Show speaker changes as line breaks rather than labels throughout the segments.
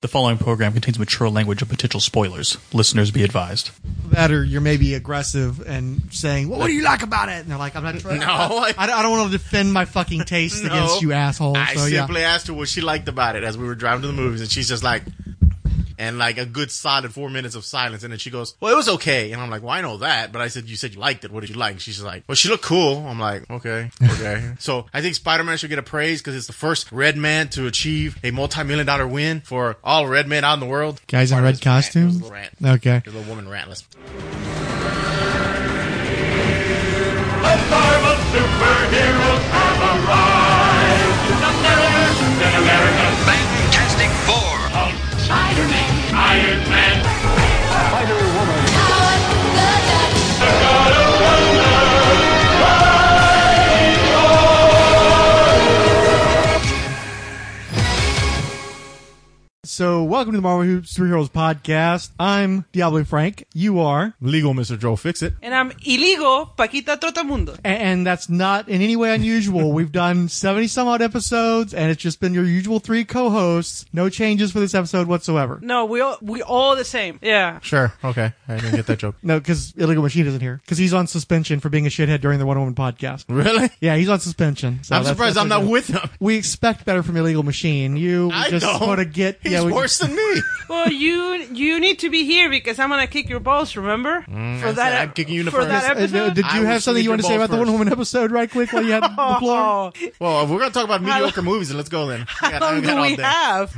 The following program contains mature language and potential spoilers. Listeners be advised.
that or you're maybe aggressive and saying, well, "What do you like about it?" And they're like, "I'm not trying."
No,
I,
I-
I, don't- want to defend my fucking taste
No.
against you, asshole.
I
so yeah,
simply asked her what she liked about it as we were driving to the movies, and she's just like, and like a good solid four minutes of silence, and then she goes, "Well, it was okay," and I'm like, "Well, I know that," but I said, "You said you liked it. What did you like?" And she's like, "Well, she looked cool." I'm like, "Okay, okay." so I think Spider-Man should get a praise because it's the first red man to achieve a multi-million dollar win for all red men out in the world.
Guys in red
his rant. It was a
costumes?
little rant.
okay.
It was a little woman rantless.
The Marvel superheroes have arrived. Iron Man,
So welcome to the Marvel Superheroes podcast. I'm Diablo Frank. You are,
Legal, Mr. Joe, fix it.
And I'm illegal, Paquita Trotamundo.
A- and that's not in any way unusual. We've done 70 some odd episodes, and it's just been your usual three co-hosts. No changes for this episode whatsoever.
No, we all we all the same. Yeah.
Sure, okay, I didn't get that joke.
No, because Illegal Machine isn't here because he's on suspension for being a shithead during the One Woman podcast.
Really?
Yeah, he's on suspension. So
I'm
that's-
surprised
that's
I'm
what
not
it is.
with him.
We expect better from Illegal Machine. You
I
just
don't.
want to get
He's
yeah, we-
worse than me.
Well, you you need to be here because I'm gonna kick your balls. Remember? for
Mm, I said I'm kicking you in the
for
first.
that
Uh,
episode.
did you
will
have something you want to say
ball
about the One
first.
Woman episode, right quick, while you had the floor?
Well, if we're gonna talk about mediocre movies, and let's go then.
How
got-
long do we
day.
have?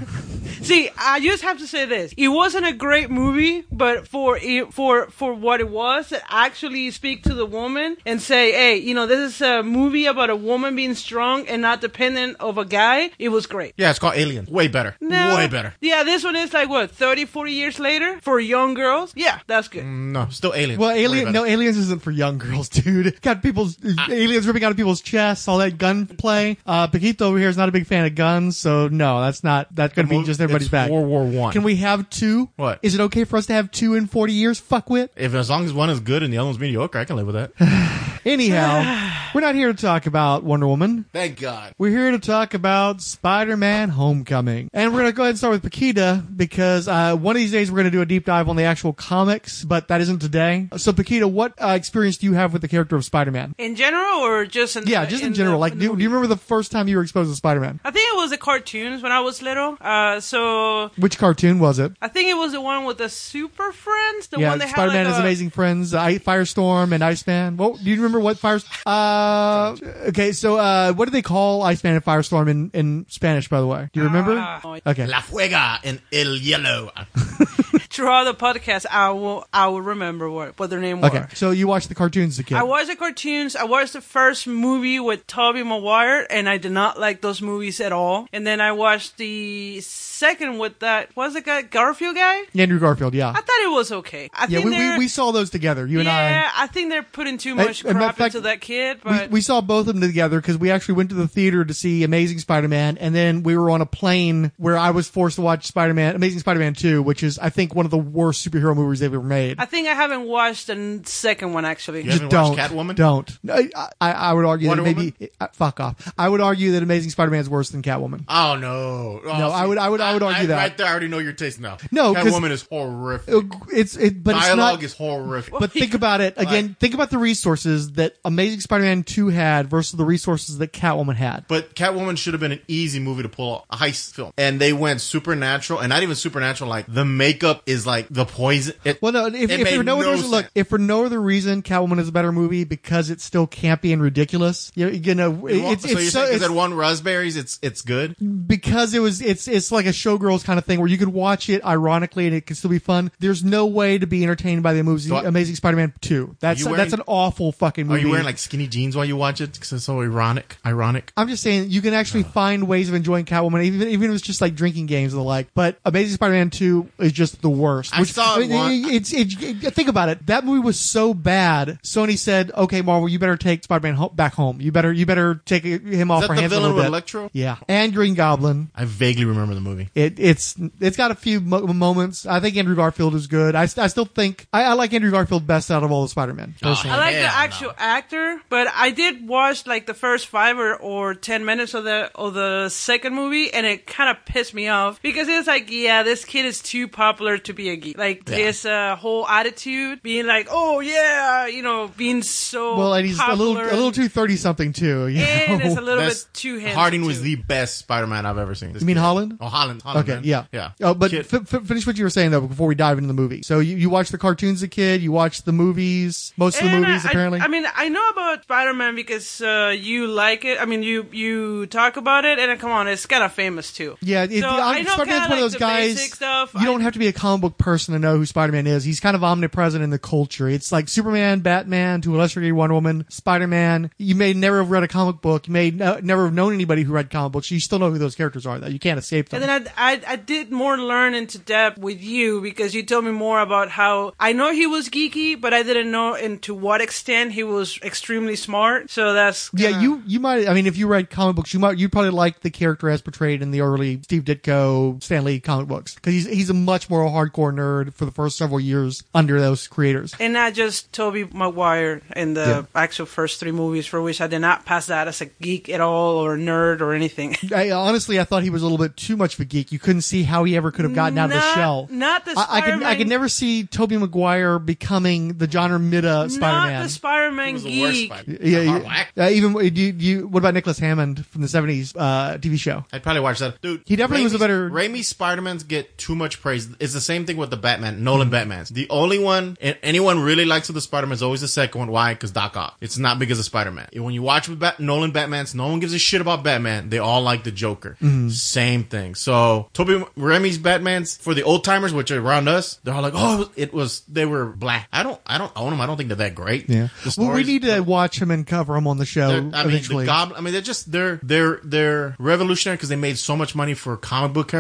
See, I just have to say this: it wasn't a great movie, but for it, for for what it was, to actually speak to the woman and say, "Hey, you know, this is a movie about a woman being strong and not dependent of a guy." It was great.
Yeah, it's called Alien. Way better.
No.
Way better.
Yeah, this one is like what 30, 40 years later for young girls. Yeah, that's good.
No, still aliens.
Well,
Way
Alien,
better.
no, Aliens isn't for young girls, dude. Got people's aliens ripping out of people's chests, all that gunplay. Uh, Paquito over here is not a big fan of guns, so no, that's not that's going to be just everybody's
it's
back.
World War One.
Can we have two?
What?
is it okay for us to have two in forty years? Fuckwit.
If as long as one is good and the other one's mediocre, I can live with that.
Anyhow, we're not here to talk about Wonder Woman.
Thank God.
We're here to talk about Spider-Man: Homecoming, and we're gonna go ahead and start with Paquita because uh, one of these days we're gonna do a deep dive on the actual comics, but that isn't today. So, Paquita, what uh, experience do you have with the character of Spider-Man?
In general, or just in
Yeah,
the-
just in,
the-
general. like,
in
do, do you remember the first time you were exposed to Spider-Man?
I think it was the cartoons when I was little. Uh, so
Which cartoon was it?
I think it was the one with the Super Friends. The
yeah,
one that
Spider-Man
like
has
a-
amazing friends, uh, I- Firestorm and Iceman. Well, do you remember what Fire? Uh, okay, so uh, what do they call Iceman and Firestorm in, in Spanish? By the way, do you remember?
Ah,
okay,
La Fuega and El Hielo.
throughout the podcast, I will I will remember what what their name was.
okay. So you watched the cartoons as a kid.
I watched the cartoons. I watched the first movie with Tobey Maguire, and I did not like those movies at all. And then I watched the second with that. was the guy? Garfield guy.
Andrew Garfield. Yeah.
I thought it was okay. I
Yeah,
think
we, we,
they're-
we saw those together, you and I.
yeah, I think they're putting too
Hey,
much
and matter of
crap
fact,
into that kid.
We,
But
we saw both of them together because we actually went to the theater to see Amazing Spider-Man, and then we were on a plane where I was forced to watch Spider-Man, Amazing Spider-Man 2, which is, I think, one of the worst superhero movies they've ever made.
I think I haven't watched the second one actually.
You
Just
haven't
don't.
watched Catwoman?
Don't. I, I, I would argue
Wonder
that maybe uh, fuck off. I would argue that Amazing Spider-Man is worse than Catwoman.
Oh no. Oh,
No, I would- I would- I would argue that.
Right there, I already know your taste now.
No, 'cause-
Catwoman is horrific.
It's it, but
Dialogue
it's
is horrific.
But think about it again. Think about the resources that Amazing Spider-Man 2 had versus the resources that Catwoman had.
But Catwoman should have been an easy movie to pull off, a heist film. And they went supernatural, and not even supernatural, like the makeup is like the poison. It,
Well, no. If, if for no, other
no
reason, look, if for no other reason, Catwoman is a better movie because it's still campy and ridiculous. You, you know, it's,
so
it's
you're
so
saying
it's,
because it raspberries, it's it's good.
because it was it's it's like a showgirls kind of thing where you could watch it ironically and it can still be fun. There's no way to be entertained by the movie
So
Amazing Spider-Man 2. That's
you
that's an awful fucking
Are
movie.
you wearing like skinny jeans while you watch it? Because it's so ironic. Ironic.
I'm just saying you can actually find ways of enjoying Catwoman, even even if it's just like drinking games the like. But Amazing Spider-Man 2 is just the worst.
I saw it
mean,
one-
it's, it's, it- think about it. That movie was so bad. Sony said, "Okay, Marvel, you better take Spider-Man ho- back home. You better, you better take him off
that
our
the
hands a
villain
little
with
bit."
Electro?
Yeah, and Green Goblin.
I vaguely remember the movie.
It, it's it's got a few mo- moments. I think Andrew Garfield is good. I, st- I still think I, I like Andrew Garfield best out of all the Spider-Man. Personally.
I like the
Hell no.
actual actor, but I did watch like the first five or, or ten minutes of the of the second movie, and it kind of pissed me off because it's like, yeah, this kid is too popular to be a geek. Like his uh, whole attitude, being like, oh yeah, you know, being so
well, and he's a little a little too thirty something too. You
and it's a little
That's-
bit too handsome.
Harding was the best Spider-Man I've ever seen. This
You mean
kid.
Holland?
Oh, Holland. Holland
Okay,
man.
yeah,
yeah.
Oh, but f- f- finish what you were saying though before we dive into the movie. So you, you watched the cartoons as a kid. You watch the movies, most of the movies
I,
apparently.
I, mean, I know about Spider Man because uh, you like it. I mean, you you talk about it, and uh, come on, it's kind of famous too.
yeah, it,
So
I,
I know
Spider-Man's
kinda
one of those guys.
stuff.
You don't have to be a comic book person to know who Spider-Man is. He's kind of omnipresent in the culture. It's like Superman, Batman, to a lesser degree, Wonder Woman, Spider-Man. You may never have read a comic book. You may no, never have known anybody who read comic books. You still know who those characters are. Though you can't escape them.
And then I, I, I did more learn into depth with you because you told me more about how I know he was geeky, but I didn't know into what extent he was extremely smart. So that's
Yeah,
kinda-
you you might. I mean, if you read comic books, you might you probably like the character as portrayed in the early Steve Ditko, Stan Lee comic books because he's he's a much more hardcore nerd for the first several years under those creators.
And not just Tobey Maguire in the
Yeah.
actual first three movies, for which I did not pass that as a geek at all or nerd or anything.
I, honestly, I thought he was a little bit too much of a geek. You couldn't see how he ever could have gotten out of the shell.
Not the
I, I could I
Spider-Man-
could never see Tobey Maguire becoming the John Romita Spider-Man.
Not the Spider-Man
was the worst
geek.
Spider-
yeah,
the
yeah. Uh, even do you, do you, what about Nicholas Hammond from the '70s uh, TV show?
I'd probably watch that, dude.
He definitely was a better-
Raimi's Spider-Mans get too much praise. It's the same thing with the Batman, Nolan Batmans. The only one and anyone really likes of the Spider-Man is always the second one. Why? Because Doc Ock. It's not because of Spider-Man. When you watch with Bat- Nolan Batmans, no one gives a shit about Batman. They all like the Joker.
Mm-hmm.
Same thing. So Toby Raimi's Batmans for the old timers, which are around us, they're all like, oh, it was they were black. I don't, I don't own them. I don't think they're that great.
Yeah. Well, we need to watch him and cover him on the show
I mean,
eventually.
the goblin. I mean, they're just they're they're they're revolutionary because they made so much money for comic book characters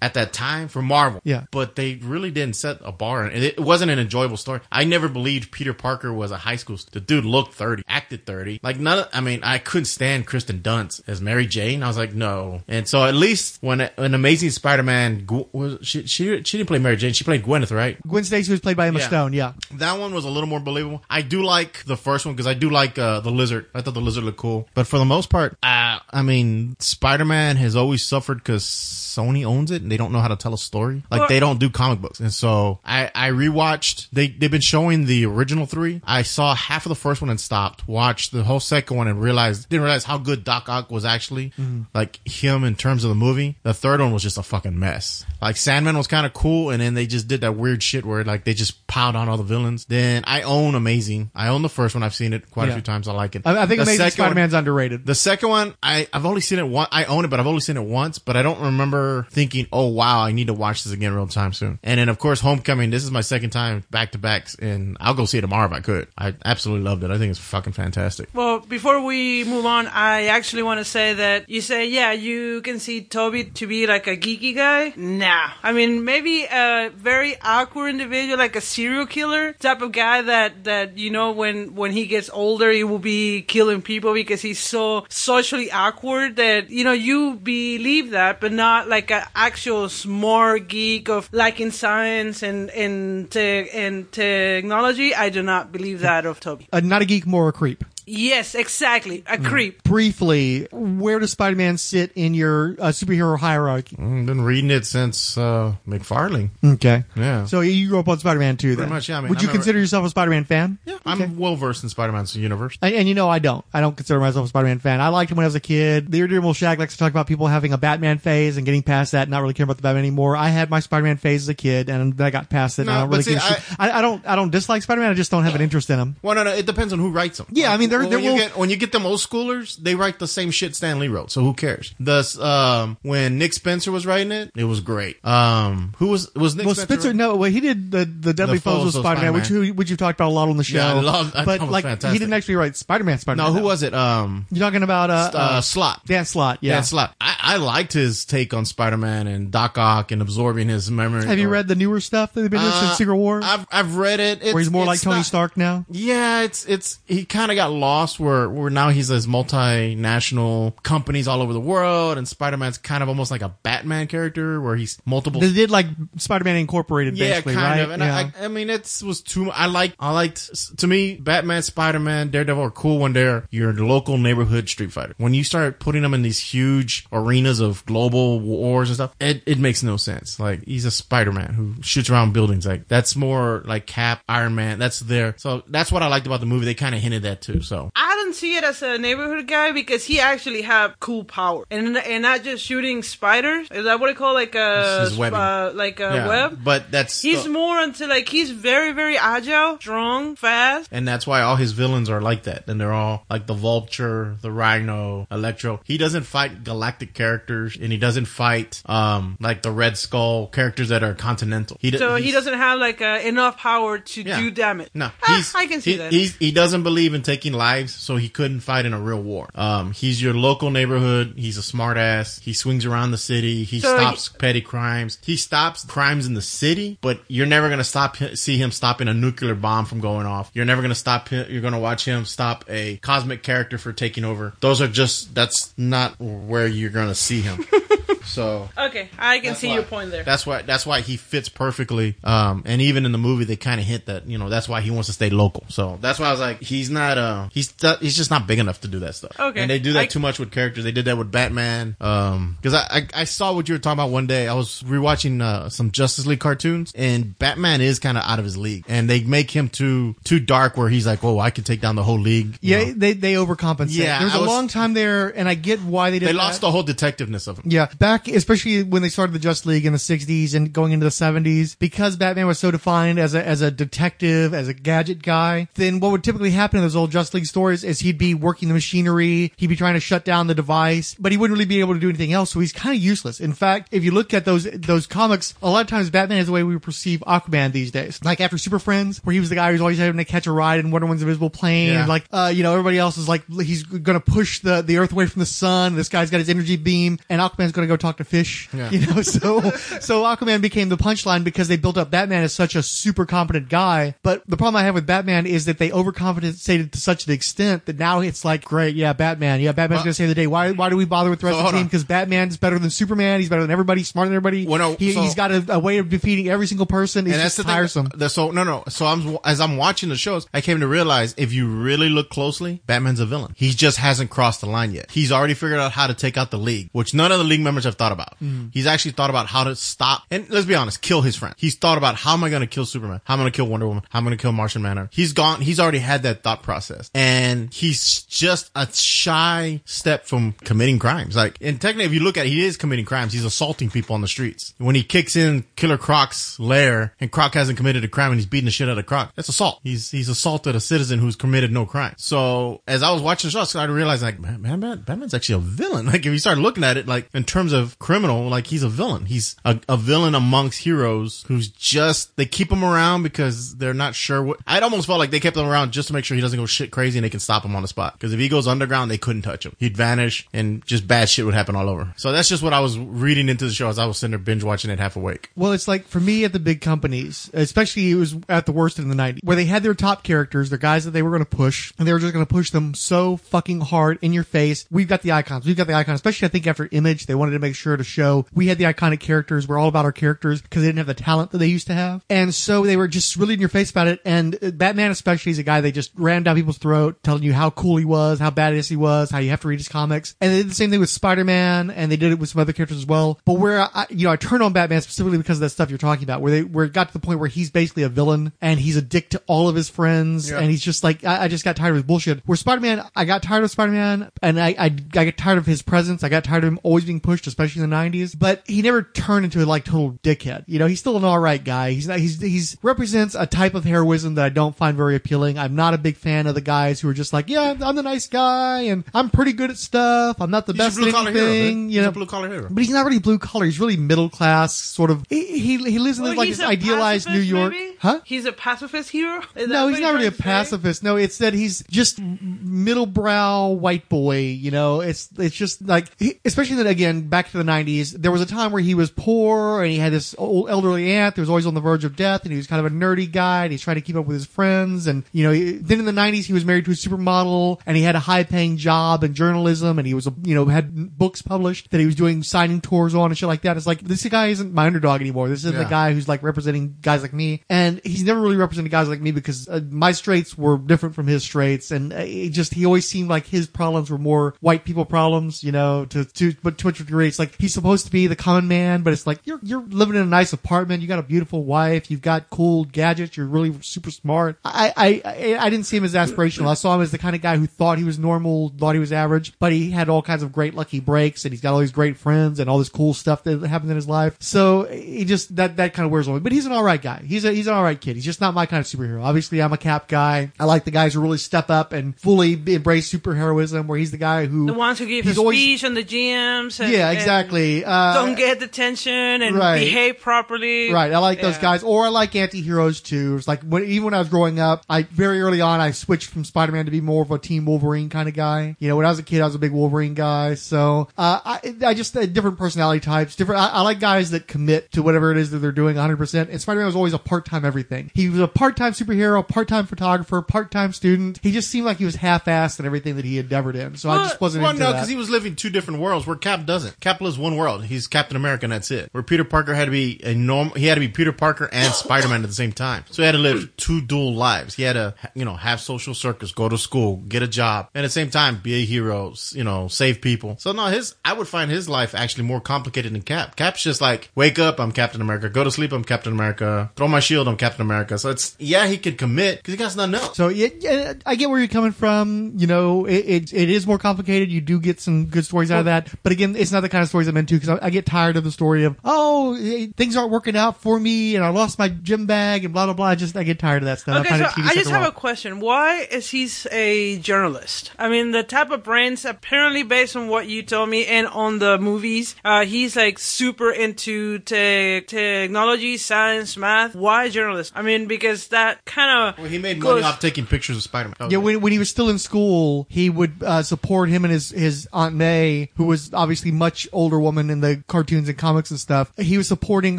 at that time for Marvel.
Mm-hmm. Yeah.
but they really didn't set a bar, and it, wasn't an enjoyable story. I never believed Peter Parker was a high school. The dude looked thirty, acted thirty. Like none. Of, I mean, I couldn't stand Kristen Dunst as Mary Jane. I was like, no. And so at least when an Amazing Spider-Man was she she she didn't play Mary Jane. She played Gwyneth, right?
Gwen Stacy was played by Emma
Yeah.
Stone. Yeah.
That one was a little more believable. I do like the first one because I do like uh, the lizard. I thought the lizard looked cool. But for the most part, uh, I mean, Spider Man has always suffered because Sony owns it and they don't know how to tell a story. Like they don't do comic books. And so I, I rewatched. They they've been showing the original three. I saw half of the first one and stopped. Watched the whole second one and realized didn't realize how good Doc Ock was actually. Mm-hmm. Like him in terms of the movie. The third one was just a fucking mess. Like Sandman was kind of cool, and then they just did that weird shit where like they just piled on all the villains. Then I own Amazing. I own the first one. I've seen it quite
Yeah.
a few times. I like it.
I, I think
The
Amazing Spider-Man's underrated.
the second one, I, I've only seen it one. I own it, but I've only seen it once. But I don't remember thinking, "Oh wow, I need to watch this again real time soon." And then, of course, Homecoming. This is my second time back to backs, and I'll go see it tomorrow if I could. I absolutely loved it. I think it's fucking fantastic.
Well, before we move on, I actually want to say that you say, yeah, you can see Tobey to be like a geeky guy. Nah. I mean, maybe a very awkward individual, like a serial killer type of guy that, that, you know, when, when he gets older, he will be killing people because he's so socially awkward that, you know, you believe that, but not like an actual smart geek of liking science and, and, te- and technology. I do not believe that of Tobey.
Uh, not a geek, more a creep.
Yes, exactly. A creep.
Briefly, where does Spider-Man sit in your uh, superhero hierarchy?
I've been reading it since uh, McFarlane.
Okay.
Yeah.
So you grew up on Spider-Man too, then?
much, yeah, I mean,
Would
I
you
remember-
consider yourself a Spider-Man fan?
Yeah, I'm well versed in Spider-Man's universe.
And, and you know I don't. I don't consider myself a Spider-Man fan. I liked him when I was a kid. The Irredeemable Shag likes to talk about people having a Batman phase and getting past that, and not really caring about the Batman anymore. I had my Spider-Man phase as a kid, and then I got past it. and
No,
I don't
but
really
see,
give a shit. I, I don't. I don't dislike Spider-Man. I just don't have an interest in him.
Well, no, no, it depends on who writes them.
Yeah, I mean,
Like,
there,
when
there
you
will.
get when you get them old schoolers, they write the same shit Stan Lee wrote. So who cares? Thus, um, when Nick Spencer was writing it, it was great. Um, who was was Nick
well,
Spencer?
Spencer, no, well, he did the the Deadly
The
Foes of
of
Spider-Man, which who- which you've talked about a lot on the show.
Yeah, I love- I
but
thought it was
like
fantastic.
he didn't actually write Spider-Man. Spider-Man.
No, who was it? Um,
You're talking about uh,
uh, Slot.
Dan Slott. Yeah.
Dan Slott. I, I liked his take on Spider-Man and Doc Ock and absorbing his memory.
Have you read the newer stuff that they've been doing
Uh,
since Secret War,
I've I've read it. It's,
where he's more like
it's
Tony
not-
Stark now?
Yeah, it's it's he kind of got lost where where now he's this multinational companies all over the world, and Spider Man's kind of almost like a Batman character where he's multiple.
They did like Spider-Man Incorporated,
yeah,
basically,
kind
right?
of. And
yeah.
I, I, I mean, it's was too. I like. I liked. To me, Batman, Spider Man, Daredevil are cool when they're your local neighborhood Street Fighter. When you start putting them in these huge arenas of global wars and stuff, it, it makes no sense. Like he's a Spider Man who shoots around buildings. Like that's more like Cap, Iron Man. That's there. So that's what I liked about the movie. They kind of hinted that too. So
I don't see it as a neighborhood guy because he actually have cool power and and not just shooting spiders. Is that what they call like a uh, like a
yeah,
web?
but that's
He's more into like he's very very agile, strong, fast.
And that's why all his villains are like that. And they're all like the Vulture, the Rhino, Electro. He doesn't fight galactic characters and he doesn't fight, um, like the Red Skull characters that are continental. He,
So he doesn't have like uh, enough power to
Yeah.
do damage.
No,
Ah, I can see
he,
that.
He's, he doesn't believe in taking lives, so he couldn't fight in a real war. Um, he's your local neighborhood. He's a smartass. He swings around the city. He
So
stops petty crimes. He stops crimes in the city, but you're never gonna stop see him stopping a nuclear bomb from going off. You're never gonna stop him. You're gonna watch him stop a cosmic character for taking over. Those are just that's not where you're gonna see him. so
okay, I can see
why-
your point there.
That's why that's why he fits perfectly. Um, and even in the movie, they kind of hint that you know that's why he wants to stay local. So that's why I was like, he's not uh he's he's just not big enough to do that stuff.
Okay.
and they do that
I-
too much with characters. They did that with Batman. Um, because I, I I saw what you were talking about one day. I was rewatching uh, some Justice League cartoons, and Batman is kind of out of his league, and they make him too too dark where he's like, oh, I can take down the whole league.
yeah,
know?
they they overcompensate.
Yeah,
there was
I
a
was-
long time there, and I get why they did.
they
that.
lost the whole detectiveness of him.
Yeah, back especially when they started the Justice League in the '60s and going into the '70s, because Batman was so defined as a as a detective, as a gadget guy. Then what would typically happen in those old Justice League stories is he'd be working the machinery, he'd be trying to shut down the device, but he wouldn't really be able to do anything else. So he's kind of useless. In fact, if you look at those those comics, a lot of times Batman is the way we perceive Aquaman these days. Like after Super Friends, where he was the guy who's always having to catch a ride in Wonder Woman's invisible plane,
Yeah.
and like uh, you know everybody else is like he's going to push the the Earth away from the sun. This guy's got his energy beam, and Aquaman's going to go talk to fish.
Yeah.
You know, so so Aquaman became the punchline because they built up Batman as such a super competent guy. But the problem I have with Batman is that they overcompensated to such an extent that now it's like, great, yeah, Batman, yeah, Batman's
Well-
going to save the day. Why why do we bother with the rest
So,
of the team? Because Batman's better than Superman. He's better than everybody. Smarter than everybody.
Well, no,
he,
so-
has got a, a way of defeating every single person. It's
and
just
that's the
tiresome.
thing. that- So no, no. So I'm as I'm watching the shows, I came to realize if you really look closely, Batman's a villain. He just hasn't crossed the line yet. He's already figured out how to take out the league, which none of the league members have thought about. Mm-hmm. He's actually thought about how to stop and let's be honest, kill his friend. He's thought about how am I going to kill Superman? How am I going to kill Wonder Woman? How am I going to kill Martian Manhunter? He's gone. He's already had that thought process, and he's just a shy step from committing crimes. Like, and technically, if you look at it, he is committing crimes. He's assaulting people on the streets. When he kicks in Killer Croc's lair, and Croc hasn't committed a crime, and he's beating the shit out of Croc, that's assault. He's he's assaulted a citizen who's committed no crime. So as I was watching the show, I started realizing like, man, man, man, Batman's actually a villain. Like if you start looking at it, like in terms of criminal, like he's a villain. He's a, a villain amongst heroes who's just they keep him around because they're not sure what. I'd almost felt like they kept him around just to make sure he doesn't go shit crazy and they can stop him on the spot. Because if he goes underground, they couldn't touch him. He'd vanish and just bad shit would happen all over. So that's just what I was reading into the show as I was sitting there binge watching it half awake.
Well, it's like for me at the big companies, especially it was at the worst in the 90s, where they had their top characters, their guys that they were going to push, and they were just going to push them so fucking hard in your face. We've got the icons. We've got the icons, especially I think after Image, they wanted to make sure to show we had the iconic characters. We're all about our characters because they didn't have the talent that they used to have. And so they were just really in your face about it. And uh, Batman especially is a guy they just ran down people's throat, telling you how cool he was, how badass he was, how you have to read his comics. And they did the same thing with Spider-Man and they did it with some other characters as well. But where I, you know, I turned on Batman specifically because of that stuff you're talking about, where they, where it got to the point where he's basically a villain and he's a dick to all of his friends.
Yeah.
And he's just like, I, I just got tired of his bullshit. Where Spider-Man, I got tired of Spider-Man and I, I, I got tired of his presence. I got tired of him always being pushed, especially especially in the '90s. But he never turned into a like total dickhead. You know, he's still an all right guy. He's not. He's he's represents a type of heroism that I don't find very appealing. I'm not a big fan of the guys who are just like, yeah, I'm the nice guy and I'm pretty good at stuff. I'm not the
He's
best
a blue
at
collar hero.
anything.
man.
You
He's
know,
blue collar hero.
but he's not really blue collar. He's really middle class, sort of. He he, he lives in
Well,
this, like this idealized New York,
maybe?
huh?
He's a pacifist hero. Is
No, he's not really a
trying say?
pacifist. No, it's that he's just middle brow white boy. You know, it's it's just like, he, especially that again back to the '90s. There was a time where he was poor and he had this old elderly aunt that was always on the verge of death, and he was kind of a nerdy guy. And he's trying to keep up with his friends, and you know, he, then in the '90s he was married to a supermodel, and he had a high paying job in journalism, and he was you know had books published that he was doing signing tours on and shit like that. It's like this guy isn't my underdog anymore. This isn't the guy who's like representing guys like me, and he's never really represented guys like me because uh, my straits were different from his straits. and uh, it just he always seemed like his problems were more white people problems, you know, to to but to much degree. Like he's supposed to be the common man, but it's like you're you're living in a nice apartment, you got a beautiful wife, you've got cool gadgets, you're really super smart. I I I, I didn't see him as aspirational. I saw him as the kind of guy who thought he was normal, thought he was average, but he had all kinds of great lucky breaks, and he's got all these great friends and all this cool stuff that happens in his life. So he just that that kind of wears on me. But he's an all right guy. He's a he's an all right kid. He's just not my kind of superhero. Obviously, I'm a cap guy. I like the guys who really step up and fully embrace superheroism. Where he's the guy who
The ones who give
he's always-
speech on the GMs. And,
Yeah,
and
exactly. Uh,
don't get detention and
right.
behave properly.
Right, I like those guys, or I like anti-heroes too. It's like when, even when I was growing up, I very early on I switched from Spider-Man to be more of a Team Wolverine kind of guy. You know, when I was a kid, I was a big Wolverine guy. So uh, I, I just uh, different personality types. Different. I, I like guys that commit to whatever it is that they're doing 100. percent And Spider-Man was always a part-time everything. He was a part-time superhero, part-time photographer, part-time student. He just seemed like he was half-assed in everything that he endeavored in. So I just wasn't
Well,
into
no,
that.
because he was living two different worlds where Cap doesn't. Cap lives one world. He's Captain America and that's it. Where Peter Parker had to be a normal, he had to be Peter Parker and Spider-Man at the same time. So he had to live two dual lives. He had to, you know, have social circus, go to school, get a job, and at the same time be a hero, you know, save people. So no, his, I would find his life actually more complicated than Cap. Cap's just like, wake up, I'm Captain America. Go to sleep, I'm Captain America. Throw my shield, I'm Captain America. So it's, yeah, he could commit because he got nothing else.
So yeah, yeah, I get where you're coming from. You know, it, it it is more complicated. You do get some good stories out of that, but again, it's not the kind of stories I'm into because I, I get tired of the story of oh eh, things aren't working out for me and I lost my gym bag and blah blah blah. I just I get tired of that stuff. I
Okay,
find
so I just have a question. Why is he a journalist? I mean, the type of brains, apparently based on what you told me and on the movies, uh, he's like super into te- technology, science, math. Why journalist? I mean, because that kind of
Well, he made
goes-
money off taking pictures of Spider-Man.
Yeah, when, when he was still in school, he would uh, support him and his, his Aunt May, who was obviously much older woman in the cartoons and comics and stuff. He was supporting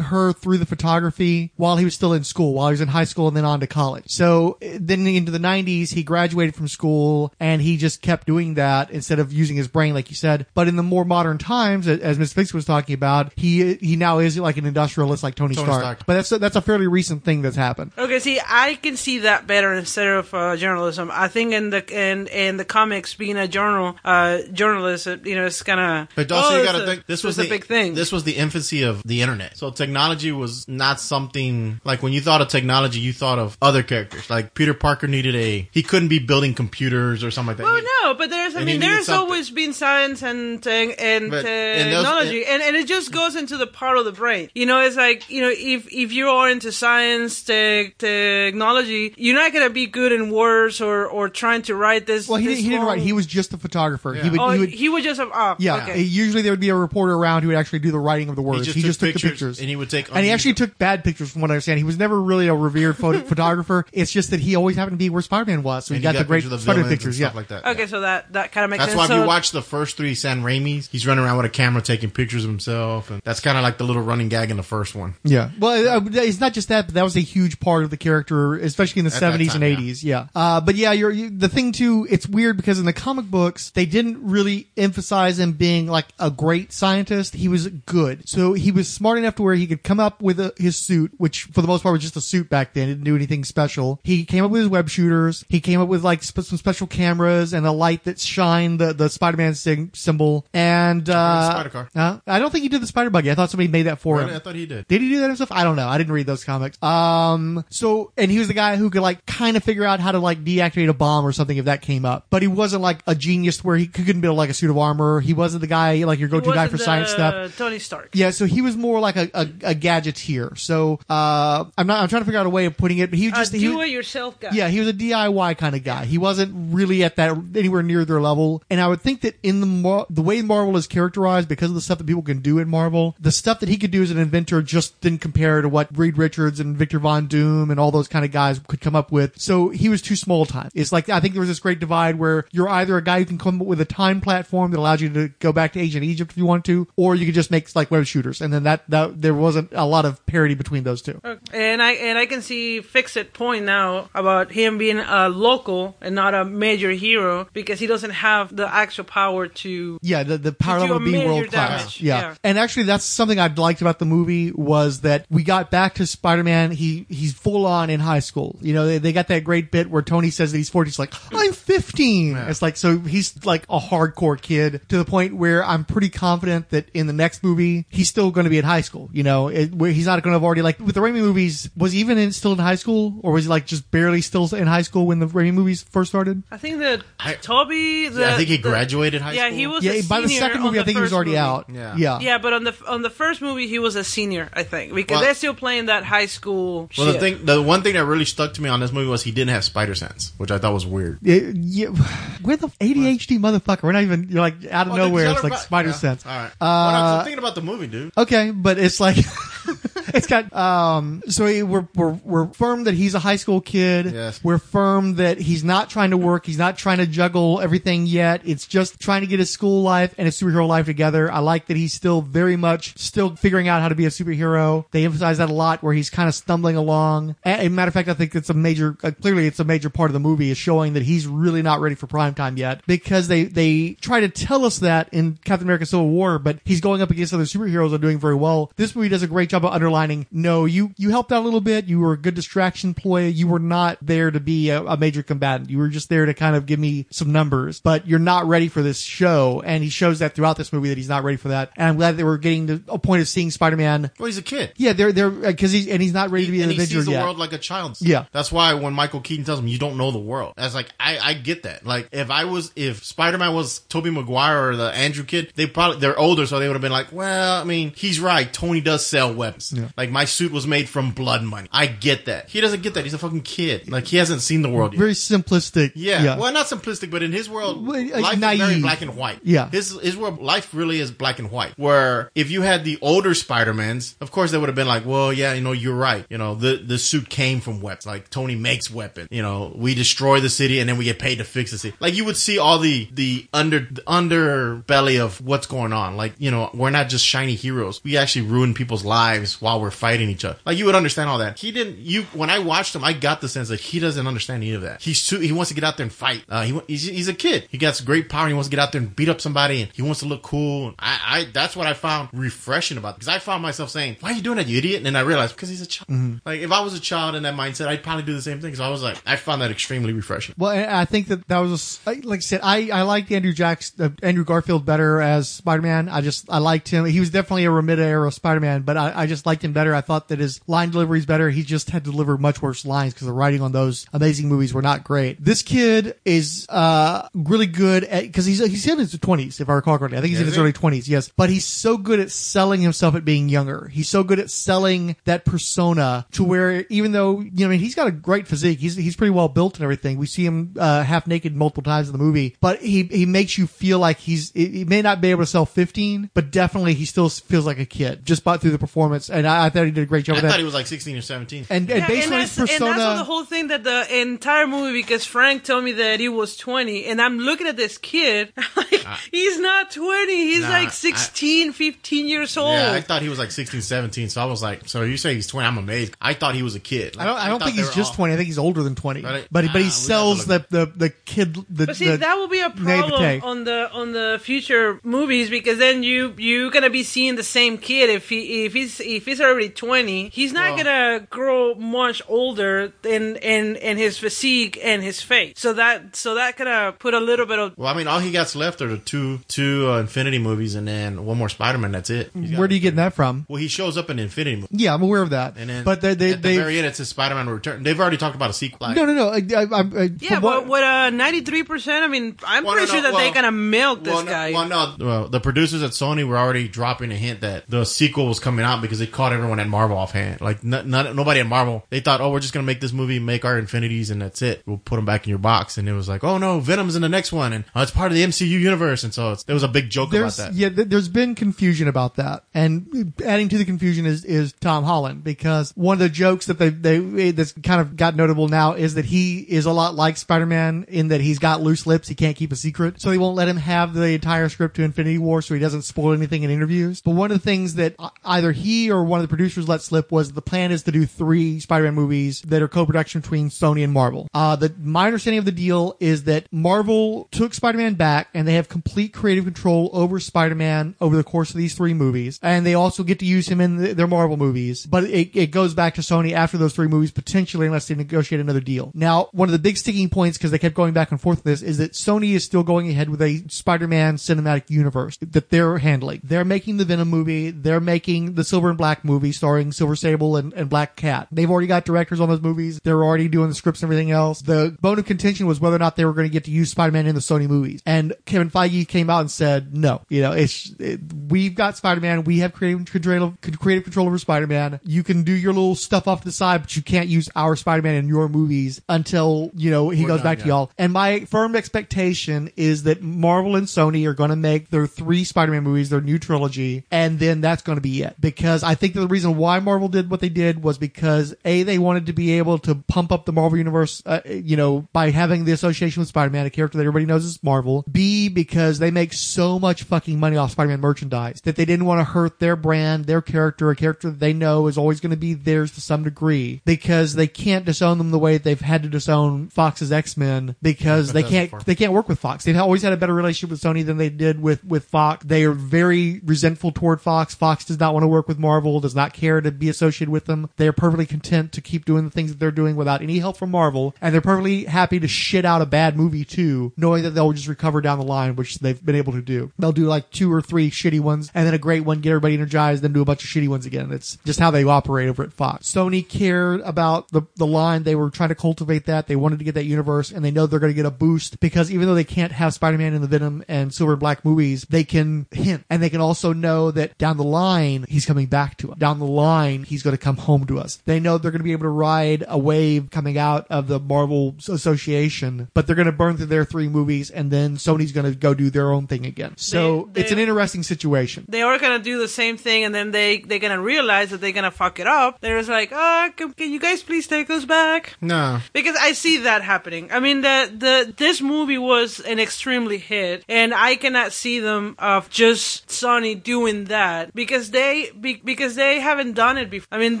her through the photography while he was still in school, while he was in high school and then on to college. So uh, then into the 90s, he graduated from school and he just kept doing that instead of using his brain, like you said. But in the more modern times, as Ms. Fix was talking about, he he now is like an industrialist like Tony,
Tony
Stark.
Stark.
But that's a, that's a fairly recent thing that's happened.
Okay, see, I can see that better instead of uh, journalism. I think in the in in the comics, being a journal uh, journalist, you know, it's kind of.
But also,
oh,
you got to
a-
think this was
it's
the
a big thing.
This was the infancy of the internet. So technology was not something like when you thought of technology, you thought of other characters. Like Peter Parker needed a he couldn't be building computers or something like that.
Well,
He-
no, but there's, I mean, there's
something.
always been science and te- and
But- uh, and those-
technology, and, and it just goes into the part of the brain. You know, it's like you know, if if you are into science, te- technology, you're not gonna be good in words or or trying to write this.
Well, he,
this
didn't, he didn't write. He was just a photographer.
Yeah.
He would,
Oh,
he would
he oh, would just have. Oh, ah,
Yeah,
okay.
usually there would be a reporter around who would actually do the writing of the words.
just
He
took
just took the
pictures,
pictures,
and he would take
And he actually took bad pictures, from what I understand. He was never really a revered photo- photographer. It's just that he always happened to be where Spider-Man was, so he
and
got, the great
pictures of
Spider
and
pictures.
stuff
Yeah,
like that.
Okay, so that that kind of makes
That's
sense.
why if
so,
you watch the first three Sam Raimis, he's running around with a camera taking pictures of himself, and that's kind of like the little running gag in the first one.
yeah. Well, uh, it's not just that, but that was a huge part of the character, especially in the seventies
time,
and
yeah.
eighties. Yeah. Uh, but yeah, you're you, the thing too. It's weird because in the comic books they didn't really emphasize him being like a great scientist. He was good, so he was smart enough to where he could come up with a, his suit, which for the most part was just a suit back then. It didn't do anything special. He came up with his web shooters. He came up with like sp- some special cameras and a light that shined the the Spider-Man sig- symbol. And uh,
Spider car.
uh, I don't think he did the spider buggy. I thought somebody made that for him.
I thought he did.
Did he do that himself? I don't know. I didn't read those comics. Um, so, and he was the guy who could like kind of figure out how to like deactivate a bomb or something if that came up. But he wasn't like a genius where he couldn't build like a suit of armor. He wasn't the guy like your go-to guy
Wasn't
for science stuff.
Tony Stark.
Yeah, so he was more like a, a, a gadgeteer. So uh, I'm not. I'm trying to figure out a way of putting it. But he was
A
just he, was-
do-it-yourself guy.
yeah, he was a DIY kind of guy. He wasn't really at that anywhere near their level. And I would think that in the Mar- the way Marvel is characterized, because of the stuff that people can do in Marvel, the stuff that he could do as an inventor just didn't compare to what Reed Richards and Victor Von Doom and all those kind of guys could come up with. So he was too small time. It's like I think there was this great divide where you're either a guy who can come up with a time platform that allows you to go back to ancient Egypt if you want to, or you could just make like web shooters. And then that that there wasn't a lot of parity between those two.
And I and I can see fix it point now about him being a local and not a major hero because he doesn't have the actual power to.
Yeah, the, the power
To do
level of being
major
world class. Yeah.
Yeah.
And actually that's something I liked about the movie was that we got back to Spider-Man. He, he's full on in high school. You know, they, they got that great bit where Tony says that he's 40. He's like, I'm 15. It's like, so he's like a hardcore kid to the point where I'm pretty confident that in the next movie, he's still going to be in high school. You know, it, where he's not going to have already like with the Raimi movies, was he even in, still in high school or was he like just barely still in high school when the Raimi movies first started?
I think that
I-
Tobey. The,
Yeah, I think he
the-
graduated high
yeah,
school.
he was.
Yeah,
a
by the second
on
movie, I think he was already
movie.
out.
Yeah.
Yeah.
Yeah, but on the on the first movie, he was a senior, I think, because
Well-
they're still playing that high school.
Well,
shit.
the thing, the one thing that really stuck to me on this movie was he didn't have spider sense, which I thought was weird.
Yeah, yeah, where the ADHD motherfucker? We're not even. You're like out of
Well,
nowhere. It's like spider
yeah,
sense.
All right.
Uh,
well, I'm thinking about the movie, dude.
Okay, but it's like it's got um. So we're we're we're firm that he's a high school kid.
Yes.
We're firm that he's not trying to work. He's not trying to juggle everything yet. It's just trying to get his school life and his superhero life together. I like that he's still very much still figuring out how to be a superhero. They emphasize that a lot, where he's kind of stumbling along. A- As a matter of fact, I think it's a major. Uh, clearly, it's a major part of the movie is showing that he's really not ready for prime time yet because they they try to tell us that in Captain America: Civil War, but he's going up against other superheroes are doing very well. This movie does a great job of underlining. No, you you helped out a little bit. You were a good distraction ploy. You were not there to be a, a major combatant. You were just there to kind of give me some numbers. But you're not ready for this show, and he shows that throughout this movie that he's not ready for that. And I'm glad that we're getting to a point of seeing Spider-Man.
Well, he's a kid.
Yeah, they're they're uh, because he's and he's not ready to be an
and he
Avenger
sees the
yet.
world like a child.
Yeah.
That's why when Michael Keaton tells him you don't know the world, that's like I, I get that. Like if I was if Spider Man was Tobey Maguire or the Andrew kid, they probably they're older, so they would have been like, well, I mean, he's right. Tony does sell weapons. Yeah. Like my suit was made from blood money. I get that. He doesn't get that. He's a fucking kid. Like he hasn't seen the world yet.
Very simplistic.
Yeah. yeah. Well, not simplistic, but in his world,
Well, like
life is very black and white.
Yeah.
His his world, life really is black and white. Where if you had the older Spider-Mans, of course they would have been like, well, yeah, you know, you're right. You know, the the suit came from weapons. Like Tony makes weapons. You know, we destroy the city and then we get paid to fix the city. Like you would see all the the under the underbelly of what's going on. Like you know, we're not just shiny heroes. We actually ruin people's lives while we're fighting each other. Like you would understand all that. He didn't. You when I watched him, I got the sense that he doesn't understand any of that. He's too. He wants to get out there and fight. Uh, he he's, he's a kid. He got great power. And he wants to get out there and beat up somebody, and he wants to look cool. I, I that's what I found refreshing about because I found myself saying, "Why are you doing that, you idiot?" And then I realized because he's a child. Like if I was a child in that mindset, I'd probably do the same thing. So I was like, I found that extremely refreshing.
Well, I think that that was, a like I said, I, I liked Andrew Jacks, uh, Andrew Garfield better as Spider-Man. I just, I liked him. He was definitely a Romita era Spider-Man, but I, I just liked him better. I thought that his line delivery is better. He just had to deliver much worse lines because the writing on those amazing movies were not great. This kid is, uh, really good at, cause he's, he's in his twenties, if I recall correctly. I think he's in his early twenties, yes. But he's so good at selling himself at being younger. He's so good at selling that persona to where even though, you know, I mean, he's got a great physique. He's, he's pretty well built and everything. We see him, uh, half naked multiple times in the movie, but he, he makes you feel like he's, he he may not be able to sell 15, but definitely he still feels like a kid just by through the performance. And I, I thought he did a great job
I
with that.
thought he was like 16 or 17.
and, and based
and
on his
that's, and
persona,
that's the whole thing that the entire movie because Frank told me that he was 20 and I'm looking at this kid like he's not 20 he's
Nah,
like
I-
16 15 years old
Yeah, I thought he was like 16, 17. So I was like, so you say he's 20? I'm amazed. I thought he was a kid.
I don't, I don't
thought
think
they
he's
were
just
all-
20. I think he's older than 20.
Right.
But, but
Ah,
he
we
sells
have
the,
to
the, the kid, the,
But see,
the
that will be a
naivete.
problem on the on the future movies because then you you're gonna be seeing the same kid if he if he's if he's already 20. He's not gonna grow much older in in in his physique and his face. So that so that could uh, put a little bit of
Well, I mean, all he got left are the two two uh, Infinity movies, and then one more Spider Man. That's it.
Where do you get that from?
Well, he shows up in Infinity movie,
Yeah, I'm aware of that.
and then
but they they,
at the
they
very end, it's a Spider Man Return. They've already talked about a sequel. Like,
no no no. I, I, I, I-
yeah,
from
but with uh 93 percent, I mean, I'm
Well,
pretty
no,
sure
no,
that
well-
they're gonna milk this
well, no,
guy.
well, no, well, the producers at Sony were already dropping a hint that the sequel was coming out because they caught everyone at Marvel offhand. Like, n- none, nobody at Marvel, they thought, oh, we're just gonna make this movie, make our Infinities, and that's it. We'll put them back in your box. And it was like, oh no, Venom's in the next one, and oh, it's part of the MCU universe. And so it's, there was a big joke
there's
about that.
yeah th- there's been confusion about that and adding to the confusion is is tom holland because one of the jokes that they they that's kind of got notable now is that he is a lot like spider-man in that he's got loose lips he can't keep a secret so they won't let him have the entire script to infinity war so he doesn't spoil anything in interviews but one of the things that either he or one of the producers let slip was the plan is to do three spider-man movies that are co-production between sony and marvel uh the my understanding of the deal is that marvel took spider-man back and they have complete creative control over Spider-Man over the course of these three movies, and they also get to use him in the, their Marvel movies. But it, it goes back to Sony after those three movies, potentially, unless they negotiate another deal. Now, one of the big sticking points, because they kept going back and forth with this, is that Sony is still going ahead with a Spider-Man cinematic universe that they're handling. They're making the Venom movie. They're making the Silver and Black movie starring Silver Sable and, and Black Cat. They've already got directors on those movies. They're already doing the scripts and everything else. The bone of contention was whether or not they were going to get to use Spider-Man in the Sony movies. And Kevin Feige came out and said, no, you know, it's, it, we've got Spider-Man. We have creative control, creative control over Spider-Man. You can do your little stuff off the side, but you can't use our Spider-Man in your movies until, you know, he
We're
goes
done,
back to y'all. And my firm expectation is that Marvel and Sony are going to make their three Spider-Man movies, their new trilogy, and then that's going to be it. Because I think that the reason why Marvel did what they did was because A, they wanted to be able to pump up the Marvel universe, uh, you know, by having the association with Spider-Man, a character that everybody knows is Marvel. B, because they make so much fucking money off Spider-Man merchandise that they didn't want to hurt their brand, their character, a character that they know is always going to be theirs to some degree because they can't disown them the way that they've had to disown Fox's X-Men because they can't, they can't work with Fox. They've always had a better relationship with Sony than they did with, with Fox. They are very resentful toward Fox. Fox does not want to work with Marvel, does not care to be associated with them. They are perfectly content to keep doing the things that they're doing without any help from Marvel. And they're perfectly happy to shit out a bad movie too, knowing that they'll just recover down the line, which they've been able to do. They'll do like two or three shitty ones and then a great one, get everybody energized, then do a bunch of shitty ones again. It's just how they operate over at Fox. Sony cared about the, the line. They were trying to cultivate that. They wanted to get that universe and they know they're going to get a boost because even though they can't have Spider-Man in the Venom and Silver and Black movies, they can hint and they can also know that down the line, he's coming back to us. Down the line, he's going to come home to us. They know they're going to be able to ride a wave coming out of the Marvel Association, but they're going to burn through their three movies and then Sony's going to go do their own thing again. So
They-
it's an interesting situation.
they are gonna do the same thing, and then they they're gonna realize that they're gonna fuck it up. They're just like, oh, can, can you guys please take us back?
No.
Because I see that happening. I mean, the the this movie was an extremely hit, and I cannot see them of just Sony doing that because they be, because they haven't done it before. I mean,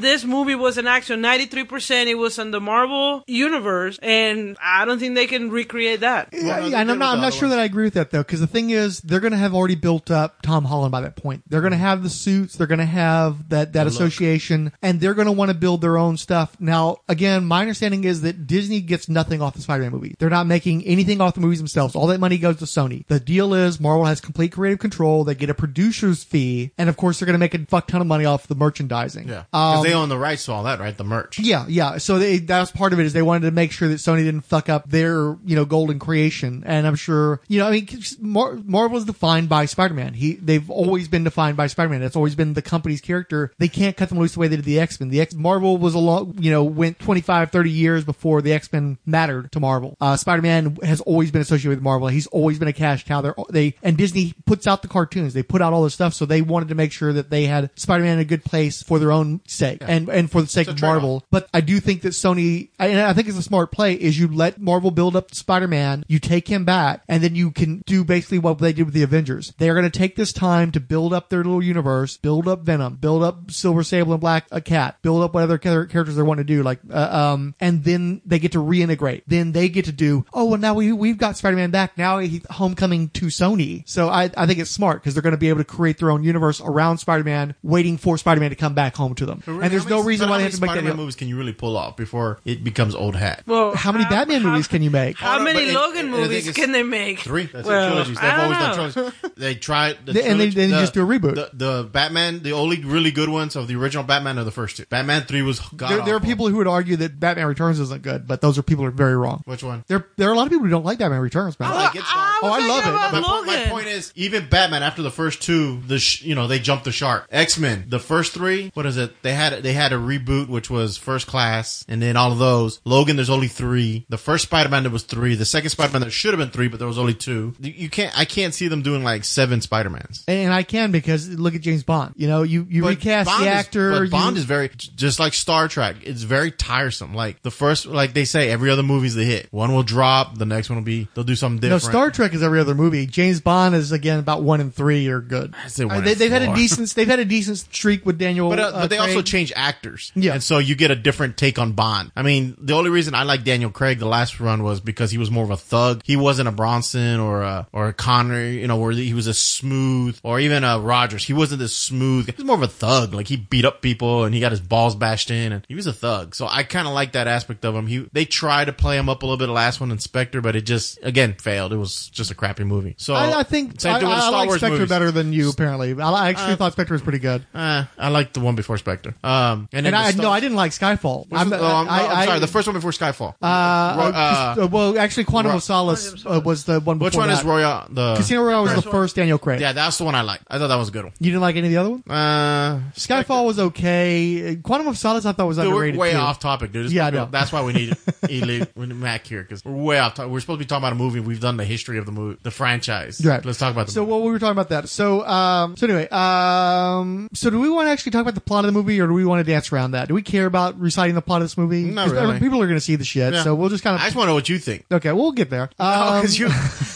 this movie was an action. Ninety three percent it was in the Marvel universe, and I don't think they can recreate that.
Yeah,
no,
yeah, and I'm not. I'm not sure
ones.
that I agree with that though, because the thing is, they're going to have already built up Tom Holland by that point. They're going to have the suits. They're going to have that that association, and they're going to want to build their own stuff. Now, again, my understanding is that Disney gets nothing off the Spider-Man movie. They're not making anything off the movies themselves. All that money goes to Sony. The deal is Marvel has complete creative control. They get a producer's fee, and of course, they're going to make a fuck ton of money off the merchandising.
Yeah. Because
Um,
they own the rights to all that, right? The merch.
yeah, yeah. So they, that was part of it is they wanted to make sure that Sony didn't fuck up their, you know, golden creation. And I'm sure, you know, I mean, Mar- Marvel is defined by Spider-Man. He, they've always been defined by Spider-Man. That's always been the company's character. They can't cut them loose the way they did the X-Men. The X, Marvel was a long, you know, went 25, 30 years before the X-Men mattered to Marvel. Uh, Spider-Man has always been associated with Marvel. He's always been a cash cow. They're, they, and Disney puts out the cartoons. They put out all this stuff. So they wanted to make sure that they had Spider-Man in a good place for their own sake and, and for the sake of. Marvel. But I do think that Sony, and I think it's a smart play, is you let Marvel build up Spider-Man, you take him back, and then you can do basically what they did with the Avengers. They are going to take this time to build up their little universe, build up Venom, build up Silver Sable and Black a Cat, build up what other characters they want to do, like, uh, um, and then they get to reintegrate. Then they get to do, oh, well, now we, we've got Spider-Man back. Now he's homecoming to Sony. So I, I think it's smart because they're going to be able to create their own universe around Spider-Man, waiting for Spider-Man to come back home to them. and there's no reason why they have to make that
Spider-Man
deal.
movies can you really pull off before it becomes old hat?
Well,
How many Batman movies can you make?
How many
but it-
Logan
and the thing
movies
is-
can they make?
Three. That's
Well,
the trilogies.
I
They've
don't
always done
know.
trilogies. They tried. The
They- and they-
trilogy-
then you
the-
just do a reboot.
The, the Batman, the only really good ones of the original Batman are the first two. Batman three was god
There, there are people who would argue that Batman Returns isn't good, but those are people who are very wrong.
Which one?
There, there are a lot of people who don't like Batman Returns, man.
I like it.
I
Oh, I love it.
My, my point is, even Batman after the first two, the sh- you know they jumped the shark. X Men, the first three, what is it? They had they had a reboot which was First Class, and then all of those. Logan, there's only three. The first Spider Man there was three. The second Spider Man there should have been three, but there was only two. You- You can't, I can't see them doing like seven Spider Mans.
and I can because look at James Bond. You know, you, you recast
Bond
the
is-
actor.
but
you-
Bond is very just like Star Trek. It's very tiresome. Like the first, like they say, every other movie's the hit. One will drop, the next one will be. They'll do something different.
no,
different.
Star Trek is every other movie. James Bond is again about one and three are good.
say one
Uh, they, they've had a
four.
decent. They've had a decent streak with Daniel.
But, uh,
uh,
but they also change actors.
Yeah.
And so you get a different take on Bond. I mean, the only reason I like Daniel Craig the last run was because he was more of a thug. He wasn't a Brosnan or a, or a Connery, you know, where he was a smooth or even a Rogers. He wasn't this smooth. He was more of a thug. Like he beat up people and he got his balls bashed in and he was a thug. So I kind of like that aspect of him. He, they tried to play him up a little bit the last one in Spectre, but it just, again, failed. It was just a crappy movie. So
I, I think I,
thing with the
I
Star
like
Wars
Spectre
movies.
better than you. Apparently, I, I actually thought Spectre was pretty good.
Uh, I like the one before Spectre. Um, and,
And I
Star-
no, I didn't like Skyfall.
What's the- oh, I'm,
I-
I'm
I-
sorry, the first one before Skyfall.
Uh, uh,
uh,
uh, well, actually, Quantum
Ro-
of Solace uh, was the one. Before
which one
that.
is Royale? The
Casino Royale was the first Daniel Craig.
Yeah, that's the one I like. I thought that was a good one.
You didn't like any of the other ones?
Uh,
Skyfall was okay. Quantum of Solace I thought was
dude, we're
underrated.
way
too.
off topic, dude. It's-
Yeah, I know.
That's why we need Elite, Mac here because we're way off. topic. We're supposed to be talking about a movie. We've done the history of the movie, the franchise.
Right.
Let's talk about the
So
movie.
what we were talking about that. So um so anyway, um so do we want to actually talk about the plot of the movie or do we want to dance around that? Do we care about reciting the plot of this movie?
Not
'Cause
really.
People are going to see the shit,
Yeah.
so we'll just kind of.
I just want to know what you think.
Okay, we'll get there. Um,
Because you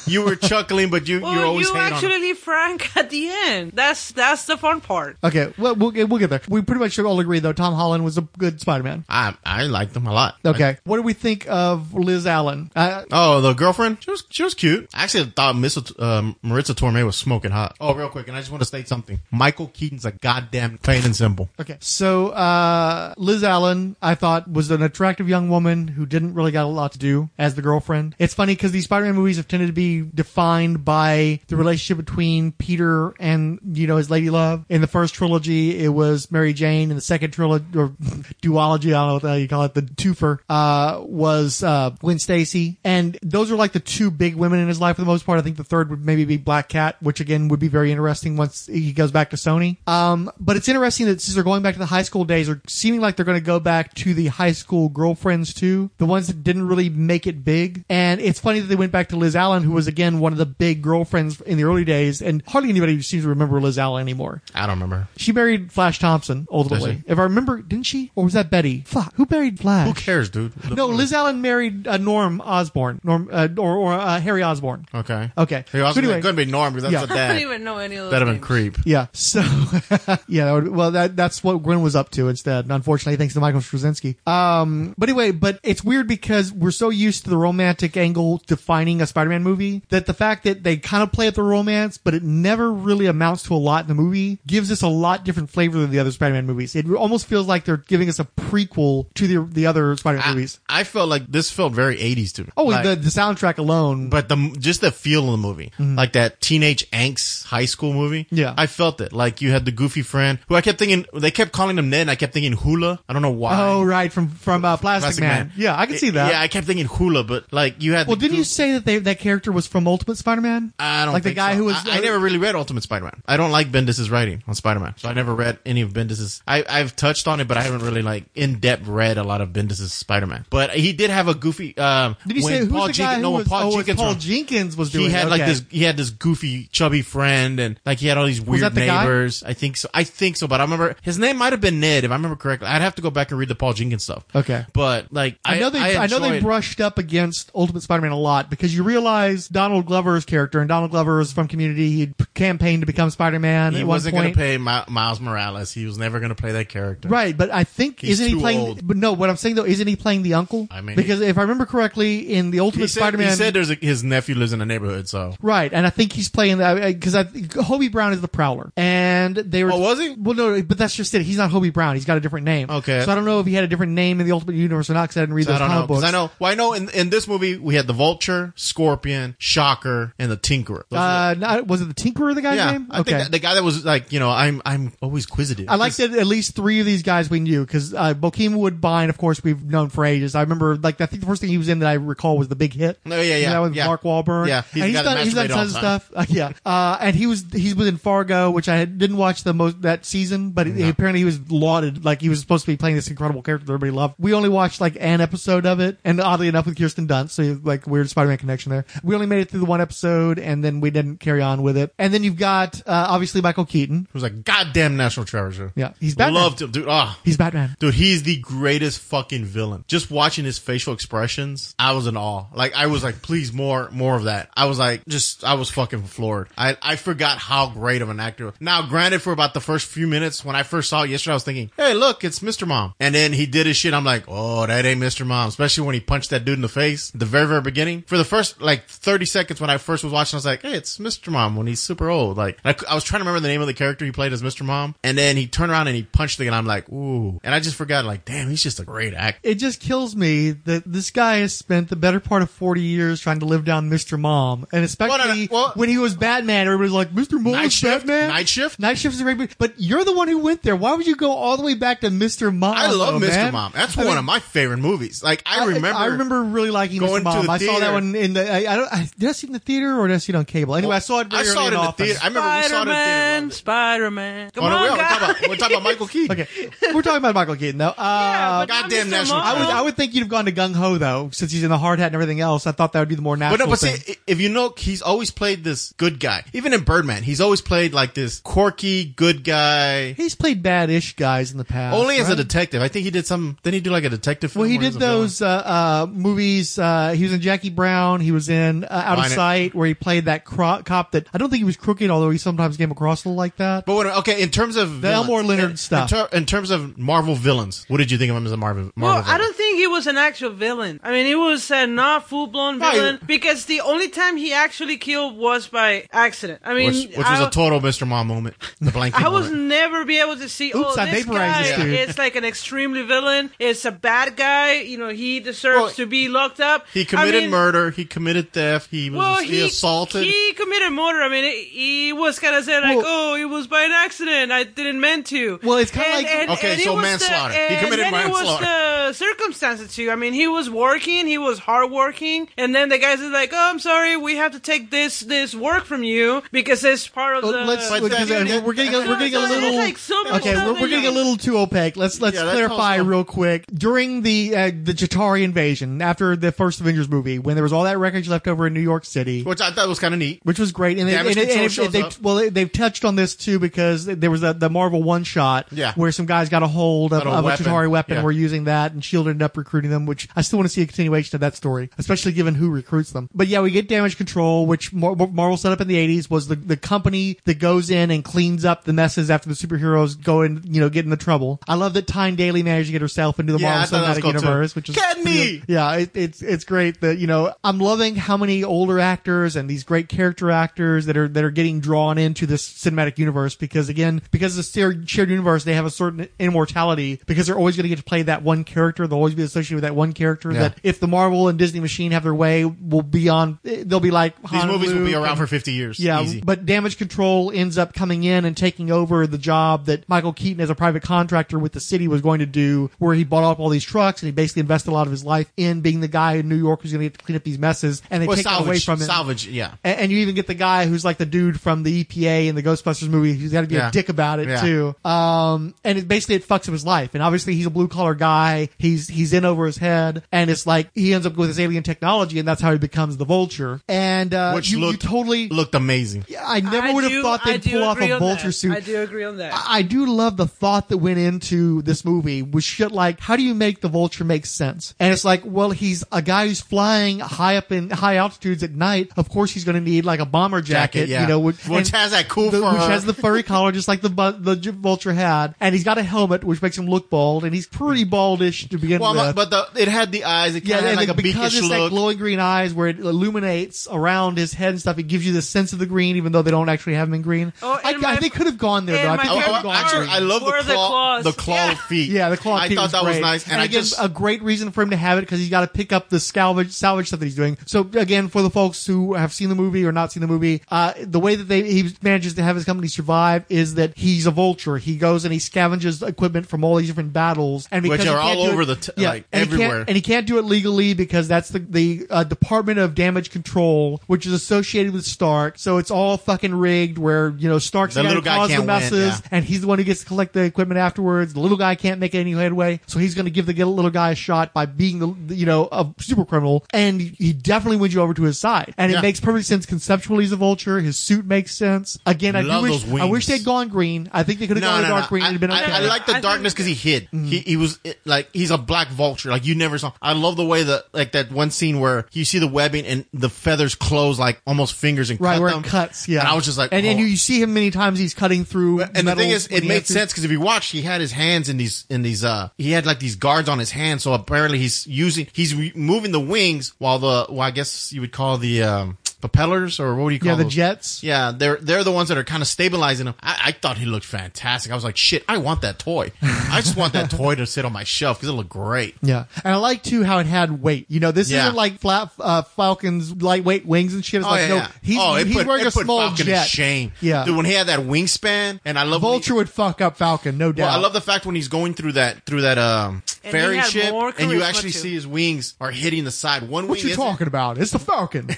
you were chuckling, but you you
Well,
always
you
hate on.
actually leave Frank at the end. That's that's the fun part.
Okay, well, we'll get, we'll get there. We pretty much all agree, though. Tom Holland was a good Spider-Man.
I I liked them a lot.
Okay, what do we think of Liz Allen? Uh,
Oh, the girlfriend? She was she was cute. I actually thought Miss um, Marisa Tomei was smoking hot. Oh, real quick, and I just want to state something. Michael Keaton's a goddamn plain and simple.
okay, so uh, Liz Allen, I thought was an attractive young woman who didn't really got a lot to do as the girlfriend. It's funny because these Spider-Man movies have tended to be defined by the relationship between Peter and you know his lady love. In the first trilogy, it was Mary Jane. In the second trilogy or duology, I don't know what the hell you call it, the twofer uh, was uh, Gwen Stacy, and those are like the two big women in his life for the most part. I think the third would maybe be Black Cat, which again would be very interesting once he goes back to Sony. Um, but it's interesting that since they're going back to the high school days, or seeming like they're going to go back to the high school girlfriends too, the ones that didn't really make it big. And it's funny that they went back to Liz Allen, who was again one of the big girlfriends in the early days, and hardly anybody seems to remember Liz Allen anymore.
I don't remember.
She married Flash Thompson ultimately. If I remember, didn't she? Or was that Betty? Fuck, who married Flash?
Who cares, dude?
No, Liz Allen married uh, Norm Osborn, Norm uh, or, or uh, Harry Osborn.
Okay.
Okay.
He also
So anyway-
couldn't be Norm because that's
Yeah.
the
I don't
dad.
even know any of those.
That'd have been
names.
creep.
Yeah. So, yeah. that would- Well, that that's what Gwen was up to instead. Unfortunately, thanks to Michael Straczynski. Um, but anyway, but it's weird because we're so used to the romantic angle defining a Spider-Man movie that the fact that they kind of play at the romance, but it never really amounts to a lot in the movie, gives us a lot different flavor than the other Spider-Man movies. It almost feels like they're giving us a prequel to the the other Spider-Man
I,
movies.
I felt like this felt very 80s to me.
Oh,
Like-
the the soundtrack alone.
but the just the feel of the movie, like that teenage angst high school movie.
Yeah.
I felt it. Like you had the goofy friend who I kept thinking they kept calling him Ned. and I kept thinking Hula. I don't know why.
oh, right from from uh, Plastic,
Plastic
Man. Yeah, I can see that.
Yeah, I kept thinking Hula, but like you had.
Well, didn't you say that they, that character was from Ultimate Spider-Man?
I don't
like the guy
so.
who was.
I, I never really read Ultimate Spider-Man. I don't like Bendis's writing on Spider-Man, so I never read any of Bendis's. I, I've touched on it, but I haven't really like in depth read a lot of Bendis's Spider-Man. But he did have a goofy. Um,
Did you say who's
Paul
the guy
Jenkins,
who
no,
was?
Paul
oh,
Jenkins
Paul Jenkins was doing.
he had
it.
like this he had this goofy chubby friend and like he had all these weird
the guy?
neighbors i think so i think so but i remember his name might have been ned if i remember correctly i'd have to go back and read the paul jenkins stuff
Okay.
but like
I know they. I, know they brushed up against Ultimate Spider-Man a lot because you realize Donald Glover's character and Donald Glover is from Community. He campaigned to become Spider-Man
he wasn't going to pay Mi- miles morales he was never going to play that character
Right, but I think
He's
isn't he playing?
old.
But no, what I'm saying though, isn't he playing the uncle?
I mean-
because if I remember correctly, in the Ultimate
he said,
Spider-Man,
he said there's a, his nephew lives in the neighborhood so
Right, and I think he's playing that because I think Hobie Brown is the Prowler, and they were.
Oh, was he?
Well, no, but that's just it. He's not Hobie Brown. He's got a different name.
Okay.
So I don't know if he had a different name in the Ultimate Universe or not because I didn't read
So I
those
don't know
comic
because
books.
I know. Well, I know in in this movie we had the Vulture, Scorpion, Shocker, and the Tinkerer. Those
Uh, not, was it the Tinkerer, the guy's
yeah,
name?
I think that, the guy that was like, you know, I'm I'm always quizzitive.
I like that at least three of these guys we knew because uh, Bokeem Woodbine, of course, we've known for ages. I remember, like, I think the first thing he was in that I recall was the Big Hit.
Oh, yeah, yeah,
That with
yeah.
Mark Wahlberg.
Yeah, he's
and he's
that
done, he's done tons of stuff. Uh, yeah, uh, and he was he's within Fargo, which I didn't watch the most that season, but he- apparently he was lauded like he was supposed to be playing this incredible character that everybody loved. We only watched like an episode of it, and oddly enough, with Kirsten Dunst, so like weird Spider-Man connection there. We only made it through the one episode, and then we didn't carry on with it. And then you've got uh, obviously Michael Keaton.
who's like goddamn national treasure.
Yeah, he's Batman.
Loved him, dude. Ah,
He's Batman.
Dude, he's the greatest fucking villain. Just watching his facial expressions, I was in awe. Like, I was like, please, more, more of that. I was like, just, I was fucking floored. I, I forgot how great of an actor. Now, granted, for about the first few minutes, when I first saw it yesterday, I was thinking, hey, look, it's Mr. Mom. And then he did his shit. I'm like, oh, that ain't Mr. Mom. Especially when he punched that dude in the face, the very, very beginning. For the first, like, 30 seconds when I first was watching, I was like, hey, it's Mr. Mom when he's super old. Like, I, I was trying to remember the name of the character he played as Mr. Mom. And then he turned around and he punched the and I'm like, ooh. And I just forgot, like, damn, he's just a great actor.
it just kills me that this guy has spent the better part of 40 years trying to live down Mr. Mom. And especially
Well, no, no, well-
when he was Batman, everybody's like, Mr. Mom
Night
is
Shift?
Batman?
Night Shift?
Night Shift is a great movie. But you're the one who went there. Why would you go all the way back to Mr. Mom?
I love
though,
Mr.
man?
Mom. That's
I
one
mean,
of my favorite movies. Like, I remember.
I, remember really liking
going
Mr.
to
Mom.
the
I saw that one in the. I, I don't. I, did I see it in the theater or did I see it on cable? Anyway, I saw it.
I
Very
saw
early
it in the
office.
theater. I remember we saw it in the theater.
Spider-Man,
loved.
Spider-Man. Come
Oh, no,
on,
we are, we're,
guys.
talking about, we're talking about Michael Keaton.
Okay, we're talking about Michael Keaton though. Uh,
Yeah, but not
goddamn
Mr.
National
I would,
Marvel.
I would think you'd have gone to Gung Ho though, since he's in the hard hat and everything else. I thought that would be the more
But
natural
no, but
thing.
see, i- if you know, he's always played this good guy. Even in Birdman, he's always played like this quirky good guy.
He's played bad-ish guys in the past.
Only as a detective. I think he did some. Didn't he do like a detective film?
Well, he did
was a villain?
those uh, uh, movies. Uh, he was in Jackie Brown. He was in uh, Out of
Mine-
Sight, where he played that cro- cop that I don't think he was crooked, although he sometimes came across a little like that.
But what, okay, in terms of
The Elmore Leonard
in,
stuff.
In, ter- in terms of Marvel villains, what did you think of him as a Marvel? Marvel
Well, I don't think he was an actual villain. I mean, he was a not full blown
No, he-
villain because the only time he actually killed was by accident. I mean,
Which, which was
I,
a total Mr. Mom moment. The blanket.
I was never be able to see.
Oops,
oh,
I
this guy
this
is like an extremely villain. It's a bad guy. You know, he deserves
Well,
to be locked up.
He committed
I mean,
murder. He committed theft. He was
Well,
he,
he,
assaulted.
He committed murder. I mean, it, he was kind of saying like,
Well-
"Oh, it was by an accident. I didn't meant to."
Well, it's kinda like-
and-
Okay,
and
so
was the-
manslaughter. He committed
then It was the circumstances too. I mean, he was working. He was hardworking, and then the guys are like, "Oh, I'm sorry. We have to take this this work from you because it's part of the."
let's
But
because
then-
we're getting a, we're getting a little
like so
okay we're, we're getting a little too opaque. Let's let's
Yeah,
clarify real quick. During the uh, the Chitauri invasion after the first Avengers movie, when there was all that wreckage left over in New York City,
which I thought was kind of neat.
which was great. And, they,
Damage
and, it- and it- they, well, they, they've touched on this too because there was a, the Marvel one shot
Yeah.
where some guys got a hold of,
a
of
weapon.
a Chitauri weapon,
Yeah.
were using that, and Shield ended up recruiting them. Which I still want to see a continuation of that story, especially given who recruits them. But yeah, we get Damage Control, which Mar- Marvel set up in the '80s was the the company that goes in and cleans up the messes after the superheroes go and you know get into trouble. I love that Tyne Daly managed to get herself into the
Yeah,
Marvel
thought that was
Cinematic
cool, too.
Universe, which is
Get me!
yeah, it, it's it's great that you know I'm loving how many older actors and these great character actors that are that are getting drawn into this cinematic universe because again because it's a shared universe they have a certain immortality because they're always going to get to play that one character they'll always be associated with that one character
Yeah.
that if the Marvel and Disney machine have their way will be on they'll be like
These movies will be around for 50 years.
yeah,
Easy.
but Damage Control ends up coming in and taking over the job that Michael Keaton, as a private contractor with the city, was going to do, where he bought up all these trucks and he basically invested a lot of his life in being the guy in New York who's going to get to clean up these messes, and they
well,
take that away from him.
salvage, yeah.
And, and you even get the guy who's like the dude from the EPA in the Ghostbusters movie who's got to be
Yeah.
a dick about it
Yeah.
too. Um, and it basically it fucks up his life. And obviously he's a blue collar guy. He's he's in over his head, and it's like he ends up with his alien technology, and that's how he becomes the Vulture. And uh,
Which
you, you
looked
totally
looked amazing.
Yeah, I never
I
would have thought they'd pull off a vulture
that.
suit.
I do agree on that.
I I do love the thought that went into this movie was shit like, how do you make the vulture make sense? And it's like, well, he's a guy who's flying high up in high altitudes at night. Of course, he's going to need like a bomber jacket,
Jacket, yeah.
you know, which,
Which has that cool
the,
fur.
which has the furry collar, just like the the vulture had. And he's got a helmet, which makes him look bald, and he's pretty baldish to begin
Well,
with.
but the it had the eyes. It
yeah,
of had like a
because
beakish
it's that
look.
glowing green eyes where it illuminates around his head and stuff, it gives you the sense of the green, even though they don't actually have them in green.
Oh,
I,
and
I
my-
think could have gone there. Though. I think
Oh,
it could have gone
actually,
green.
I love the
Were the
claw,
claws.
the claw
Yeah.
feet.
Yeah, the claw
I
feet
thought
was
that was nice, and,
and
I
again,
just
a great reason for him to have it because he's got to pick up the salvage salvage stuff that he's doing. So again, for the folks who have seen the movie or not seen the movie, uh, the way that they he manages to have his company survive is that he's a vulture. He goes and he scavenges equipment from all these different battles, and because
Which
he
are
can't
all
do
over
it-
the t-
yeah,
like,
and
everywhere.
can't, and he can't do it legally because that's the the uh, Department of Damage Control, which is associated with Stark. So it's all fucking rigged. Where you know Stark's
The
the, guy
little
who
guy
caused the
can't win,
messes,
yeah.
and he's the one who gets to collect the equipment afterwards. The little guy can't make any headway, so he's going to give the little guy a shot by being the the, you know a super criminal, and he definitely wins you over to his side. And
Yeah.
it makes perfect sense conceptually. He's a vulture. His suit makes sense. Again, I do
Love
wish
those
I wish they'd gone green. I think they could have gone to dark green
I,
been okay.
I, like the
I
darkness because he hid. Mm-hmm. He he was it, like he's a black vulture. Like you never saw. I love the way that like that one scene where you see the webbing and the feathers close like almost fingers and
Right
cut
where
them.
it cuts, yeah.
And I was just like,
and, and
oh.
you, you see him many times. He's cutting through.
And the thing is, it made sense because if you watch, he had his hands in these in these uh he had like these guards on his hands. So apparently he's using he's re- moving the wings while the well I guess you would call the um propellers or what do you call
Yeah, the
those?
jets.
Yeah, they're they're the ones that are kind of stabilizing him. I, I thought he looked fantastic. I was like, shit, I want that toy. I just want that toy to sit on my shelf because it looked great.
Yeah, and I like too how it had weight. You know, this
Yeah.
isn't like flat uh, Falcon's lightweight wings and shit. It's
Oh
like
yeah,
no,
yeah.
he's
oh,
he's
put,
wearing a small
Falcon
jet.
in shame.
Yeah,
dude, when he had that wingspan, and I love when he-
Vulture would fuck up Falcon, no doubt.
Well, I love the fact when he's going through that through that um
And
ferry ship, and you actually see his wings are hitting the side. One
what
wing
you talking about? It's the Falcon.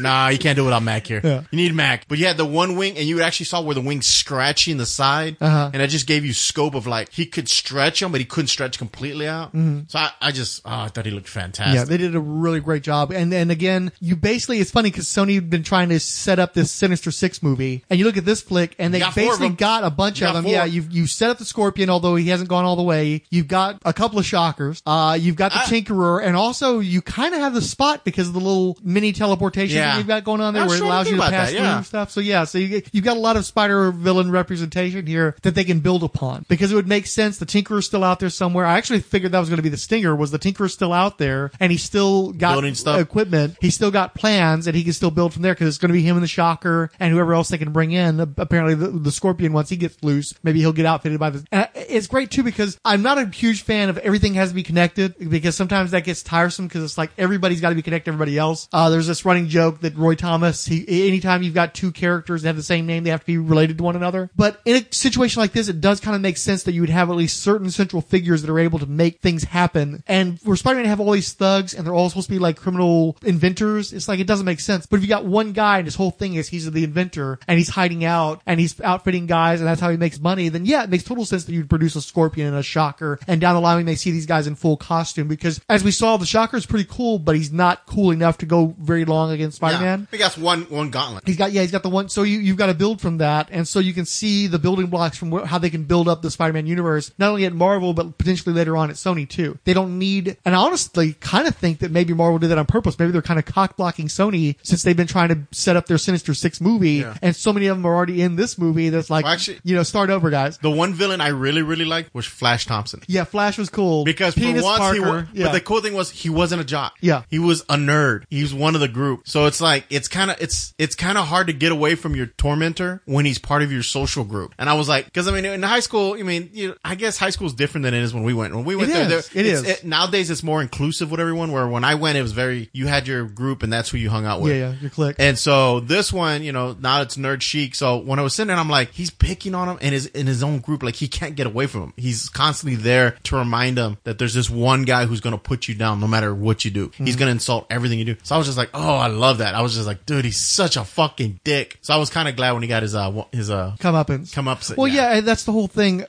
Nah, you can't do it without Mac here.
Yeah.
You need Mac. But you had the one wing, and you actually saw where the wings scratching the side,
Uh-huh.
and I just gave you scope of like he could stretch them, but he couldn't stretch completely out. So I, I just, oh, I thought he looked fantastic.
Mm-hmm. yeah, they did a really great job. And and again, you basically it's funny because Sony had been trying to set up this Sinister Six movie, and you look at this flick, and they
got
basically got a bunch
You
of them.
four.
Yeah, you've you set up the Scorpion, although he hasn't gone all the way. You've got a couple of shockers. Uh, you've got the
I-
Tinkerer, and also you kind of have the spot because of the little mini teleportation
Yeah.
that you've got going on there, where it allows you to pass
that,
through
yeah.
and stuff. So yeah, so you get, you've got a lot of spider villain representation here that they can build upon because it would make sense. The Tinkerer's still out there somewhere. I actually figured that was going to be the stinger. Was the Tinkerer still out there and he still got
Building stuff.
equipment? He still got plans and he can still build from there because it's going to be him and the Shocker and whoever else they can bring in. Apparently, the, the Scorpion once he gets loose, maybe he'll get outfitted by the. And it's great too because I'm not a huge fan of everything has to be connected because sometimes that gets tiresome because it's like everybody's got to be connected to everybody else. Uh, there's this running joke that Roy Thomas, he, anytime you've got two characters that have the same name, they have to be related to one another. But in a situation like this, it does kind of make sense that you would have at least certain central figures that are able to make things happen. And for Spider-Man to have all these thugs and they're all supposed to be like criminal inventors, it's like it doesn't make sense. But if you got one guy and his whole thing is he's the inventor and he's hiding out and he's outfitting guys and that's how he makes money, then yeah, it makes total sense that you'd produce a Scorpion and a Shocker. And down the line, we may see these guys in full costume because as we saw, the Shocker is pretty cool, but he's not cool enough to go very long against Spider-Man.
Yeah. He got one one gauntlet.
He's got yeah, he's got the one. So you you've got to build from that, and so you can see the building blocks from wh- how they can build up the Spider-Man universe, not only at Marvel but potentially later on at Sony too. They don't need, and I honestly kind of think that maybe Marvel did that on purpose. Maybe they're kind of cock blocking Sony since they've been trying to set up their Sinister Six movie,
Yeah.
and so many of them are already in this movie. That's like,
Well, actually-
you know, start over, guys.
The one villain I really really liked was Flash Thompson.
Yeah, Flash was cool
Because
Penis
for once
Parker,
he was,
yeah.
but the cool thing was he wasn't a jock.
Yeah.
he was a nerd. He was one of the group. So it's like it's kind of it's it's kind of hard to get away from your tormentor when he's part of your social group. And I was like, because I mean, in high school, I mean, you I guess high school is different than it is when we went. When we went
It
there,
is.
there
It
it's-
is.
nowadays it's more inclusive with everyone. Where when I went, it was very you had your group and that's who you hung out with.
yeah, yeah, your clique.
And so this one, you know, now it's nerd chic. So when I was sitting there, I'm like, he's picking on him and his in his own group, like he can't get away from him. He's constantly there to remind him that there's this one guy who's gonna put you down no matter what you do.
Mm-hmm.
He's gonna insult everything you do. So I was just like, oh, I love that. I was just like, dude, he's such a fucking dick. So I was kind of glad when he got his uh his uh
come up and
come up.
Well, yeah. that's the whole thing.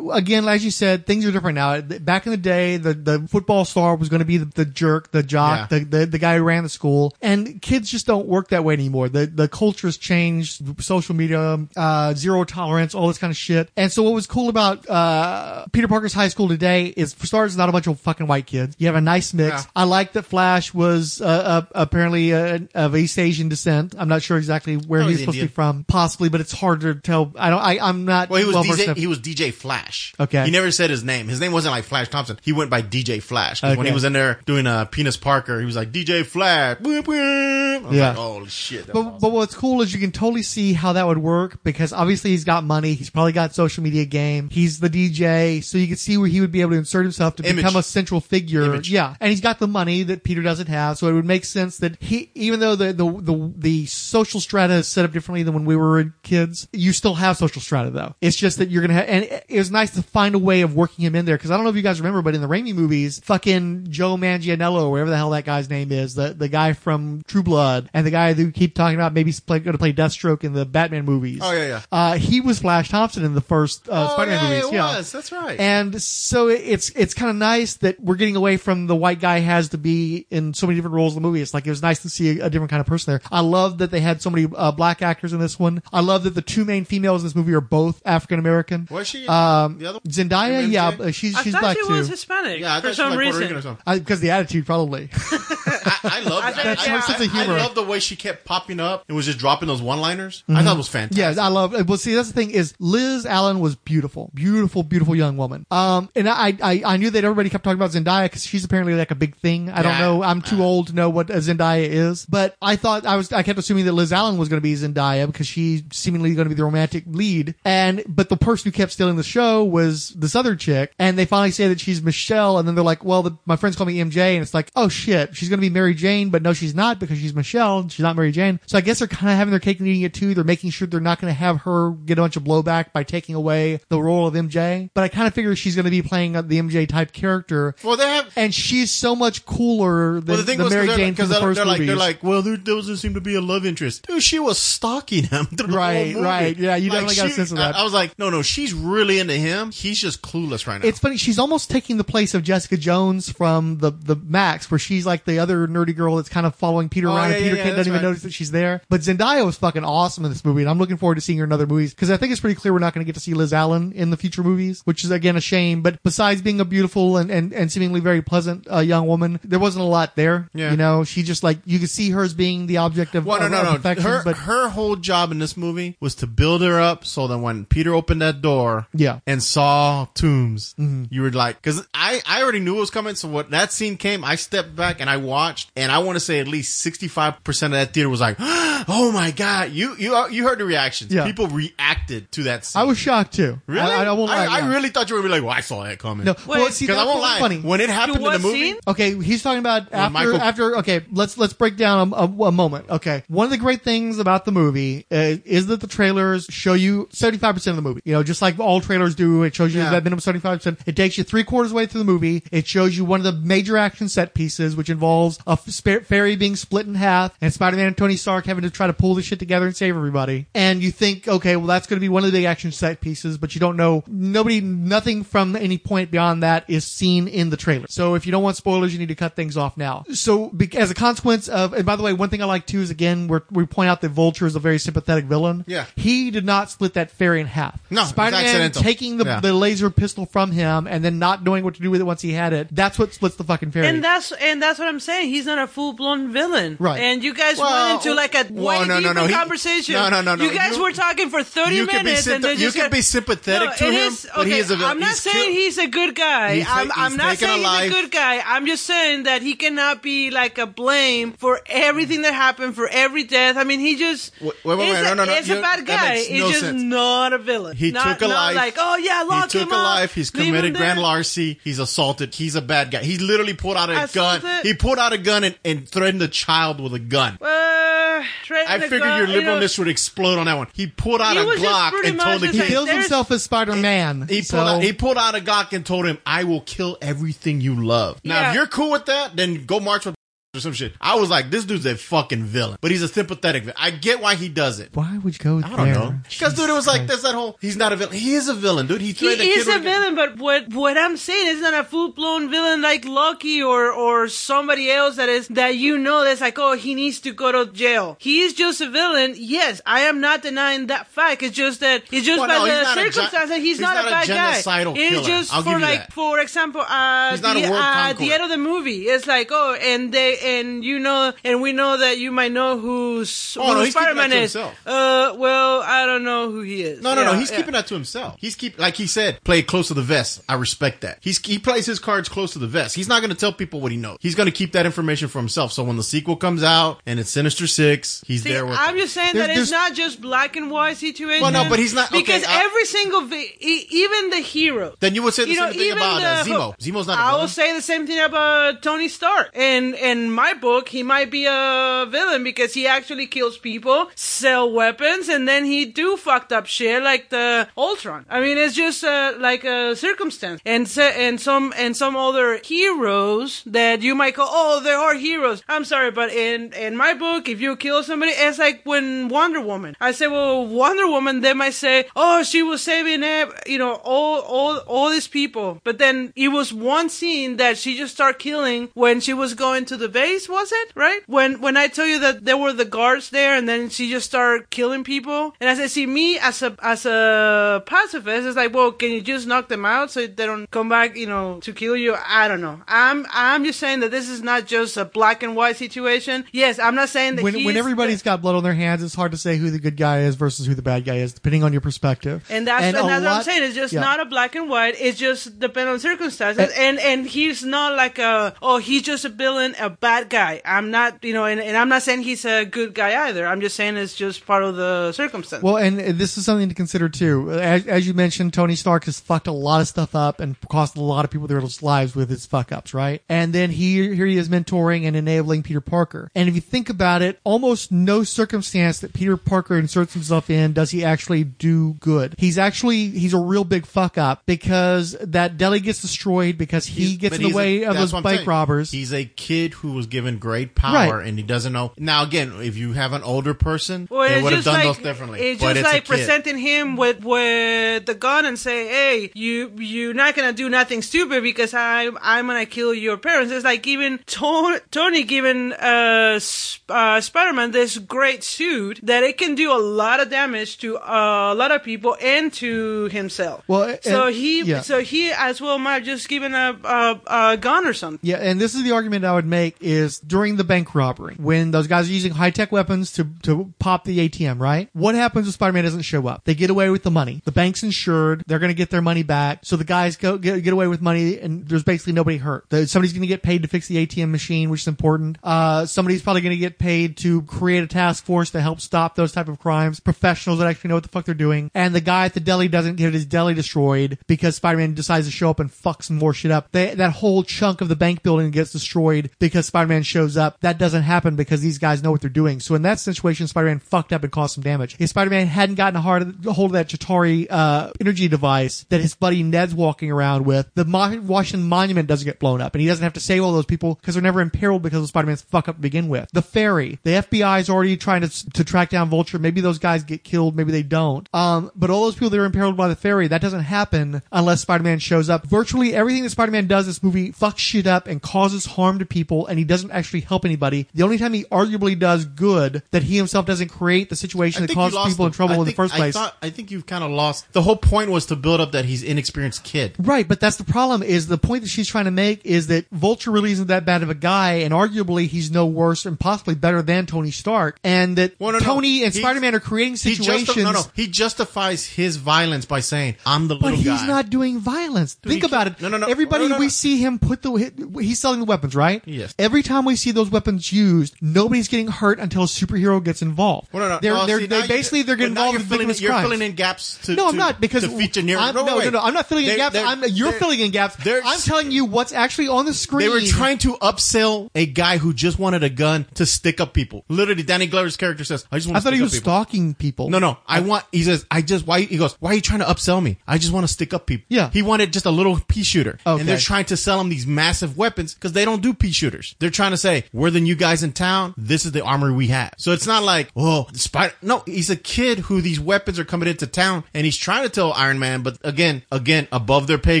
Again, as you said, things are different now. Back in the day, the, the football star was going to be the, the jerk, the jock,
Yeah.
the, the the guy who ran the school, and kids just don't work that way anymore. The the culture's changed, social media, uh, zero tolerance, all this kind of shit. And so, what was cool about uh, Peter Parker's high school today is, for starters, not a bunch of fucking white kids. You have a nice mix.
Yeah.
I like that Flash was uh, uh, apparently uh, of East Asian descent. I'm not sure exactly where
Oh,
he's
he's
supposed to be from, possibly, but it's hard to tell. I don't. I, I'm not.
Well, he was
versed
DJ. He was DJ Flash.
Okay.
He never said his name. His name wasn't like Flash Thompson. He went by DJ Flash. 'Cause When he was in there doing uh, Penis Parker, he was like DJ Flash. Boom, boom. I was
Yeah.
like, oh shit.
But,
awesome.
but what's cool is you can totally see how that would work because obviously he's got money. He's probably got social media game. He's the DJ. So you can see where he would be able to insert himself to
Image.
become a central figure.
Image.
Yeah. And he's got the money that Peter doesn't have. So it would make sense that he, even though the, the, the, the social strata is set up differently than when we were kids, you still have social strata though. It's just that you're going to have, and it, was nice to find a way of working him in there because I don't know if you guys remember, but in the Raimi movies, fucking Joe Manganiello, or whatever the hell that guy's name is, the, the guy from True Blood and the guy who keep talking about maybe going to play Deathstroke in the Batman movies.
Oh, yeah, yeah.
Uh, he was Flash Thompson in the first uh,
Oh,
Spider-Man
yeah,
movies. yeah,
was. That's right.
And so it's it's kind of nice that we're getting away from the white guy has to be in so many different roles in the movie. It's like it was nice to see a, a different kind of person there. I love that they had so many uh, black actors in this one. I love that the two main females in this movie are both African American.
Was she?
Um,
The other-
Zendaya, yeah, she's
I
she's
thought
black
she
too.
was Hispanic
yeah, I
for
thought she was
some
like Puerto
reason.
Rican or something.
because the attitude probably.
I, I love
I
that. I.
Sense of
I,
humor.
love the way she kept popping up and was just dropping those one-liners. I thought it was fantastic.
Yeah, I love. It. Well, see, that's the thing is Liz Allen was beautiful, beautiful, beautiful young woman. Um, and I, I, I knew that everybody kept talking about Zendaya because she's apparently like a big thing. I don't know. I'm too old to know what a Zendaya is, but I thought I was. I kept assuming that Liz Allen was going to be Zendaya because she's seemingly going to be the romantic lead. And but the person who kept stealing the show was this other chick, and they finally say that she's Michelle, and then they're like, well, the, my friends call me MJ, and it's like, oh shit, she's going to be Mary Jane, but no, she's not because she's Michelle, and she's not Mary Jane. So I guess they're kind of having their cake and eating it too. They're making sure they're not going to have her get a bunch of blowback by taking away the role of MJ. But I kind of figure she's going to be playing the MJ type character.
Well, they have.
And she's so much cooler than
Well, the thing
the
was
Mary
because
Jane
they're,
the
they're,
first
they're like they're like, well, there doesn't seem to be a love interest. Dude, she was stalking him.
Right, right. Yeah, you definitely got a sense of that.
I, I was like, no, no, she's really into him. He's just clueless right now.
It's funny. She's almost taking the place of Jessica Jones from the the Max, where she's like the other nerdy girl that's kind of following Peter
Oh,
around,
yeah,
and Peter
yeah, yeah,
doesn't even
right.
notice that she's there. But Zendaya was fucking awesome in this movie, and I'm looking forward to seeing her in other movies because I think it's pretty clear we're not going to get to see Liz Allen in the future movies, which is again a shame. But besides being a beautiful and and, and seemingly very pleasant uh, young woman, there wasn't a lot there.
Yeah.
You know, she just like you could see her as being the object of,
Well, no, no, no. Her
but
her whole job in this movie was to build her up so that when Peter opened that door,
Yeah.
and saw Toomes, you were like, because I I already knew it was coming. So when that scene came, I stepped back and I watched, and I want to say at least sixty five percent of that theater was like, oh my god, you you you heard the reactions.
Yeah.
People reacted to that. Scene.
I was shocked too.
really.
I, I, won't lie.
I,
yeah.
really thought you were gonna be like, well, I saw that coming.
no. well,
Wait,
see,
because I won't lie.
funny.
When it happened in the movie,
scene?
Okay, he's talking about after
Michael-
after. Okay, let's let's break down a, a, a moment. Okay, one of the great things about the movie uh, is that the trailers show you seventy five percent of the movie. You know, just like all trailers do, it shows you
Yeah.
that minimum seventy five percent. It takes you three quarters way through the movie. It shows you one of the major action set pieces, which involves a f- spa- ferry being split in half and Spider Man and Tony Stark having to try to pull this shit together and save everybody. And you think, okay, well that's going to be one of the big action set pieces, but you don't know. Nobody, nothing from any point beyond that is seen in the trailer. So if you don't want spoilers, you need to cut things off now. So be- as a consequence of, and by the way, one thing I like too is again, we're, we point out that Vulture is a very sympathetic villain.
Yeah.
He did not split that ferry in half.
No,
Spider-Man
accidental.
taking the,
Yeah.
the laser pistol from him and then not knowing what to do with it once he had it. That's what splits the fucking ferry.
And that's and that's what I'm saying. He's not a full blown villain,
Right.
And you guys
Well,
went into like a
well,
way
no, no, no, he-
conversation.
no, no, no, no.
You guys
You-
were talking for 30
you can be
minutes, and
sympa-
then
you
just
can
got-
be sympathetic
No,
to him,
is-
but he
okay,
is a villain.
I'm not
He's
saying
killed-
he's a good guy.
He's
I'm,
ta-
I'm not saying he's a good guy. I'm just saying that he cannot be like a blame for everything that happened, for every death. I mean, he just
Wait, wait, wait,
is
no,
a,
no, no,
is a bad guy. He's just
sense.
not a villain.
He
not,
took a life.
Like, oh yeah,
He took
him
a
up.
life. He's committed grand larceny. He's assaulted. He's a bad guy. He literally pulled out a gun. He pulled out a gun and, and threatened a child with a gun.
Uh,
I figured
gun,
your
you know,
liberalness would explode on that one. He pulled out
He
a Glock and told
much
the
just
he
like,
kid.
feels himself as Spider-Man.
He
so-
pulled out he pulled out a Glock and told him, "I will kill everything you love." Now,
Yeah.
if you're cool with that, then go march with or some shit. I was like, this dude's a fucking villain, but he's a sympathetic. villain. I get why he does it.
Why would you go
I don't
there?
know. Because dude, it was like that's that whole. He's not a villain. He is a villain, dude. He
He
threatened a
is
kid
a villain, but what what I'm saying is not a full blown villain like Loki or or somebody else that is that you know that's like oh he needs to go to jail. He is just a villain. Yes, I am not denying that fact. It's just that it's just
Well,
by
no,
the
not a
circumstances he's,
he's
not,
not
a
a
bad guy.
genocidal
It's just
I'll
for
give you
like
that.
for example uh
He's not
the,
a world
uh,
conqueror.
the end of the movie. It's like oh and they and you know, and we know that you might know who's
Oh, no,
who
he's keeping
Spider-Man
that to
is.
himself.
Uh, well, I don't know who he is.
No, no, no.
Yeah,
He's
yeah.
keeping that to himself. He's keep like he said, play it close to the vest. I respect that. He's he plays his cards close to the vest. He's not going to tell people what he knows. He's going to keep that information for himself. So when the sequel comes out and it's Sinister Six, he's
See,
there with.
I'm
them.
just saying that it's not just black and white situation.
Well, no, but he's not- okay,
because
I-
every single, vi- even the hero.
Then you would say the
you know,
same thing
even
about uh, Zemo. Zemo's not.
I will say the same thing about Tony Stark. In in my book, he might be a villain because he actually kills people, sell weapons, and then he do fucked up shit like the Ultron. I mean, it's just uh, like a circumstance. And and some and some other heroes that you might call, oh, they are heroes. I'm sorry, but in in my book, if you kill somebody, it's like when Wonder Woman. I say, well, Wonder Woman. They might say, oh, she was saving, you know, all all all these people. But then it was one scene that she just started killing when she was going to the Was it right? When when I tell you that there were the guards there, and then she just started killing people. And as I said, see, me as a as a pacifist, it's like, well, can you just knock them out so they don't come back, you know, to kill you? I don't know. I'm I'm just saying that this is not just a black and white situation. Yes, I'm not saying that
when, when everybody's got blood on their hands, it's hard to say who the good guy is versus who the bad guy is, depending on your perspective.
And that's, and
a
that's what I'm saying. It's just
yeah.
not a black and white. It's just depend on circumstances. And, and he's not like a oh he's just a villain, a bad guy. I'm not you know, and, and I'm not saying he's a good guy either. I'm just saying it's just part of the circumstance.
Well, and this is something to consider too. As, as you mentioned, Tony Stark has fucked a lot of stuff up and cost a lot of people their lives with his fuck ups, right? And then he here he is mentoring and enabling Peter Parker. And if you think about it, almost no circumstance that Peter Parker inserts himself in does he actually do good. He's actually he's a real big fuck up because that deli gets destroyed because he
He's-
gets in the
he's a-
way of
that's
those bike
saying.
robbers.
He's a kid who was given great power
Right.
and he doesn't know. Now again, if you have an older person,
Well,
they
it's
would have
just
done
like
those differently.
it's
but
just
it's
like presenting him with with the gun and say, "Hey, you you're not gonna do nothing stupid because I I'm gonna kill your parents." It's like giving to- Tony giving uh, Sp- uh Spider-Man this great suit that it can do a lot of damage to uh, a lot of people and to himself.
Well,
so
and-
he
yeah.
so he as well might have just given a, a a gun or something.
Yeah, and this is the argument I would make is during the bank robbery, when those guys are using high tech weapons to, to pop the ATM, right? What happens if Spider Man doesn't show up? They get away with the money. The bank's insured. They're going to get their money back. So the guys go get, get away with money, and there's basically nobody hurt. The- somebody's going to get paid to fix the ATM machine, which is important. Uh, somebody's probably going to get paid to create a task force to help stop those type of crimes. Professionals that actually know what the fuck they're doing. And the guy at the deli doesn't get his deli destroyed because Spider Man decides to show up and fuck some more shit up. They, that whole chunk of the bank building gets destroyed because Spider Man shows up. That doesn't happen because these guys know what they're doing. So in that situation, Spider Man fucked up and caused some damage. If Spider Man hadn't gotten a hard, hold of that Chitauri uh, energy device that his buddy Ned's walking around with, the Mo- Washington Monument doesn't get blown up, and he doesn't have to save all those people because they're never imperiled because of Spider Man's fuck up to begin with. The ferry, the FBI is already trying to to track down Vulture. Maybe those guys get killed, maybe they don't. Um, but all those people that are imperiled by the ferry, that doesn't happen unless Spider Man shows up. Virtually everything that Spider Man does in this movie fucks shit up and causes harm to people, and he doesn't actually help anybody. The only time he arguably does good that he himself doesn't create the situation
I
that causes people in trouble
I
in the first place.
I, thought, I think you've kind of lost. The whole point was to build up that he's inexperienced kid.
Right, but that's the problem. Is the point that she's trying to make is that Vulture really isn't that bad of a guy, and arguably he's no worse and possibly better than Tony Stark, and that
Well, no, no.
Tony and Spider Man are creating
He justi-
situations.
no, no. He justifies his violence by saying, "I'm the
But
little
he's
guy."
not doing violence. Think about it.
no, no, no.
Everybody
No, no, no.
we see him put the he's selling the weapons, right?
Yes.
Every time we see those weapons used, nobody's getting hurt until a superhero gets involved.
Well, no, no.
They're,
Oh,
they're,
see,
they basically they're getting involved
you're
in
filling,
victimless
you're
crimes.
filling in gaps to
no, I'm
to-
not because
feature near.
I'm,
no,
no, no, no, I'm not filling in
They're-
gaps. I'm, you're filling in gaps. I'm telling you what's actually on the screen.
They were trying to upsell a guy who just wanted a gun to stick up people. Literally, Danny Glover's character says, "I just want."
I thought he was
people.
stalking people.
No, no. I want. He says, "I just why." He goes, "Why are you trying to upsell me? I just want to stick up people."
Yeah.
He wanted just a little pea shooter,
Okay.
and they're trying to sell him these massive weapons because they don't do pea shooters. They're trying to say, "We're the new guys in town. This is the armory we have." So it's not like, "Oh, the spider." No, he's a kid who these weapons are coming into town, and he's trying to tell Iron Man, but again, again, above their pay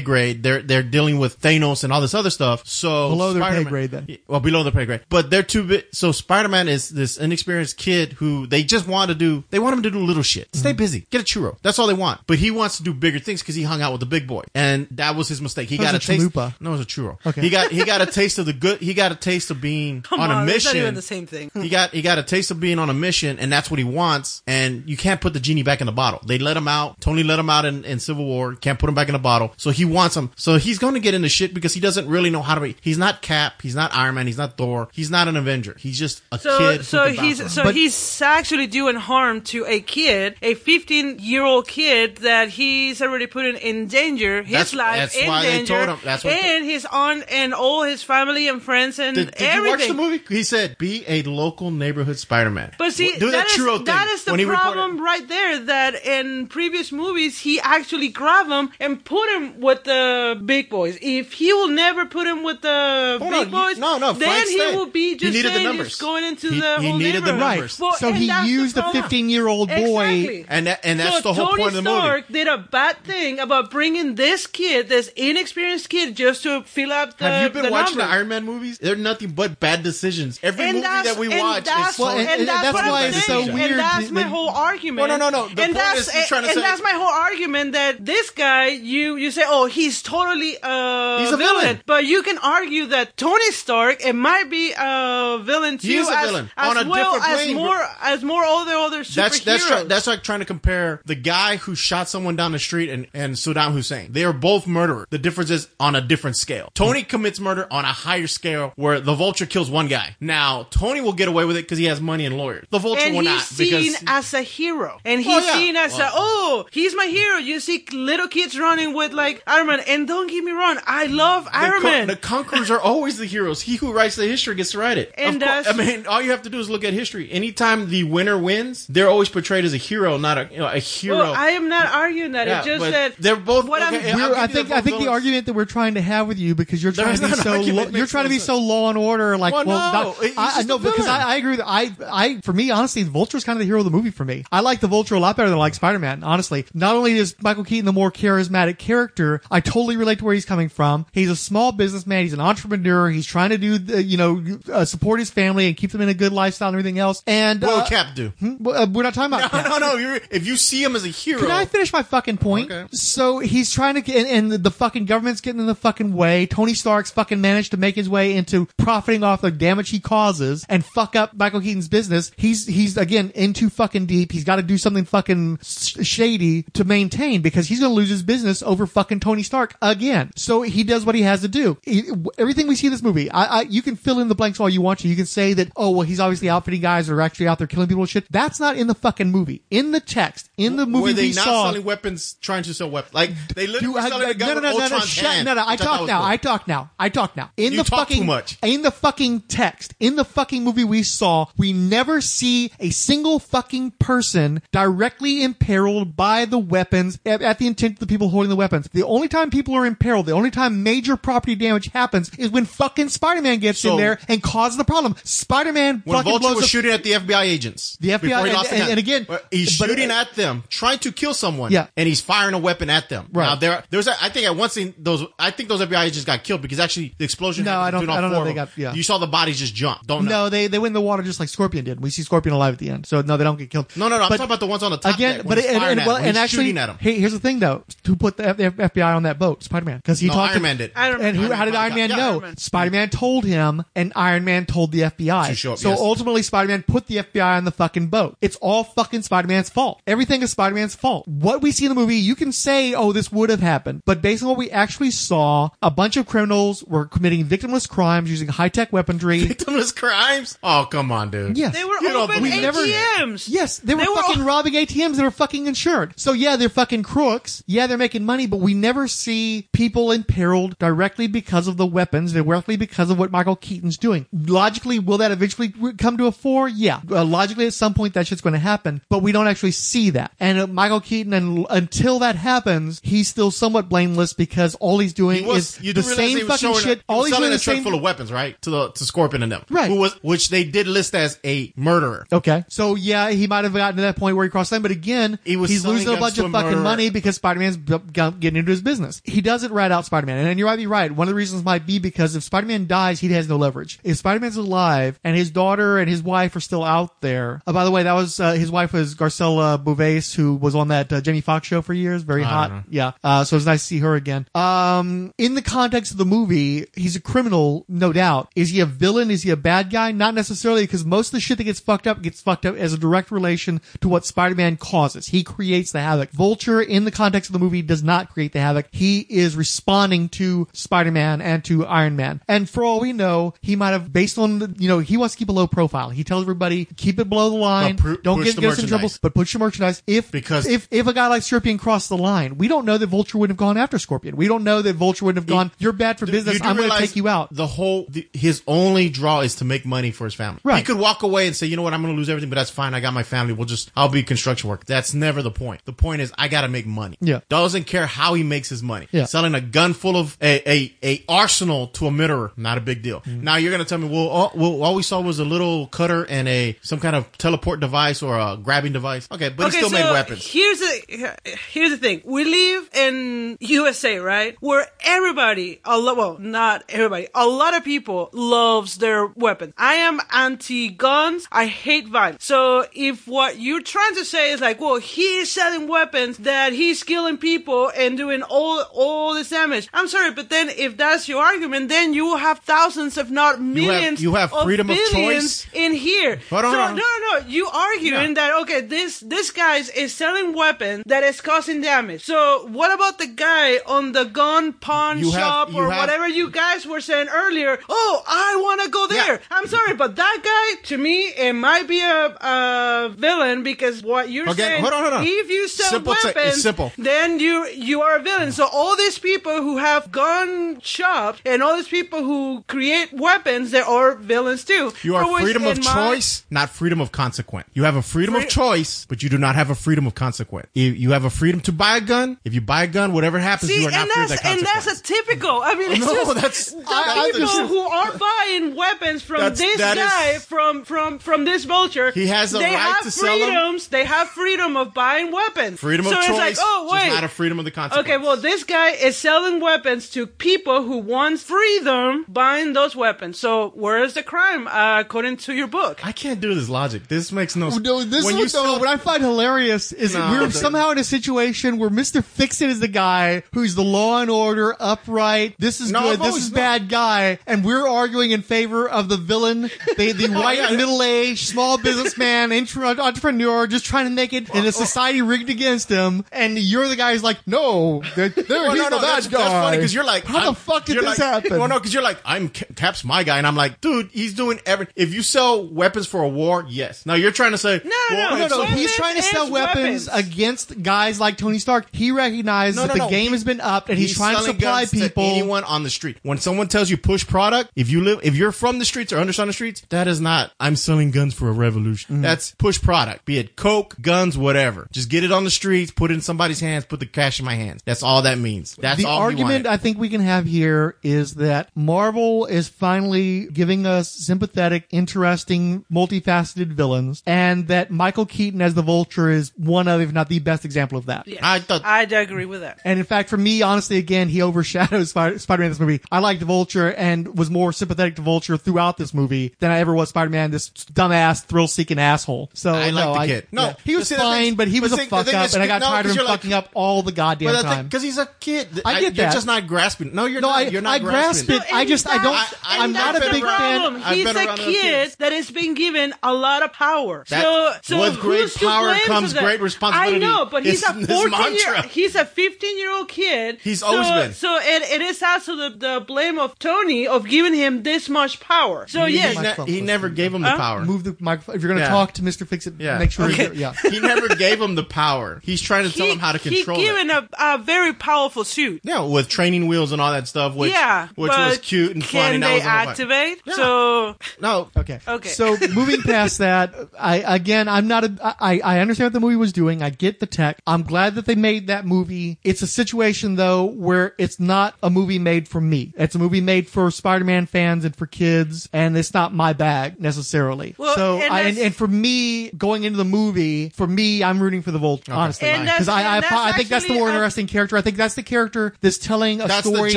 grade. They're they're dealing with Thanos and all this other stuff. So
Below their pay
Spider-Man-
grade, then.
well, below their pay grade. But they're too big. So Spider Man is this inexperienced kid who they just want to do. They want him to do little shit.
Mm-hmm.
Stay busy. Get a churro. That's all they want. But he wants to do bigger things because he hung out with the big boy, and that was his mistake. He
That
got a
a
taste. No, it was a churro.
Okay.
He got he got a taste of the good. He got a taste taste of being
Come
on,
on,
a
that's not
mission.
even the same thing.
He got he got a taste of being on a mission, and that's what he wants. And you can't put the genie back in the bottle. They let him out. Tony let him out in, in Civil War. Can't put him back in the bottle. So he wants him. So he's going to get into shit because he doesn't really know how to be. He's not Cap. He's not Iron Man. He's not Thor. He's not an Avenger. He's just a
So,
kid.
so he's so
But-
he's actually doing harm to a kid, a 15 year old kid that he's already putting in danger, his
That's-
life
that's
in
why they
danger,
told him- that's
and his aunt and all his family and friends and
Did, did you watch the movie? He said, "Be a local neighborhood Spider-Man."
But see,
do
that is,
churro thing
that is the
when he reported-
problem right there. That in previous movies, he actually grabbed him and put him with the big boys. If he will never put him with the
Hold
big
on, you-
boys,
no, no,
then he will be
he
just
needed the
saying,
numbers.
just going into
He-
the
he
whole
needed the numbers.
Right. So he
that's the
used a 15-year-old boy-
Exactly.
and that, and that's
so
the whole
Tony
point of the
Stark
movie.
did a bad thing about bringing this kid, this inexperienced kid, just to fill up the.
Have you been
the
watching
numbers.
the Iron Man movies? They're nothing but bad decisions. Every
and
movie that we
and
watch
that's,
is
Well, and-
and
and
that's,
that's why
I'm
it's
saying.
so weird
And that's my whole argument.
No, no, no, no. The
and
point
that's
is he's trying to
and
say-
that's my whole argument that this guy, you you say, oh, he's totally a
He's a villain.
but you can argue that Tony Stark it might be a villain too,
He is a
as,
villain.
as
On a
well
different
as
plane,
more as more all the other superheroes.
That's that's try, that's like trying to compare the guy who shot someone down the street and, and Saddam Hussein. They are both murderers. The difference is on a different scale. Tony commits murder on a higher scale where the Vulture kills one guy. Now Tony will get away with it because he has money and lawyers. The Vulture
and
will
he's
not
seen
because
as a hero, and oh, he's
Oh, yeah.
seen as a oh, he's my hero. You see little kids running with like Iron Man, and don't get me wrong, I love
the,
Iron
con-
Man.
the conquerors are always the heroes. He who writes the history gets to write it.
And
Of cour-
that's-
I mean, all you have to do is look at history. Anytime the winner wins, they're always portrayed as a hero, not a you know, a hero.
well, I am not arguing that.
Yeah,
it's just that
they're both-
What
okay,
I'm,
yeah, I'll
I think
the
I think the argument that we're trying to have with you because you're trying
There's
to be so
argument.
lo- you're trying to be so law and order like
Well,
well,
no,
not- I, know because. I, I agree with I I for me honestly the Vulture's kind of the hero of the movie for me. I like the Vulture a lot better than I like Spider Man. Honestly, not only is Michael Keaton the more charismatic character, I totally relate to where he's coming from. He's a small businessman. He's an entrepreneur. He's trying to do the, you know uh, support his family and keep them in a good lifestyle and everything else. And
what
uh,
Cap do?
well, uh, we're not talking about
No,
Cap.
no, no. If you see him as a hero,
Can I finish my fucking point?
Okay.
So he's trying to get, and, and the fucking government's getting in the fucking way. Tony Stark's fucking managed to make his way into profiting off the damage he causes and fuck up Michael Keaton's business. He's, he's again into fucking deep. He's got to do something fucking sh- shady to maintain because he's going to lose his business over fucking Tony Stark again. So he does what he has to do. He- everything we see in this movie, I, I, you can fill in the blanks all you want to. You can say that, oh, well, he's obviously outfitting guys that are actually out there killing people and shit. That's not in the fucking movie. In the text, in the movie
were they
we
not
saw.
selling weapons, trying to sell weapons? Like they literally
Do
were
I-
selling a gun
no, no, no, no, no, shut, no, no. I
which
talk now.
cool.
I talk now. I talk now. In
You
the
talk
fucking
too much.
In the fucking text, in the fucking movie we saw, we never see a single fucking person directly imperiled by the weapons at, at the intent of the people holding the weapons. The only time people are imperiled, the only time major property damage happens, is when fucking Spider-Man gets
So-
in there and causes the problem. Spider-Man
When
fucking
Vulture
blows
was
up-
shooting at the FBI agents,
The FBI and-
the
and- and again,
he's
but- uh,
shooting at them, trying to kill someone.
Yeah.
and he's firing a weapon at them.
Right.
Now there, there's, a, I think at one scene those, I think those FBI agents got killed because actually the explosion.
No, I don't- I don't know
four
if
of
they got- yeah.
You saw the bodies just jump. Don't know.
No, they they went in the water just like Scorpion did. We see Scorpion alive at the end, so no, they don't get killed.
no, no, no. I'm talking about the ones on the top
again,
deck
but
when he's
and, and,
at
well,
them, when
and
he's
actually,
shooting at them.
hey, here's the thing though: who put the F- F- FBI on that boat? Spider Man, because he
No,
talked.
Iron
to-
Man did.
Iron-
And who?
Iron
how did Iron Man
got-
know?
Iron
Spider Man told him, and Iron Man told the FBI.
Show up,
so
yes.
ultimately, Spider Man put the FBI on the fucking boat. It's all fucking Spider Man's fault. Everything is Spider Man's fault. What we see in the movie, you can say, "Oh, this would have happened," but based on what we actually saw, a bunch of criminals were committing victimless crimes using high tech weaponry.
Victimless crimes. Oh, come on, dude.
Yes.
They were
You don't
open
believe it.
ATMs.
Yes, they were
They were
fucking
all-
robbing ATMs that are fucking insured. So yeah, they're fucking crooks. Yeah, they're making money, but we never see people imperiled directly because of the weapons, directly because of what Michael Keaton's doing. Logically, will that eventually come to a fore? Yeah. Uh, logically, at some point, that shit's going to happen, but we don't actually see that. And uh, Michael Keaton, and until that happens, he's still somewhat blameless because all he's doing
He was,
is
you
the
do realize he
same fucking shit.
A,
all he's doing is the
truck
same
full of weapons, right? To the to Scorpion and them,
Right.
Who was, which they did list as a murderer.
Okay. So yeah, he might have gotten to that point where he crossed the line, but again,
He was
he's losing a bunch of
a
fucking
murderer.
money because Spider-Man's b- g- getting into his business. He doesn't rat out Spider-Man. And you might be right. One of the reasons might be because if Spider-Man dies, he has no leverage. If Spider-Man's alive and his daughter and his wife are still out there. Oh, by the way, that was, uh, his wife was Garcelle Beauvais, who was on that uh, Jamie Foxx show for years. Very
I
hot. Yeah. Uh, so it's nice to see her again. Um, in the context of the movie, he's a criminal, no doubt. Out. Is he a villain? Is he a bad guy? Not necessarily, because most of the shit that gets fucked up gets fucked up as a direct relation to what Spider-Man causes. He creates the havoc. Vulture, in the context of the movie, does not create the havoc. He is responding to Spider-Man and to Iron Man. And for all we know, he might have, based on the, you know, he wants to keep a low profile. He tells everybody, keep it below the line.
Pu-
don't get, get us in trouble, but push your merchandise. If,
Because-
if, if a guy like Scorpion crossed the line, we don't know that Vulture wouldn't have gone after Scorpion. We don't know that Vulture wouldn't have gone, you're bad for business. I'm going to take you out.
The whole the, his only draw is to make money for his family.
Right.
He could walk away and say, you know what, I'm going to lose everything, but that's fine. I got my family. We'll just I'll be construction work. That's never the point. The point is I got to make money.
Yeah.
Doesn't care how he makes his money.
Yeah.
Selling a gun full of a a, a arsenal to a mirror, not a big deal.
Mm-hmm.
Now you're going to tell me, well, all, well, all we saw was a little cutter and a some kind of teleport device or a grabbing device. Okay, but he still made weapons.
Here's the here's the thing. We live in USA, right? Where everybody, a lot, well, not everybody, a lot of people loves their weapons. I am anti-guns. I hate violence. So if what you're trying to say is like, well, he's selling weapons that he's killing people and doing all all this damage. I'm sorry, but then if that's your argument, then you will have thousands, if not millions,
you have freedom of
billions
choice.
in here.
Hold on,
so,
on.
no, no, no. You arguing that okay, this this guy is selling weapons that is causing damage. So what about the guy on the gun pawn
You
shop
you
or
have-
whatever you guys were saying earlier? Oh, I want to go there.
Yeah.
I'm sorry, but that guy to me it might be a, a villain because what you're
Again,
saying.
hold on, hold on.
If you sell
Simple te- it's
weapons,
simple.
then you you are a villain. So all these people who have gun shops and all these people who create weapons, they are villains too.
You are
For which
freedom of
in my-
choice, not freedom of consequence. You have a freedom of choice, but you do not have a freedom of consequence. You, you have a freedom to buy a gun. If you buy a gun, whatever happens,
See,
you are not
and
free of
that's
that
and that's a typical. I mean, it's
No,
just
that's-
the
I- I
people
understand.
Who are buying weapons from
That's-
this
that is-
guy from from from this vulture.
He has a
they
right
have
to sell 'em.
freedoms. They have freedom of buying weapons.
freedom of
so
choice,
it's like, oh
just
wait.
not a freedom of the consequence.
Okay, well, this guy is selling weapons to people who want freedom buying those weapons. So, where is the crime, uh, according to your book?
I can't do this logic. This makes no.
No, this
when
is
you
what,
sell,
no, what I find hilarious is
No,
we're
the-
somehow in a situation where Mr. Fixit is the guy who's the law and order, upright, this is
No,
good, this is
not-
bad guy, and we're arguing in favor of the villain, the, the oh,
white
middle-aged small businessman, intra- entrepreneur, just trying to make it in a oh, oh. society rigged against him, and you're the guy who's like, no, there, there-
Well,
he's
no, no,
the bad
that's,
guy.
that's funny because you're like,
how
I'm-
the fuck did
you're
this
like-
happen?
Well, no, because you're like, I'm Ca- Cap's my guy, and I'm like, dude, he's doing every. If you sell weapons for a war, yes. Now you're trying to say,
No,
well,
no,
No,
if
no, he's trying to sell weapons,
weapons.
against guys like Tony Stark. He recognizes
No,
that the
no.
game
He-
has been upped and he's,
He's
trying to supply people.
to anyone on the street. When someone tells you push product, if you live, if you're from the streets or understand the streets, that is not. I'm selling guns for a revolution.
Mm-hmm.
That's push product. Be it coke, guns, whatever. Just get it on the streets, put it in somebody's hands, put the cash in my hands. That's all that means. That's
the
all he
argument
wanted.
I think we can have here is that Marvel is finally giving us sympathetic, interesting, multifaceted villains, and that Michael Keaton as the Vulture is one of, if not the best example of that.
Yes,
I thought-
I agree with that.
And in fact, for me, honestly, again, he overshadows Spider- Spider-Man in this movie. I liked Vulture and was more sympathetic to Vulture throughout this movie than I ever was Spider-Man, this dumbass, thrill-seeking asshole. So,
I like the
I,
kid. No,
yeah. he was
see, thing
fine,
is-
but he
but
was a
see, the
fuck up,
is,
and I got
no,
tired of
'cause
him
like-
fucking up all the goddamn time.
because he's a kid.
I get that.
You're
that.
just not grasping. No, you're
No,
not.
I-
you're not
I grasp
grasping.
it. I just- I don't-
I-
I'm not a big fan-
problem.
I've
He's
been
a kid that is being given a lot of power. So, so
with great power comes great responsibility.
I know, but he's a 14 year, he's a 15 year old kid.
He's
so,
always been.
So it, it is also the, the blame of Tony of giving him this much power. So
He,
yes,
he, ne- he never gave him the
Huh?
power.
Move the microphone. If you're going to
Yeah.
talk to Mr. Fix It,
Yeah.
make sure
Okay.
you yeah.
he never gave him the power. He's trying to tell him how to control
He
it.
given a, a very powerful suit.
Yeah, with training wheels and all that stuff, which
yeah,
which
but
was cute and fun.
Can
and that
they
was all fun.
activate?
Yeah.
So
No,
Okay.
Okay.
So moving past that, I again, I'm not a. I I understand what the movie was doing. I get the tech. I'm glad that they made that movie. It's a situation though where it's not a movie made for me. It's a movie made for Spider-Man fans and for kids, and it's not my bag necessarily.
Well,
so
and
I, and, and for me going into the movie, for me, I'm rooting for the Vulture. Honestly, because I I,
and
I think that's the more
actually a-
interesting character. I think that's the character that's telling a
that's
story.
the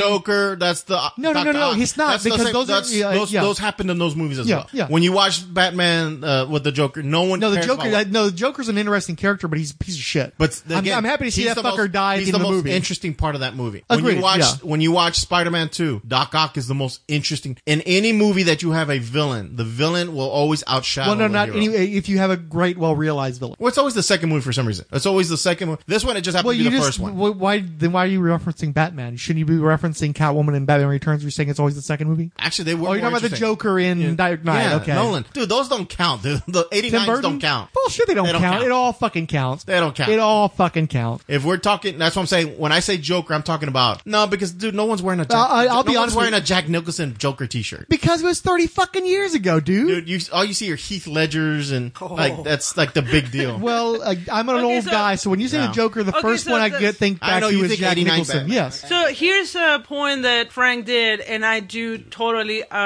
Joker. That's the
No, no, no, no, he's not,
That's
because
same-
those are- yeah,
those
yeah.
those happened in those movies as
Yeah,
well.
yeah.
When you watch Batman uh, with the Joker, no one
No, the Joker.
about-
uh, no, the Joker's an interesting character, but he's a piece of shit.
But
I'm, I'm happy to see
he's
that
the
fucker
most,
die at
He's
the
the
end of the
most
movie.
interesting part of that movie. When
Agreed,
you watch
yeah.
when you watch Spider-Man 2, Doc Ock is the most interesting. In any movie that you have a villain, the villain will always outshadow.
Well, no, not any. If you have a great, well realized villain.
Well, it's always the second movie for some reason. It's always the second one. This one, it just happened
Well,
to be the
just
first one.
wh- why then why are you referencing Batman? Shouldn't you be referencing Catwoman and Batman Returns? You're saying it's always the second movie.
Actually, they were.
Oh, you're talking about the. Joker in Dark Knight.
Yeah,
okay,
Nolan. Dude, those don't count. Dude. the
Tim
89s don't count.
Bullshit. They don't,
They don't
count.
count.
It all fucking counts.
They don't count.
It all fucking counts.
If we're talking, that's what I'm saying. When I say Joker, I'm talking about no, because dude, no one's wearing a. Jack,
Uh, I- I'll
no
be
one's
honest
wearing a Jack Nicholson Joker T-shirt.
Because it was thirty fucking years ago, dude.
Dude, you all you see are Heath Ledgers and like that's like the big deal.
Well, uh, I'm an
Okay,
old
so-
guy, so when you say
Yeah.
the Joker, the
Okay,
first
so
one I
the-
get think
I
back
know
to
you
was
think
Jack
89
Nicholson.
Batman.
Yes.
So here's a point that Frank did, and I do totally uh,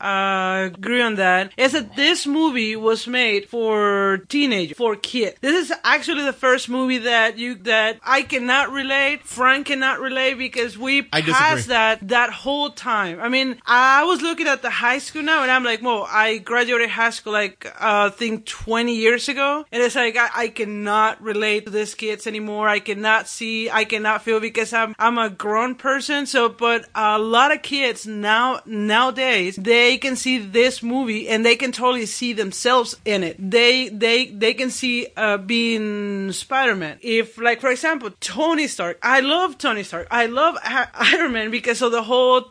uh, agree on that. Is that this movie was made for teenagers, for kids. This is actually the first movie that you that I cannot relate. Frank cannot relate because we
I disagree.
passed that that whole time. I mean, I was looking at the high school now, and I'm like, well, I graduated high school like uh, I think 20 years ago, and it's like I, I cannot relate to these kids anymore. I cannot see, I cannot feel because I'm I'm a grown person. So, but a lot of kids now nowadays they can see this movie and they can totally see themselves in it. They they they can see uh, being Spider-Man. If like for example Tony Stark, I love Tony Stark. I love Iron Man because of the whole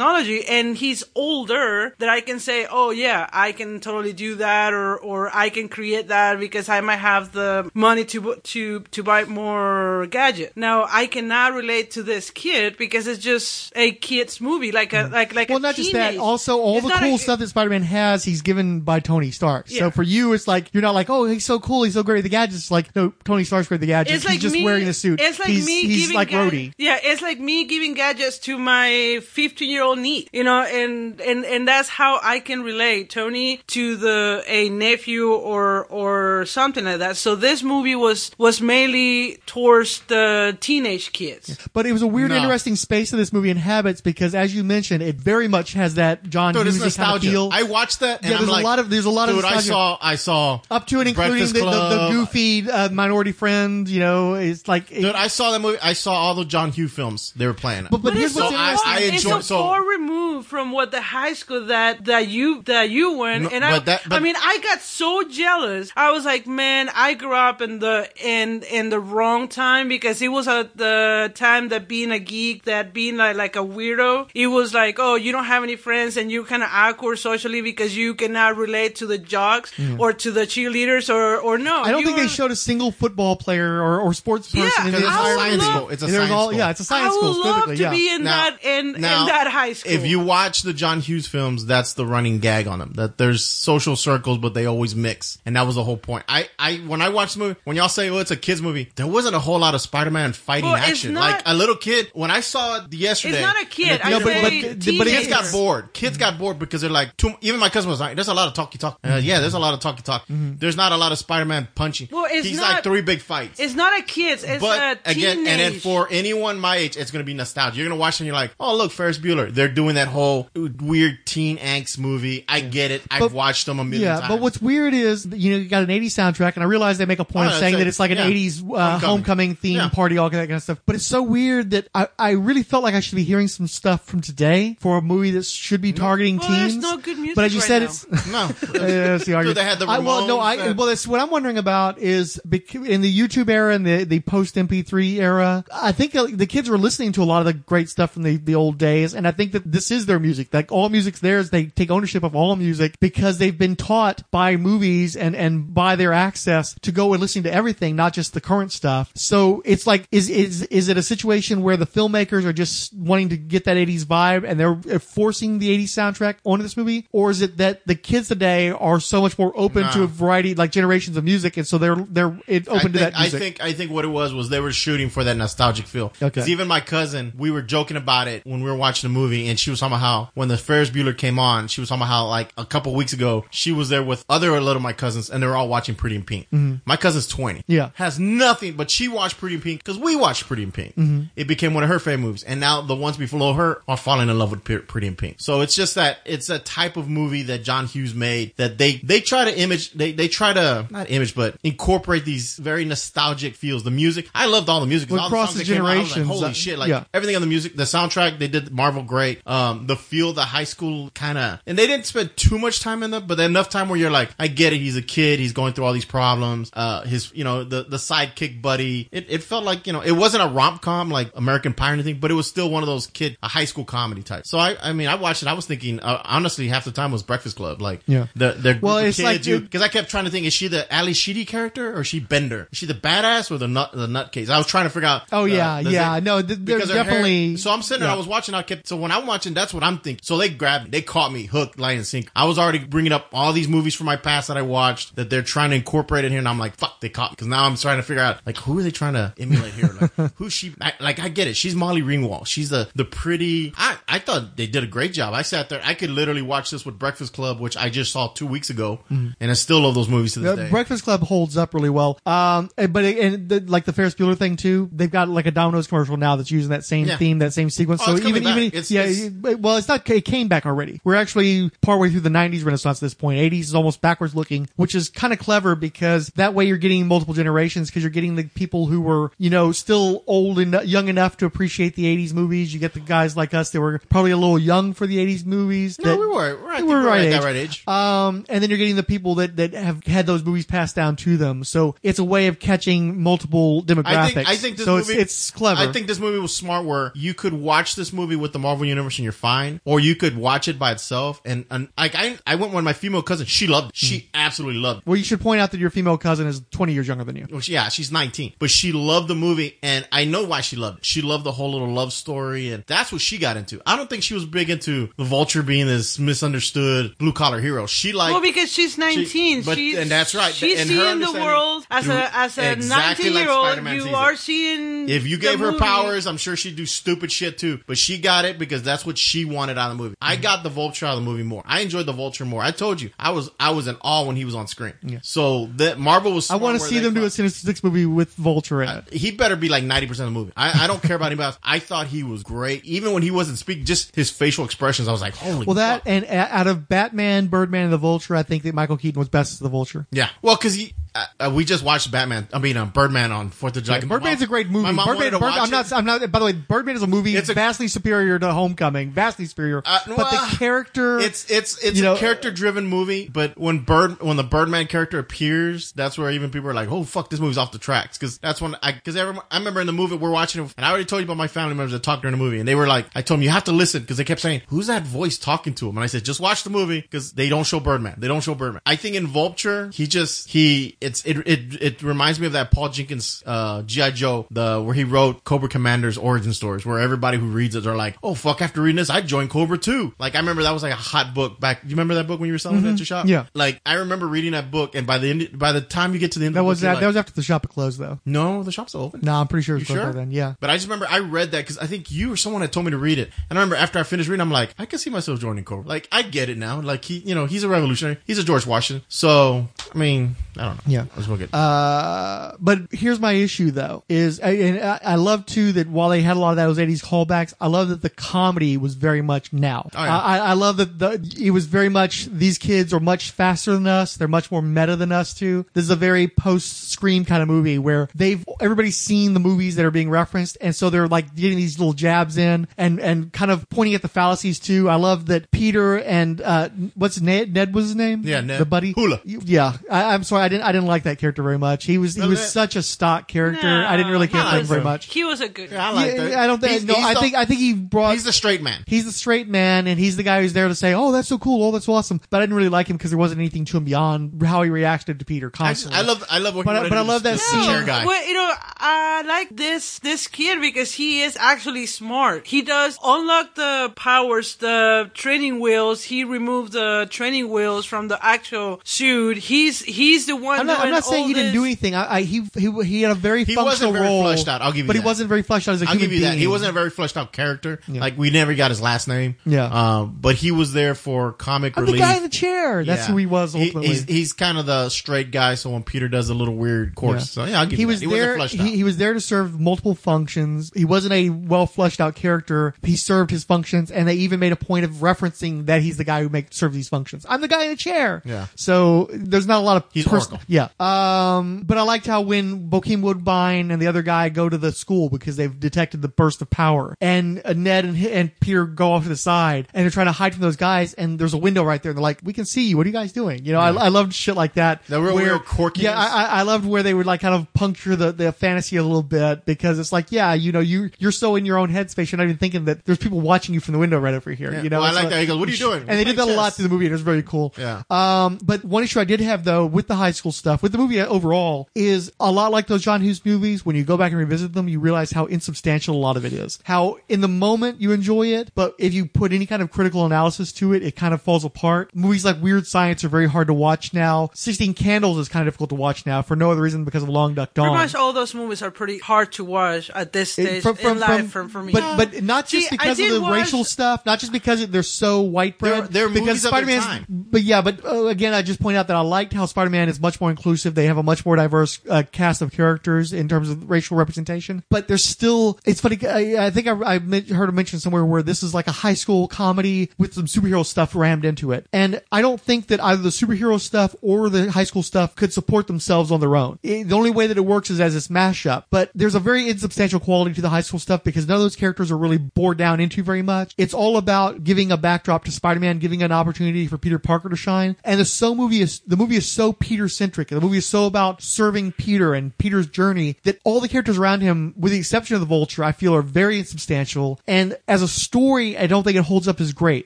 technology, and he's older that I can say, oh yeah, I can totally do that, or or I can create that because I might have the money to to to buy more gadget. Now I cannot relate to this kid because it's just a kid's movie, like a hmm. like like.
Well, not just that. Also, all
It's
the cool
a-
stuff that Spider-Man has, he's given by Tony Stark.
Yeah.
So for you, it's like you're not like, oh, he's so cool, he's so great with the gadgets. Like, no, Tony Stark's great with the gadgets.
It's like
just
me,
wearing a suit.
It's like
he's,
me
he's
giving
like Rhodey.
Yeah, it's like me giving gadgets to my 15 year old niece. You know, and and and that's how I can relate Tony to the a nephew or or something like that. So this movie was was mainly towards the teenage kids.
But it was a weird,
No.
interesting space that this movie inhabits because, as you mentioned, it very much has that John
Dude, it's
Hughes kind of
nostalgia.
feel.
I watched that. And
Yeah,
I'm
there's a
like,
lot of- there's a lot of
dude. I saw. I saw
up to and including the, the, the goofy uh, minority friend. You know, it's like.
Dude, I saw that movie. I saw all the John Hughes films they were playing.
But- but here's
it's
what's
so
I-
far,
I
it's
enjoy-
so,
so-
far removed from what the high school that that you that you went,
No,
and I,
that- but-
I mean, I got so jealous. I was like, man, I grew up in the in in the wrong time because it was at the time that being a geek, that being like like a weirdo, it was like, oh, you don't have any friends and you're kind of awkward socially because you cannot relate to the jocks mm. or to the cheerleaders or or no.
I don't
you
think they showed a single football player or, or sports person
Yeah,
in the
Because it's
entire
science
love-
school. It's a science
all,
school.
yeah, it's a
I
science school
would love
specifically.
to
yeah.
be in
Now-
that in,
now,
in that high school.
If you watch the John Hughes films, that's the running gag on them. That there's social circles, but they always mix, and that was the whole point. I, I when I watched the movie, when y'all say, "Oh, it's a kids movie," there wasn't a whole lot of Spider-Man fighting
Well,
action.
not-
like a little kid, when I saw it yesterday,
It's not a kid.
the
I
No, but-
say
but-
teenager.
but
Kids got bored. Kids got bored because they're like, too, even my cousin was like, "There's a lot of talky talk." Uh, yeah, there's a lot of talky talk. There's not a lot of Spider-Man punching.
Well, it's
He's
not-
like three big fights.
It's not a kids. It's
but
a
again,
teenage.
and then for anyone my age, it's gonna be nostalgia. You're gonna watch it and you're like, oh look, Ferris Bueller. They're doing that whole weird teen angst movie. I get it. I've
But-
watched them a million
Yeah,
times.
but what's weird is you know you got an '80s soundtrack, and I realize they make a point
Oh,
of saying
that's
that it's like an
Yeah.
'80s uh, homecoming,
Homecoming.
theme
Yeah.
party, all that kind of stuff. But it's so weird that I, I really felt like I should be hearing some stuff from today for a movie that should be targeting
Well, there's
teens.
no good music
but as you
right
said,
now.
it's
no,
Yeah, that's the argument.
they had the
I, well, no,
Ramones
I
and-
well, that's what I'm wondering about is bec- in the YouTube era and the the post MP3 era. I think uh, the kids were listening to a lot of the great stuff from the the old days, and I think that this is their music. Like all music's theirs. They take ownership of all music because they've been taught by movies and and by their access to go and listen to everything, not just the current stuff. So it's like, is is is it a situation where the filmmakers are just wanting to get that 80s vibe and they're uh, forcing the 80s soundtrack onto this movie, or is it that the kids today are so much more open to a variety, like generations of music, and so they're they're it,
I
open
think,
to that
I
music?
think I think what it was was they were shooting for that nostalgic feel.
Okay.
Because even my cousin, we were joking about it when we were watching the movie, and she was talking about how when the Ferris Bueller came on, she was talking about how like a couple weeks ago she was there with other little my cousins, and they were all watching Pretty in Pink. My cousin's twenty.
Mm-hmm. Yeah.
has nothing, but she watched Pretty in Pink because we watched Pretty in Pink.
Mm-hmm.
It became one of her favorite movies, and now the ones below her are falling in love with Pretty in Pink. So it's just that it's a type of movie that John Hughes made that they they try to image they they try to not image but incorporate these very nostalgic feels. The music I loved all the music.
Well,
all the
across the
that came out, like,
generations,
Holy
uh,
shit! Like
yeah.
everything on the music, the soundtrack they did Marvel great. Um, the feel, the high school kind of, and they didn't spend too much time in them, but enough time where you're like, I get it. He's a kid. He's going through all these problems. Uh, his, you know, the, the sidekick buddy. It, it felt like, you know, it wasn't a rom com like American Pie or anything, but it was still one of those kid, a high school comedy type. So I, I mean, I watched it. I was thinking, uh, honestly, half the time was Breakfast Club. Like,
Yeah.
the, the
Well, it's like
kids,
it-
because I kept trying to think, is she the Ally Sheedy character or is she Bender? Is she the badass or the nut, the nutcase? I was trying to figure out.
Oh,
uh,
yeah, yeah. No, th-
because her hair-
definitely-
so I'm sitting there,
yeah.
I was watching, I kept, so when I'm watching, that's what I'm thinking. So they grabbed me, they caught me hooked, line and sink. I was already bringing up all these movies from my past that I watched that they're trying to incorporate in here. And I'm like, fuck, they caught me. Cause now I'm trying to figure out, like, who are they trying to emulate here? Like, who's she? I, like, I get it. She's Molly Ringwald. She's the, the pretty, I, I thought they did a great job. I sat there, I could literally watch this with Breakfast Club, which I just saw two weeks ago. And I still love those movies to this
The
day.
Breakfast Club holds up really well. Um, but it, and the, like the Ferris Bueller thing too, they've got like a Domino's commercial now that's using that same
Yeah.
theme, that same sequence.
Oh,
so
it's
even
back.
even
It's-
yeah, it- well, it's not. It came back already. We're actually partway through the '90s Renaissance at this point. '80s is almost backwards looking, which is kind of clever because that way you're getting multiple generations because you're getting the people who were you know still old and young enough to appreciate the '80s movies. You get the guys like us that were probably a little young for the '80s movies.
no,
that-
we were, we're, I
we were right
at that right age.
Um, and then you're getting the people that, that have had those movies passed down to them. So it's a way of catching multiple demographics.
I think I think this
so
movie
it's, it's clever.
I think this movie was smart where you could watch this movie with the Marvel universe and you're fine, or you could watch it by itself. And, and like I I went with my female cousin, she loved it. She hmm. absolutely loved it.
well, you should point out that your female cousin is 20 years younger than you.
Well, she- yeah, she's 19, but she loved the movie, and I know why she loved it. She loved the whole little love story, and that's what she got into. I don't think she was big into the Vulture being this misunderstood blue collar hero. She liked
well, because she's 19.
but-
she's,
and that's right.
She's
And
seeing the world as
through-
a as a 19
like
year old.
Spider-Man
You are seeing.
If you gave her
movie.
powers, I'm sure she'd do stupid shit too. But she got it because that's what she wanted out of the movie. I mm-hmm. got the Vulture out of the movie more. I enjoyed the Vulture more. I told you, I was I was in awe when he was on screen. So that Marvel was.
I want to see them do a Sinister Six movie with Vulture in it.
He better be like ninety percent of the movie. I, I don't care about anybody else. I thought he was great, even when he wasn't speaking. Just his facial expressions, I was like, holy.
Well, that
fuck.
and uh, out of Batman, Birdman, and the Vulture, I think that Michael Keaton was best as the Vulture.
yeah. Well, because he. Uh, uh, we just watched Batman. I mean, um, Birdman on Fourth of July. My
Birdman's a great movie. Birdman, Bird- I'm not. I'm not. By the way, Birdman is a movie
It's a-
vastly superior to Homecoming. Vastly superior.
Uh,
but
well,
the character,
It's it's it's
know,
a character driven movie, but when Bird when the Birdman character appears, that's where even people are like, "Oh fuck, this movie's off the tracks." Because that's when I because everyone, I remember in the movie we're watching it, and I already told you about my family members that talked during the movie, and they were like, I told them you have to listen because they kept saying, "Who's that voice talking to him?" And I said, just watch the movie because they don't show Birdman. They don't show Birdman. I think in Vulture, he just he it's it it it reminds me of that Paul Jenkins uh GI Joe the where he wrote Cobra Commander's origin stories, where everybody who reads it are like, "Oh fuck!" After reading this, I joined Cobra too. Like I remember that was like a hot book back. Do you remember that book when you were selling it at your shop?
Mm-hmm. Yeah.
Like I remember reading that book, and by the end, by the time you get to the end,
that
of the
was
book, you're
that. that was after the shop had closed, though.
no, the shop's open.
No, I'm pretty sure it was closed
sure?
by then. Yeah.
But I just remember I read that because I think you or someone had told me to read it. And I remember after I finished reading, I'm like, I can see myself joining Cobra. Like, I get it now. Like, he, you know, he's a revolutionary. He's a George Washington. So, I mean, I don't know.
Yeah.
Let's look at
Uh, but here's my issue though: is I- and I, I love too that while they had a lot of those '80s callbacks, I love that the comedy was very much now.
Oh, yeah.
I, I love that the it was very much these kids are much faster than us. They're much more meta than us too. This is a very post Scream kind of movie where they've everybody's seen the movies that are being referenced, and so they're like getting these little jabs in and and kind of pointing at the fallacies too. I love that Peter and uh, what's Ned? Ned was his name?
Yeah, Ned.
the buddy.
Hula.
Yeah, I, I'm sorry, I didn't I didn't like that character very much. He was he was such a stock character.
No,
I didn't really care for him very much.
He was a good.
Yeah, I like
Yeah,
that.
I don't think
He's-
no.
he's
I
the-
think I think he brought.
He's the straight man.
He's the straight man, and he's the guy who's there to say, "Oh, that's so cool. Oh, that's awesome." But I didn't really like him because there wasn't anything to him beyond how he reacted to Peter
I, just,
constantly.
I love, I love what
But
he
I-
wanted
but I
do,
love that
the
scene.
chair guy.
Well, you know, I like this this kid because he is actually smart. He does unlock the powers, the training wheels. He removed the training wheels from the actual suit. He's he's the one.
I'm not, I'm not saying he didn't do anything. I, I he he he had a very
He
functional
wasn't very
role,
fleshed out, I'll give you
but he
that.
wasn't very fleshed out as a
I'll
human
give you that. He wasn't a very fleshed out character.
Yeah.
Like we never got his last name.
Yeah.
Um, but he was there for comic
I'm the
relief.
guy in the chair. That's
Yeah.
who he was
He-
ultimately.
he's he's kind of the straight guy. So when Peter does a little weird course, so yeah, I'll give
he
you
was
that. He
there.
wasn't fleshed out.
He, he was there to serve multiple functions. He wasn't a well fleshed out character. He served his functions, and they even made a point of referencing that he's the guy who make serves these functions. I'm the guy in the chair.
Yeah.
So there's not a lot of
He's Oracle.
Yeah, Yeah. Um, but I liked how when Bokeem Woodbine and the other guy go to the school because they've detected the burst of power, and uh, Ned and and Peter go off to the side and they're trying to hide from those guys, and there's a window right there. And they're like, "We can see you. What are you guys doing?" You know, I, I loved shit like that.
The real-
where-
real quirkiness.
Yeah, I, I loved where they would like kind of puncture the, the fantasy a little bit because it's like, yeah, you know, you you're so in your own headspace, you're not even thinking that there's people watching you from the window right over here.
Yeah.
You know,
Well, I
It's
like that. He goes, "What are you doing?"
And they did that a lot through the movie, and it was very cool.
Yeah.
Um, but one issue I did have though with the high school stuff, with the movie overall, is a lot like those John Hughes movies. When you go back and revisit them, you realize how insubstantial a lot of it is. How in the moment you enjoy it, but if you put any kind of critical analysis to it, it kind of falls apart. Movies like Weird Science are very hard to watch now. Sixteen Candles is kind of difficult to watch now for no other reason because of Long Duk Dong.
Pretty much all those movies are pretty hard to watch at this
It-
stage
from, from,
in life
from-
for, for me.
But but not just
See,
because of the
watch-
racial stuff, not just because they're so white bread.
They're- they're
because
movies of their
Spider-Man's.
time.
But yeah, but uh, again, I just point out that I liked how Spider-Man is much more inclusive. They have a much more diverse uh, cast of characters in terms of racial representation. But there's still. It's funny. I, I think I, I heard a mention somewhere where this is like a high school comedy with some superhero stuff rammed into it, and I don't think that either the superhero stuff or the high school stuff could support themselves on their own. It- the only way that it works is as this mashup. But there's a very insubstantial quality to the high school stuff because none of those characters are really bored down into very much. It's all about giving a backdrop to Spider-Man, giving an opportunity for Peter Parker to shine. And the so movie is the movie is so Peter centric. The movie is so about serving Peter and Peter's journey that all the characters around him, with the exception of the Vulture, I feel are very insubstantial. And as a story, I don't think it holds up as great.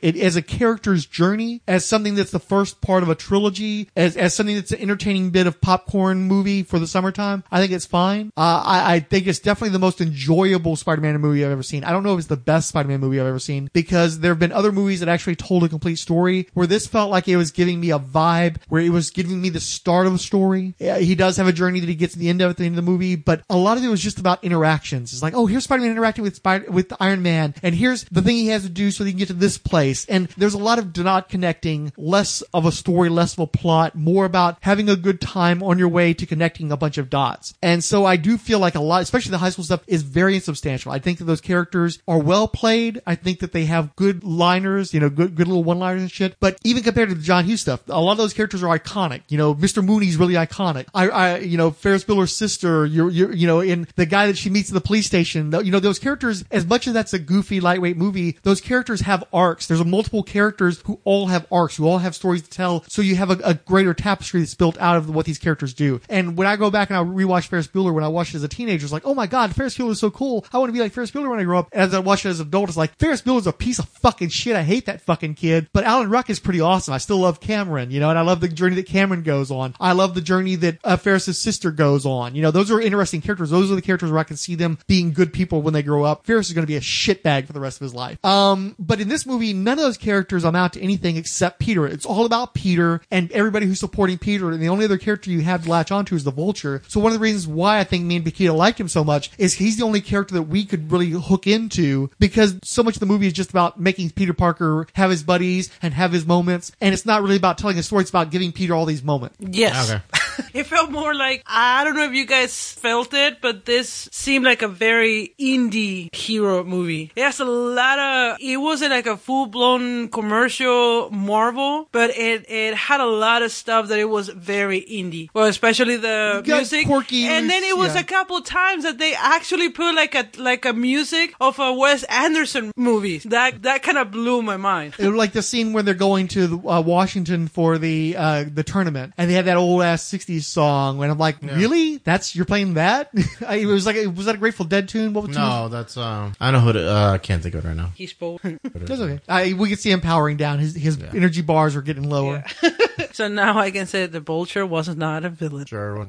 It as a character's journey, as something that's the first part of a trilogy, as as something that's an entertaining bit of popcorn movie for the summertime. I think it's fine. Uh, I, I think it's definitely the most enjoyable Spider-Man movie I've ever seen. I don't know if it's the best Spider-Man movie I've ever seen because there have been other movies that actually told a complete story where this felt like it was giving me a vibe where it was giving me the start of a story. He does have a journey that he gets to the end of at the end of the movie, but a lot of it was just about interactions. It's like, oh, here's Spider-Man interacting with Spider with Iron Man, and here's the thing he has to do so he can get to this place. And there's a lot of not connecting, less of a story, less of a plot, more about having a good time on your way to connecting a bunch of dots. And so I do feel like a lot, especially the high school stuff, is very insubstantial. I think that those characters are well played. I think that they have good liners, you know, good good little one-liners and shit. But even compared to the John Hughes stuff, a lot of those characters are iconic. You know, Mr. Rooney's really iconic. I, I you know, Ferris Bueller's sister, you're, you're, you know, in the guy that she meets at the police station, you know, those characters, as much as that's a goofy, lightweight movie, those characters have arcs. There's a multiple characters who all have arcs, who all have stories to tell. So you have a, a greater tapestry that's built out of what these characters do. And when I go back and I rewatch Ferris Bueller, when I watched it as a teenager, it's like, oh my god, Ferris Bueller is so cool. I want to be like Ferris Bueller when I grow up. And as I watch it as an adult, it's like Ferris Bueller's a piece of fucking shit. I hate that fucking kid. But Alan Ruck is pretty awesome. I still love Cameron, you know, and I love the journey that Cameron goes on. I love the journey that uh, Ferris's sister goes on. You know, those are interesting characters. Those are the characters where I can see them being good people when they grow up. Ferris is going to be a shitbag for the rest of his life. Um, but in this movie, none of those characters amount to anything except Peter. It's all about Peter and everybody who's supporting Peter. And the only other character you have to latch onto is the Vulture. So one of the reasons why I think me and Bakita liked him so much is he's the only character that we could really hook into because so much of the movie is just about making Peter Parker have his buddies and have his moments. And it's not really about telling a story. It's about giving Peter all these moments.
Yes.
Okay.
it felt more like I don't know if you guys felt it, but this seemed like a very indie hero movie. It has a lot of. It wasn't like a full blown commercial Marvel, but it it had a lot of stuff that it was very indie. Well, especially the music,
quirky,
and then it was
yeah.
a couple times that they actually put like a like a music of a Wes Anderson movie. That that kind of blew my mind.
It was like the scene where they're going to uh, Washington for the uh, the tournament, and they had that old ass '60s song. And I'm like, really? That's you're playing that? I, it was like, was that a Grateful Dead tune? What was
No, that's um. I know who. To, uh, I can't think of it right now.
He spoke.
That's okay. I, we could see him powering down. His his energy bars were getting lower.
so now I can say the Vulture was not a villain.
Sure.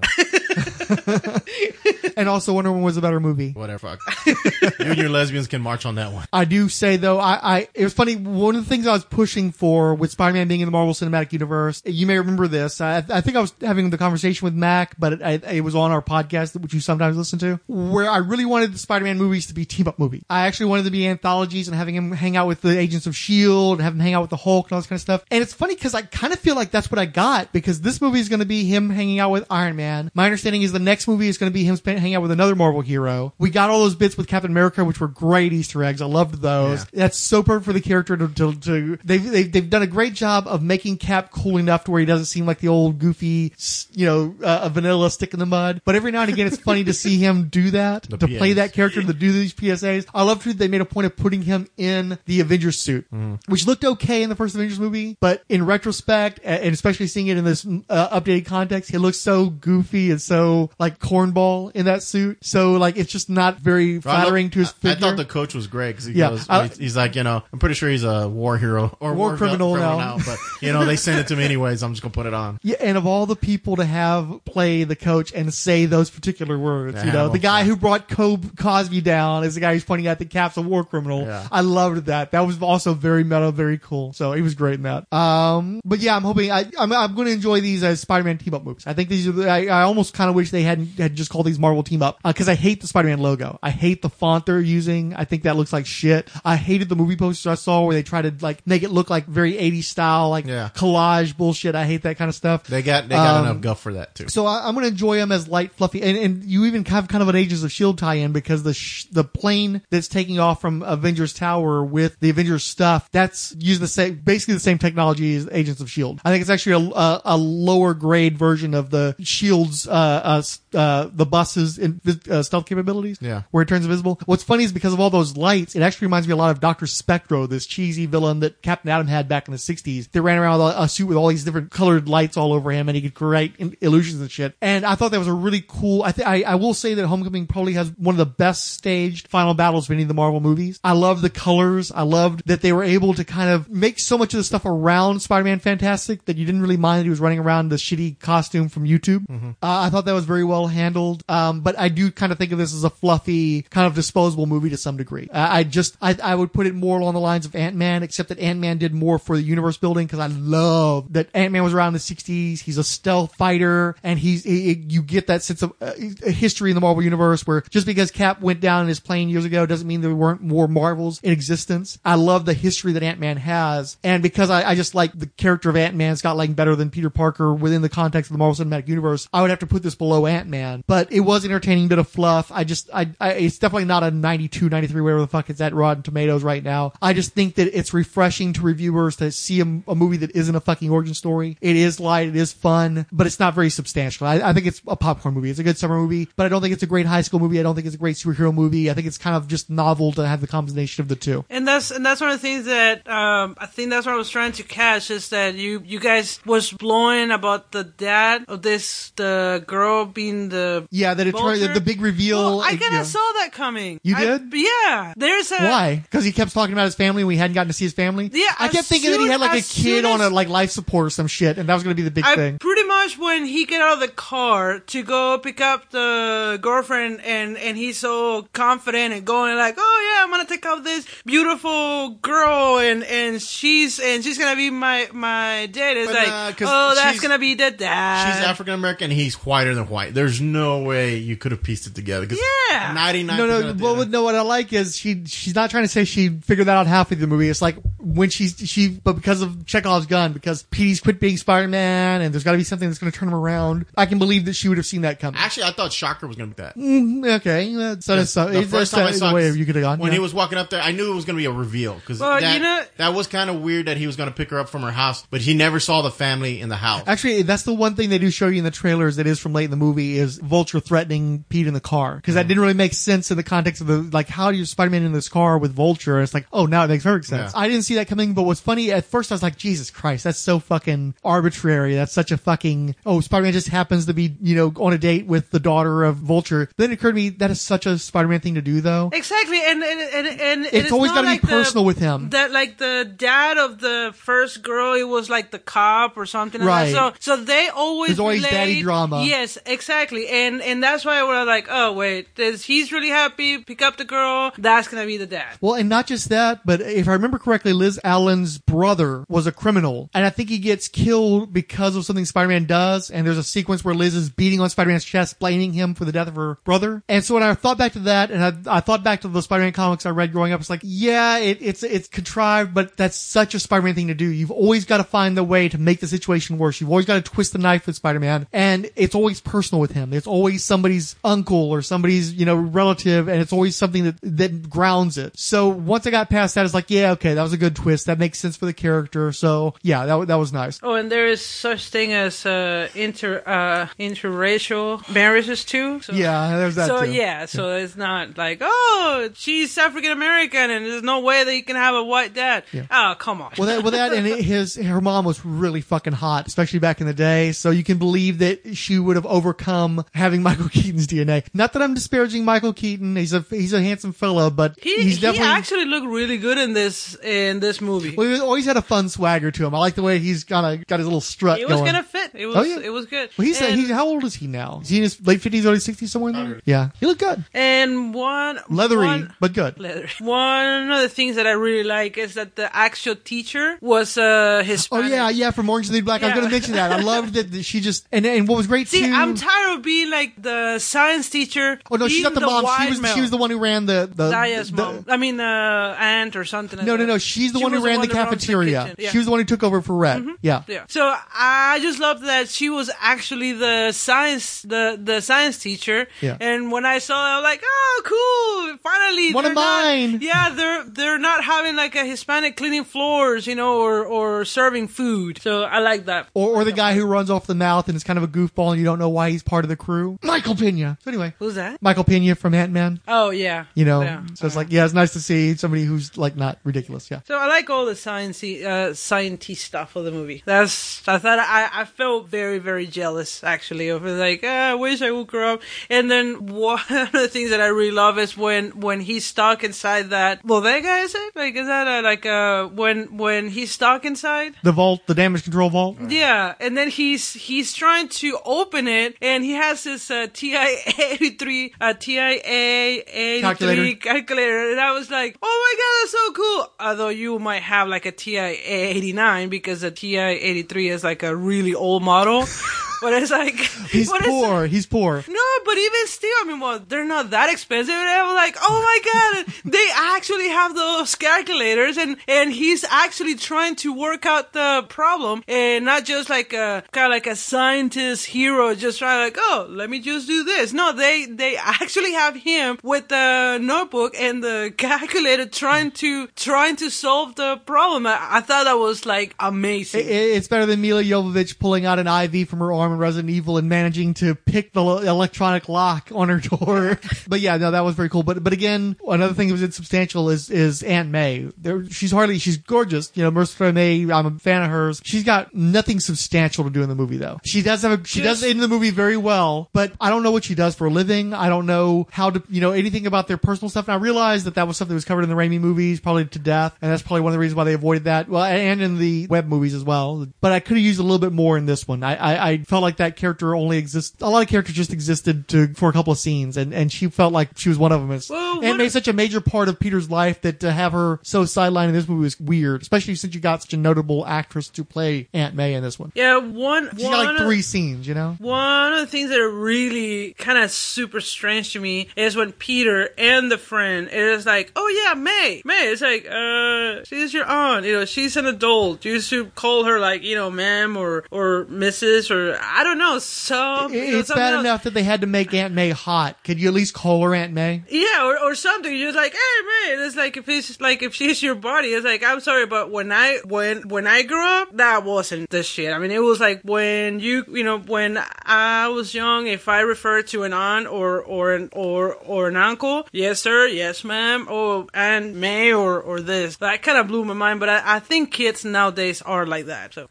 And also, Wonder Woman was a better movie.
whatever fuck. you and your lesbians can march on that one.
I do say though, I, I it was funny. One of the things I was pushing for with Spider-Man being in the Marvel Cinematic Universe, you may remember this. I, I think I was having the conversation with Mac, but it, I, it was on our podcast, which you sometimes listen to, where I really wanted the Spider-Man movies to be team-up movies. I actually wanted them to be anthologies and having him hang out with the Agents of Shield and have him hang out with the Hulk and all this kind of stuff. And it's funny because I kind of feel like that's what I got because this movie is going to be him hanging out with Iron Man. My understanding understanding is the next movie is going to be him spend, hanging out with another Marvel hero. We got all those bits with Captain America, which were great Easter eggs. I loved those. That's so perfect for the character to, to, to they've, they've, they've done a great job of making Cap cool enough to where he doesn't seem like the old goofy, you know, uh, a vanilla stick in the mud. But every now and again, it's funny to see him do that,
The
to play that character, to do these PSAs. I love too they made a point of putting him in the Avengers suit, which looked okay in the first Avengers movie, but in retrospect, and especially seeing it in this uh, updated context, he looks so goofy and so like cornball in that suit. So like it's just not very flattering to his
I, I thought the coach was great because he
Yeah,
goes,
I-
he's like, you know, I'm pretty sure he's a war hero or
War criminal now.
but you know, they sent it to me anyways. I'm just gonna put it on.
Yeah, and of all the people to have play the coach and say those particular words, you know,
Hannibal.
the guy who brought Cob Cosby down is the guy who's pointing out the Cap's a war criminal.
Yeah.
I loved that. That was also very meta, very cool. So he was great in that. Um, but yeah, I'm hoping I, I'm, I'm going to enjoy these as Spider-Man team up movies. I think these are. The, I, I almost kind of wish they hadn't had just called these Marvel team up because I hate the Spider-Man logo. I hate the font they're using. I think that looks like shit. I hated the movie posters I saw where they try to like make it look like very 80s style, like
Yeah.
collage bullshit. I hate that kind of stuff.
They got they got
Um,
enough guff for that too.
So I, I'm going to enjoy them as light, fluffy, and, and you even have kind of an Agents of Shield tie-in because the sh- the plane that's taking off from Avengers Tower with the Avengers stuff that's using the same, basically the same technology as Agents of Shield. I think it's actually a, a, a lower grade version of the Shield's uh, uh, uh, the buses and uh, stealth capabilities.
Yeah.
where it turns invisible. What's funny is because of all those lights, it actually reminds me a lot of Doctor Spectro, this cheesy villain that Captain Atom had back in the '60s. They ran around with a, a suit with all these different colored lights all over him, and he could create in- illusions and shit. And I thought that was a really cool. I think I, I will say that Homecoming probably has one of the best staged final battles of any of the Marvel movies. I love the colors. I loved that they were able to kind of make so much of the stuff around Spider-Man Fantastic that you didn't really mind that he was running around the shitty costume from YouTube. Uh, I thought that was very well handled. Um, but I do kind of think of this as a fluffy, kind of disposable movie to some degree. Uh, I just, I, I would put it more along the lines of Ant-Man, except that Ant-Man did more for the universe building because I love that Ant-Man was around in the 60s. He's a stealth fighter and he's, he, you get that sense of uh, history in the Marvel universe where just because Cap went down in his plane years ago doesn't mean there weren't more Marvels in existence. I love the history that Ant-Man has. And because I, I just like the character of Ant-Man, Scott Lang better than Peter Parker within the context of the Marvel Cinematic Universe, I would have to put this below Ant-Man. But it was entertaining bit of fluff. I just, I, I it's definitely not a 92, 93, whatever the fuck it's at Rotten Tomatoes right now. I just think that it's refreshing to reviewers to see a, a movie that isn't a fucking origin story. It is light, it is fun, but it's not very substantial. I, I think it's a popcorn movie. It's a good summer movie, but I don't think it's a great high school movie. I don't think it's a great superhero movie. I think it's kind of just novel to have the combination of the two.
And that's and that's one of the things that um, I think that's what I was trying to catch is that you you guys was blowing about the dad of this the girl being the
Yeah, that it
Vulture?
the big reveal.
Well, I kind of
yeah.
saw that coming.
You
I-
did?
yeah. There's a
Why? Because he kept talking about his family. and We hadn't gotten to see his family.
Yeah,
I kept thinking that he had like a kid
soon
on a like life support or some shit, and that was going to be the big
I
thing.
pretty much when he get out of the car to go pick up the girlfriend and and he's so confident and going like, oh yeah, I'm gonna take out this beautiful girl and and she's and she's gonna be my my dad. It's
But,
like,
uh,
oh, that's gonna be the dad.
She's African American. He's whiter than white. There's no way you could have pieced it together.
Yeah.
ninety nine.
No, no. Well, no. What I like is she she's not trying to say she figured that out halfway through the movie. It's like when she's she, but because of Chekhov's gun, because Petey's quit being Spider Man, and there's got to be something that's going to turn him around. I can believe that she would have seen that coming.
Actually, I thought Shocker was going to be that.
Mm, okay, that's so, so,
the
it's-
first
that's
time I
the
saw
way you could have gone.
when
yeah.
he was walking up there, I knew it was going to be a reveal because
Well,
that,
you know-
that was kind of weird that he was going to pick her up from her house, but he never saw the family in the house.
Actually, that's the one thing they do show you in the trailers that is from late in the movie is Vulture threatening Pete in the car. Because that mm-hmm. didn't really make sense in the context of the, like, how do you Spider-Man in this car with Vulture? And it's like, oh, now it makes perfect sense.
Yeah.
I didn't see that coming, but what's funny, at first I was like, Jesus Christ, that's so fucking arbitrary. That's such a fucking, oh, Spider-Man just happens to be, you know, on a date with the daughter of Vulture. Then it occurred to me that is such a Spider-Man thing to do, though.
Exactly, and and and, and, and
It's always gotta be
like the-
personal with him.
That like the dad of the first girl, it was like the cop or something. Like
Right.
that. So so they always
There's always
relate-
daddy drama.
Yes, exactly, and and that's why we're like, oh wait, this, he's really happy. Pick up the girl. That's gonna be the dad.
Well, and not just that, but if I remember correctly, Liz Allan's brother was a criminal, and I think he gets killed because of something Spider-Man does, and there's a sequence where Liz is beating on Spider-Man's chest, blaming him for the death of her brother. And so when I thought back to that, and I, I thought back to the Spider-Man comics I read growing up, it's like, yeah, it, it's it's contrived, but that's such a Spider-Man thing to do. You've always got to find the way to make the situation worse. You've always got to twist the knife with Spider-Man, and it's always personal with him. It's always somebody's uncle or somebody's you know relative, and it's always something that that grounds it. So once I got past that, it's like, yeah, okay, that was a good twist. That makes sense for the character. So yeah, that that was nice.
Oh, and there is such thing as uh, inter uh, interracial marriages too. So,
Yeah, there's that
So
too.
yeah, so it's not like oh she's African American and there's no way that you can have a white dad. Oh come on.
Well, that, well, that and his her mom was really fucking hot, especially back in the day. So you can believe that she would have overcome having Michael Keaton's DNA. Not that I'm disparaging Michael Keaton; he's a he's a handsome fella, but
he,
he's
he
definitely.
actually looked really good in this in this movie.
well, he always had a fun swagger to him. I like the way he's kind of got his little strut
it was
going.
gonna fit. It was
Oh, yeah.
it was good.
well, he's,
and,
he's how old is he now? Is he in his late fifties, early sixties, somewhere in there? Yeah, he looked good,
and one
leathery,
one,
but good.
leather. One of the things that I really like is that the actual teacher was uh,
Oh yeah, yeah, from Orange is the New Black. I was
Yeah.
going to mention that. I loved that she just and and what was great
See,
too.
I'm tired of being like the science teacher.
oh no, she's not
being
the, mom. She was
male.
she was the one who ran the the.
Zaya's
the-
mom. I mean, uh, aunt or something. like
No, no, no. She's the
She
one who ran the cafeteria.
kitchen. Yeah.
She was the one who took over for Red. Yeah.
Yeah. So I just loved that she was actually the science the the science teacher.
Yeah.
And when I saw it, I was like, oh, cool! Finally,
One of
they're not-
mine.
yeah, they're they're not having like a Hispanic cleaning floors, you know, or or serving food. So I like that.
Or, or the guy who runs off the mouth and is kind of a goofball and you don't know why he's part of the crew. Michael Pena. So anyway,
Who's that?
Michael Pena from Ant Man.
Oh yeah.
You know,
Yeah.
so it's like, yeah, it's nice to see somebody who's like not ridiculous. Yeah.
So I like all the sciencey, uh, sciencey stuff of the movie. That's I thought I, I felt very very jealous actually of it. Like uh, I wish I would grow up. And then one of the things that I really love is when when he's stuck inside that bodega. Is it like is that a, like uh when when he's stuck inside?
The vault, the damage control vault.
Yeah, and then he's he's trying to open it, and he has this uh, TI eighty three uh, TI eighty
Calculator.
calculator, and I was like, oh my god, that's so cool. Although you might have like a TIA eighty nine because the TI eighty three is like a really old model, but it's like
He's poor. He's poor.
no, but even still, I mean, well, they're not that expensive. And I was like, oh my god, they actually have those calculators, and and he's actually trying to work out the problem, and not just like a kind of like a scientist hero, just trying like, oh, let me just do this. No, they they actually have him with the notebook and the calculator, trying to trying to solve the problem. I, I thought that was like amazing.
I- I- It's better than Milla Jovovich pulling out an IV from her arm in Resident Evil and managing to pick the electronic lock on her door. but yeah, no, that was very cool. But but again, another thing that was insubstantial is is Aunt May. There, she's hardly she's gorgeous. You know, Mercer May. I'm a fan of hers. She's got nothing substantial to do in the movie though. She does have a she does
Just-
in the movie very well, but I don't know what she does for a living. I don't know how to you know anything about their personal stuff. And I realized that that was something that was covered in the Raimi movies, probably to death, and that's probably one of the reasons why they avoided that. Well, and in the web movies as well. But I could have used a little bit more in this one. I, I, I felt like that character only exists. A lot of characters just existed to for a couple of scenes, and, and she felt like she was one of them. It's,
Well,
and
what-
made such a major part of Peter's life that to have her so sidelined in this movie was weird, especially since you got such a notable actress to play Aunt May in this one.
yeah, one
She
one
got like
of-
three scenes, you know.
One of the things that are really kind of super strange to me is when Peter and the friend it is like, oh yeah, May, May. It's like, uh, she's your aunt. You know, she's an adult. You should call her like, you know, ma'am or or Mrs. or I don't know. So
It's bad
else.
enough that they had to make Aunt May hot. Could you at least call her Aunt May?
Yeah, or, or something. You're like, hey man, it's like if it's like if she's your body, it's like I'm sorry, but when I when when I grew up, that wasn't the shit. I mean, it was like when you you know when I was young, if I referred to an aunt or or an or or an uncle, yes sir, yes ma'am, or Aunt may or or this, that kind of blew my mind. But I, I think kids nowadays are like that. So.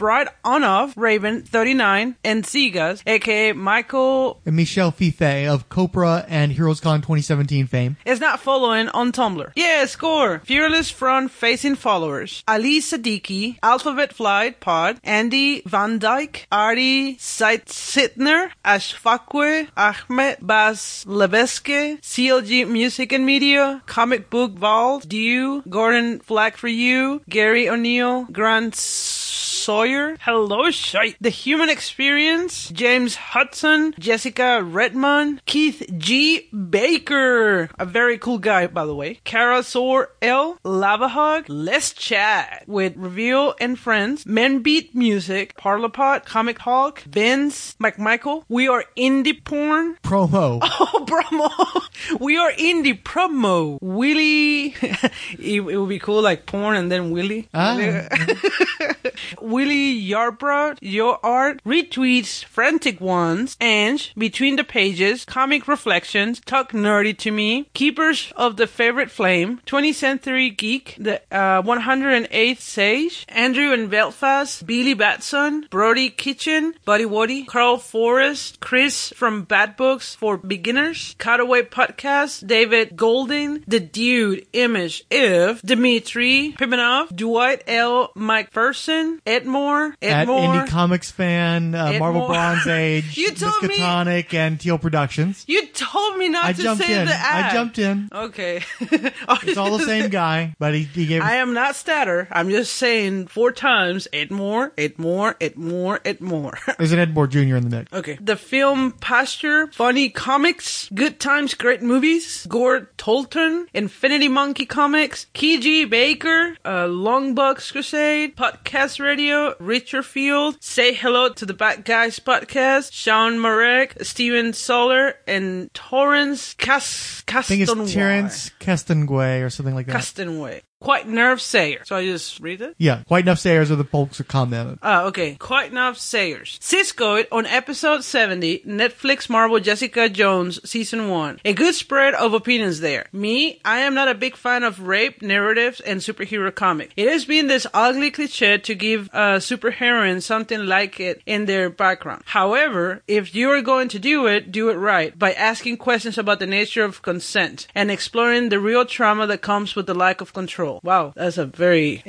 Bride on Off, Raven 39, and Segas, aka Michael
And Michelle Fiffe of Copra and HeroesCon 2017 fame.
is not following on Tumblr. Yeah, score. Fearless front facing followers. Ali Siddiqui, Alphabet Flight Pod, Andy Van Dyke, Ari Sitner, Ashfaqwe, Ahmed Bas Lebeske, CLG Music and Media, Comic Book Vault, Dew, Gordon Flag for You, Gary O'Neill, Grant Sawyer, Hello Shite, The Human Experience, James Hudson, Jessica Redmond, Keith G. Baker, a very cool guy, by the way, Kara Sor L, Lava Hog, Let's Chat with Reveal and Friends, Men Beat Music, Parlapot, Comic Hawk, Vince, McMichael, We Are Indie Porn,
Promo.
Oh, promo. We are indie promo. Willie. it, it would be cool, like porn and then Willie.
Ah.
Willie Yarbrough, Your Art, Retweets, Frantic Ones, Ange, Between the Pages, Comic Reflections, Talk Nerdy to Me, Keepers of the Favorite Flame, 20th Century Geek, The uh, 108th Sage, Andrew and Belfast, Billy Batson, Brody Kitchen, Buddy Woody, Carl Forrest, Chris from Bad Books for Beginners, Cutaway Podcast, David Golding, The Dude, Image, If, Dimitri, Pimenov, Dwight L. McPherson, Edmore,
At
Edmore.
Indie Comics Fan, uh, Marvel. Bronze Age,
You told me-
and Teal Productions.
you told me not
I
to
jumped
say
in.
the ad.
I jumped in.
Okay.
It's all the same guy, but he, he gave
I am not Statter. I'm just saying four times Edmore, Edmore, Edmore, Edmore.
There's an Ed Edmore Jr. in the mix.
Okay. The film Pasture, Funny Comics, Good Times, Great Movies, Gord Tolton, Infinity Monkey Comics, Kiji Baker, uh, Longbucks Crusade, Podcast Radio, Richard Field, Say Hello to the Bad Guys Podcast, Sean Marek, Steven Soler, and Torrance Cas-
I think it's Terrence Castanguay or something like that.
Castanway. Quite nerve sayer. So I just read it?
yeah, quite enough sayers are the folks who commented.
Ah, okay. Quite enough sayers. Cisco on episode 70, Netflix Marvel Jessica Jones season 1. A good spread of opinions there. Me, I am not a big fan of rape narratives and superhero comic. It has been this ugly cliche to give a superheroine something like it in their background. However, if you are going to do it, do it right by asking questions about the nature of consent and exploring the real trauma that comes with the lack of control. Wow, that's a very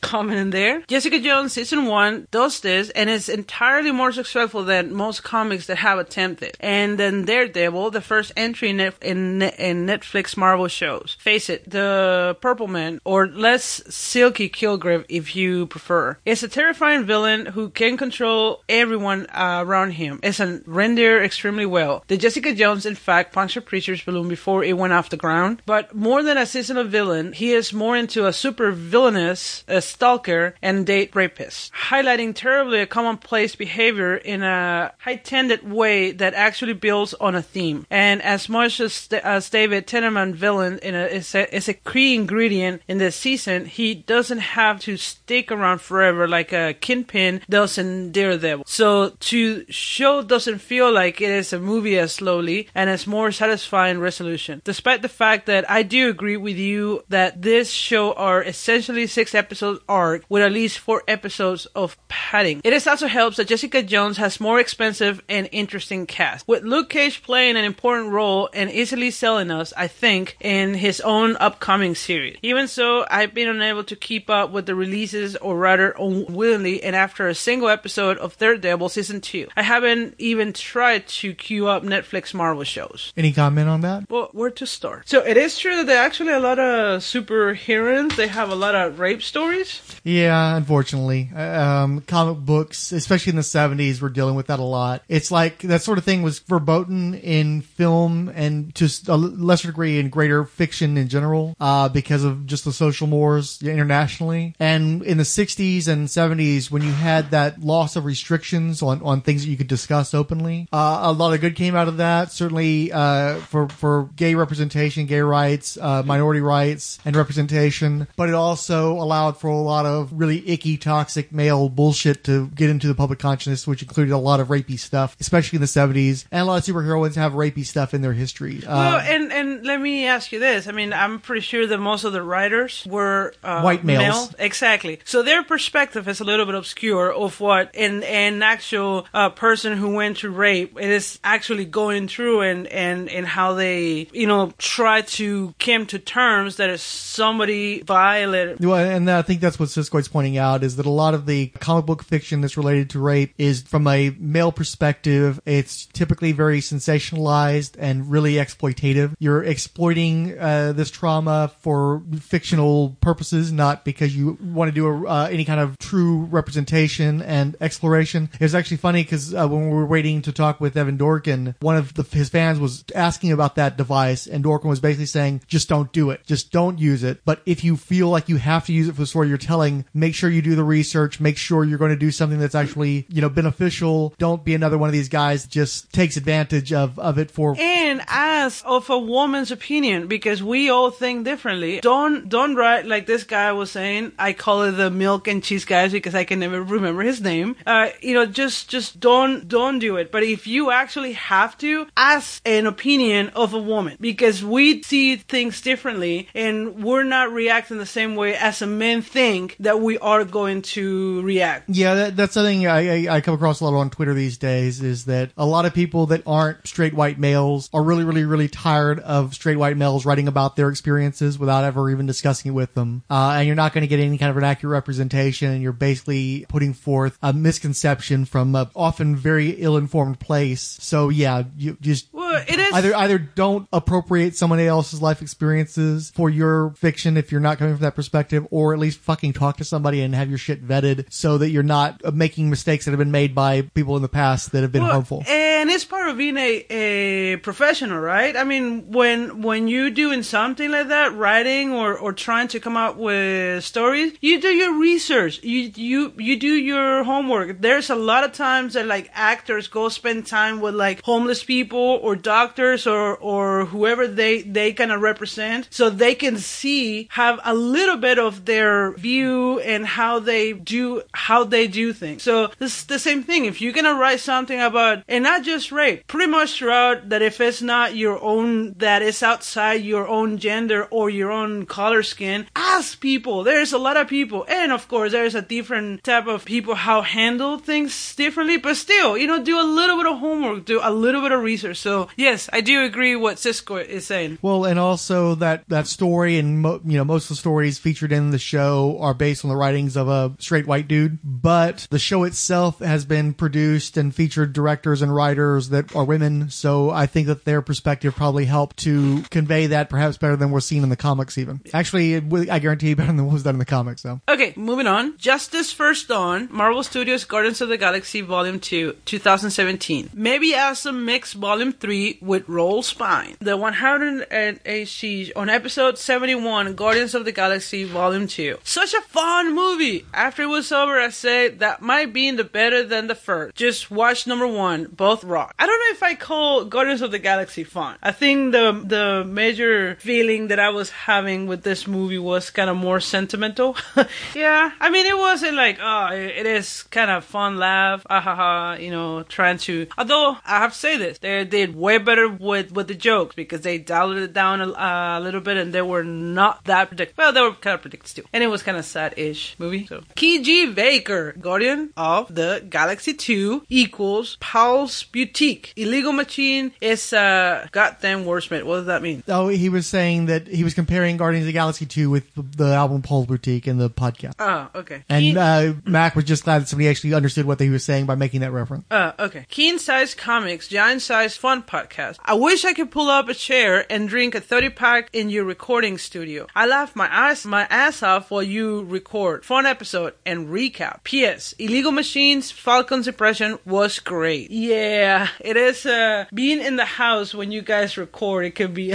comment in there. Jessica Jones season 1 does this and is entirely more successful than most comics that have attempted. And then Daredevil, the first entry in, in, in Netflix Marvel shows. Face it, the Purple Man, or less Silky Kilgrave if you prefer, is a terrifying villain who can control everyone uh, around him. It's a render extremely well. The Jessica Jones, in fact, punctured Preacher's balloon before it went off the ground. But more than a seasonal villain, he is more into a super villainous, stalker, and date rapist, highlighting terribly a commonplace behavior in a high-tended way that actually builds on a theme. And as much as, as David Tennant villain in a, is, a, is a key ingredient in this season, he doesn't have to stick around forever like a Kingpin does in Daredevil. So to show doesn't feel like it is a movie as slowly and as more satisfying resolution. Despite the fact that I do agree with you that this show are essentially six episode arc with at least four episodes of padding. It is also helps that Jessica Jones has more expensive and interesting cast. With Luke Cage playing an important role and easily selling us, I think, in his own upcoming series. Even so, I've been unable to keep up with the releases or rather unwillingly and after a single episode of Daredevil season 2. I haven't even tried to queue up Netflix Marvel shows.
Any comment on that?
Well, where to start? So it is true that there are actually a lot of superheroines. They have a lot of rape stories.
Yeah, unfortunately. Um, comic books, especially in the 70s, were dealing with that a lot. It's like that sort of thing was verboten in film and to a lesser degree in greater fiction in general, uh, because of just the social mores internationally. And in the 60s and 70s, when you had that loss of restrictions on, on things that you could discuss openly, uh, a lot of good came out of that. Certainly, uh, for, for gay representation, gay rights, uh, minority rights and representation, but it also allowed for a lot of really icky, toxic male bullshit to get into the public consciousness, which included a lot of rapey stuff, especially in the 70s. And a lot of superheroines have rapey stuff in their history.
Well,
Uh,
and and let me ask you this. I mean, I'm pretty sure that most of the writers were uh,
White males.
male. Exactly. So their perspective is a little bit obscure of what an an actual uh, person who went through rape is actually going through, and and and how they you know try to come to terms that somebody violated.
Well, and I think that's what Siskoid's pointing out is that a lot of the comic book fiction that's related to rape is from a male perspective. It's typically very sensationalized and really exploitative. You're exploiting uh, this trauma for fictional purposes, not because you want to do a, uh, any kind of true representation and exploration. It was actually funny because uh, when we were waiting to talk with Evan Dorkin, one of the, his fans was asking about that device, and Dorkin was basically saying, "Just don't do it. Just don't use it. But if you feel like you have to use it for the story you're telling, make sure you do the research. Make sure you're going to do something that's actually you know beneficial. Don't be another one of these guys that just takes advantage of of it for."
and ask of a woman's opinion because we all think differently. Don't don't write like this guy was saying. I call it the milk and cheese guys because I can never remember his name. Uh, you know, just just don't don't do it. But if you actually have to, ask an opinion of a woman because we see things differently and we're not reacting the same way as a men think that we are going to react.
Yeah, that, that's something I, I, I come across a lot on Twitter these days is that a lot of people that aren't straight white males are really, really, really tired of straight white males writing about their experiences without ever even discussing it with them. Uh, and you're not going to get any kind of an accurate representation and you're basically putting forth a misconception from a often very ill-informed place. So yeah, you just
Well, it is
either either don't appropriate somebody else's life experiences for your fiction if you're not coming from that perspective, or at least fucking talk to somebody and have your shit vetted so that you're not uh, making mistakes that have been made by people in the past that have been
Well,
harmful.
And it's part of being a, a professional, right? I mean, when when you're doing something like that, writing or, or trying to come up with stories, you do your research. You you you do your homework. There's a lot of times that like actors go spend time with like homeless people or doctors or or whoever they they kind of represent, so they can see have a little bit of their view and how they do how they do things. So this is the same thing. If you're gonna write something about and not just rape, pretty much throughout that if it's not your own that is outside your own gender or your own color skin, ask people. There's a lot of people, and of course there's a different type of people how handle things differently. But still, you know, do a little bit of homework, do a little bit of research. So yes, I do agree what Siskoid is saying.
Well, and also that that story and mo- you know most of the stories featured in the show are based on the writings of a straight white dude, but the show itself has been produced and featured directors and writers that are women. So I think that their perspective probably helped to convey that perhaps better than we're seeing in the comics. Even actually, I guarantee you better than what was done in the comics. So
Okay, moving on. Justice First Dawn, Marvel Studios Guardians of the Galaxy Volume 2, 2017. Maybe Awesome Mix Volume 3 with Roll Spine. The 108 Siege on episode 71, Guardians of the Galaxy Volume 2. Such a fun movie! After it was over, I said that might be the better than the first. Just watch number one, both rock. I don't know if I call Guardians of the Galaxy fun. I think the the major feeling that I was having with this movie was kind of more sentimental. yeah, I mean it wasn't like oh it is kind of fun laugh, ah ha ha, you know, trying to. Although I have to say this, they did way better with with the jokes because they dialed it down a, a little bit and they were not that predictable. Well, they were kind of predictable still, and it was kind of sad-ish movie. So Kiji Baker, Guardian of the Galaxy 2 equals Paul's Boutique. Illegal Machine is uh goddamn wordsmith. What does that mean?
oh, he was saying that he was comparing Guardians of the Galaxy 2 with the, the album Paul's Boutique in the podcast.
Oh, okay.
And
Keen-
uh, Mac was just glad that somebody actually understood what he was saying by making that reference.
Uh, okay. King Size Comics, Giant Size Fun Podcast. I wish I could pull up a chair and drink a 30 pack in your recording studio. I laugh my ass, my ass off while you record. Fun episode and recap. P.S. Illegal Machines, Falcon's impression was great. Yeah, it is, uh, being in the house when you guys record, it can be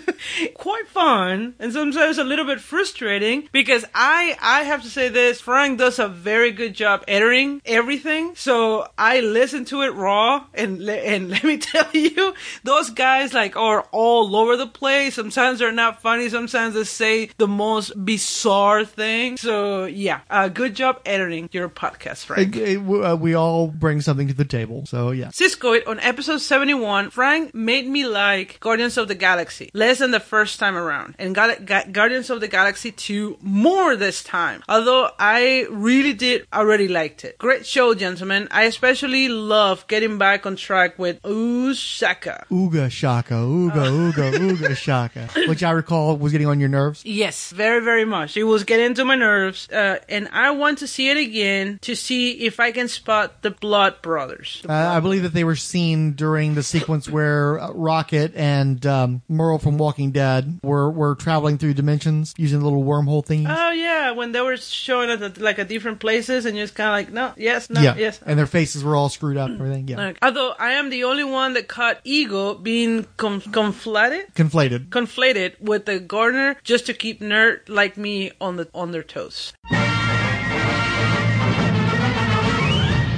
quite fun and sometimes a little bit frustrating because I I have to say this. Frank does a very good job editing everything. So I listen to it raw, and le- and let me tell you, those guys like are all over the place. Sometimes they're not funny. Sometimes they say the most bizarre thing. So yeah, uh, good job editing your podcast, Frank.
It- it- uh, we all bring something to the table. So yeah.
Siskoid, on episode 71, Frank made me like Guardians of the Galaxy less than the first time around, and got, got Guardians of the Galaxy 2 more this time. Although I really did already liked it. Great show, gentlemen. I especially love getting back on track with Usaka.
Ooga shaka, ooga, ooga, ooga shaka, which I recall was getting on your nerves.
Yes, very, very much. It was getting to my nerves, uh, and I want to see it again to see if I can spot the Blood Brothers.
Uh, I believe that they were seen during the sequence where uh, Rocket and um, Merle from Walking Dead were, were traveling through dimensions using little wormhole thingies.
Oh yeah, when they were showing us at, like at different places, and you're just kind of like, no, yes, no,
yeah,
yes.
and their faces were all screwed up and everything. Yeah,
Like, although I am the only one that caught Ego being com- conflated,
conflated.
conflated with the Gardener just to keep nerd like me on the on their toes.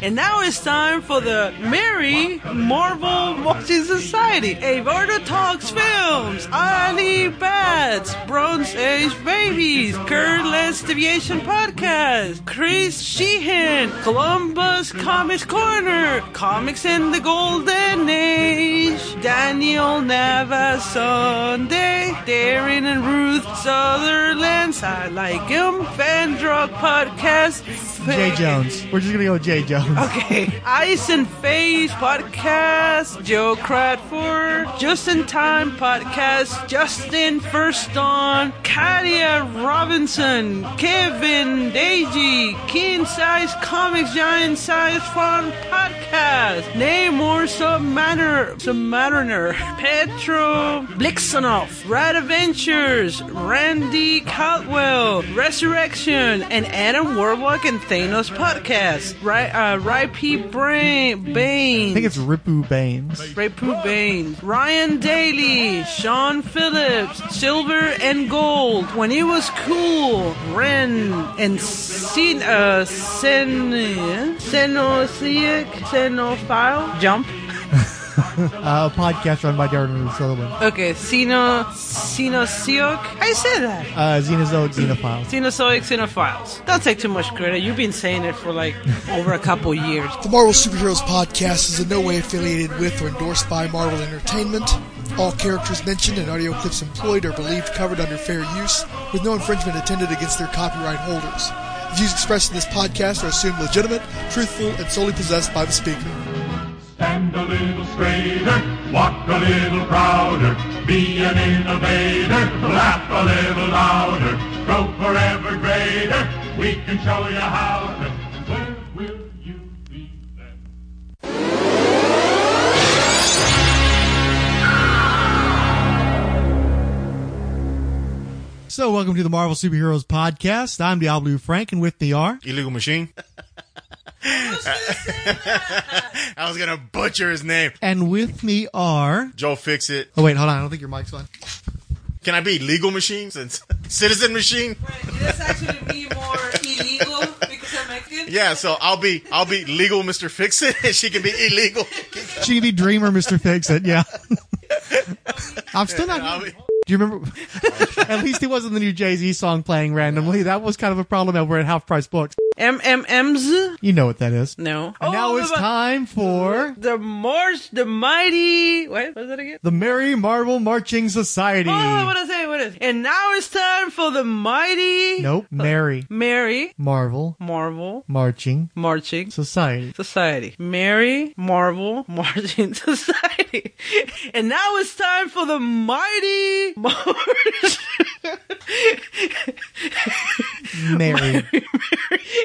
And now it's time for the Merry Marvel Watching Society. Eduardo Talks Films, Ali Bats, Bronze Age Babies, Curless Deviation Podcast, Chris Sheehan, Columbus Comics Corner, Comics in the Golden Age, Daniel Navas Sunday, Darren and Ruth Sutherland, I like him, Fan Drug Podcast,
Jay Jones. We're just gonna go with Jay Jones.
Okay. Ice and Phase Podcast, Joe Cradford, Just in Time Podcast, Justin First On, Katia Robinson, Kevin Deji, King Size Comics Giant Size Fun Podcast, Namor Submariner, Submariner, Petro Blixonoff, Rad Adventures, Randy Caldwell, Resurrection, and Adam Warlock and Thanos Podcast. Right, uh, Rai P. Brain, Bane.
I think it's Ripu Baines.
Ripu Baines, Ryan Daly, Sean Phillips, Silver and Gold, When It Was Cool, Ren, and Sen, uh, Sen, Senosiac, Senophile, Jump.
Uh, a podcast run by Darren Ruth Sutherland.
Okay, Sino, Senosiac, you say that.
Uh, Xenozoic Xenophile.
Cenozoic Xenophiles. Don't take too much credit. You've been saying it for like over a couple years.
The Marvel Superheroes podcast is in no way affiliated with or endorsed by Marvel Entertainment. All characters mentioned and audio clips employed are believed covered under fair use, with no infringement intended against their copyright holders. The views expressed in this podcast are assumed legitimate, truthful, and solely possessed by the speaker.
Stand a little straighter, walk a little prouder, be an innovator, laugh a little louder, grow forever greater. We can show you how to. Where will you be then?
So, welcome to the Marvel Superheroes podcast. I'm Diablo Frank, and with me are
Illegal machine. I was gonna butcher his name.
and with me are.
Joe, fix it.
Oh wait, hold on. I don't think your mic's on.
Can I be legal machine since citizen machine?
That's actually be more illegal because I'm Mexican.
Yeah, so I'll be I'll be legal, Mister Fix It, and she can be illegal.
She can be Dreamer, Mister Fix It. Yeah. I'm still not.
I'll be-
Do you remember? At least it wasn't the new Jay Z song playing randomly. That was kind of a problem over at Half Price Books.
MMMs?
You know what that is.
No.
And now oh, it's
the-
time for
The March, the Mighty. Wait, what's that again?
the Merry Marvel Marching Society.
Oh, what I say? What is? And now it's time for the Mighty.
Nope. Merry
Mary
Marvel
Marvel
Marching
Marching
Society.
Society. Mary Marvel Marching Society. And now it's time for the Mighty March.
Merry.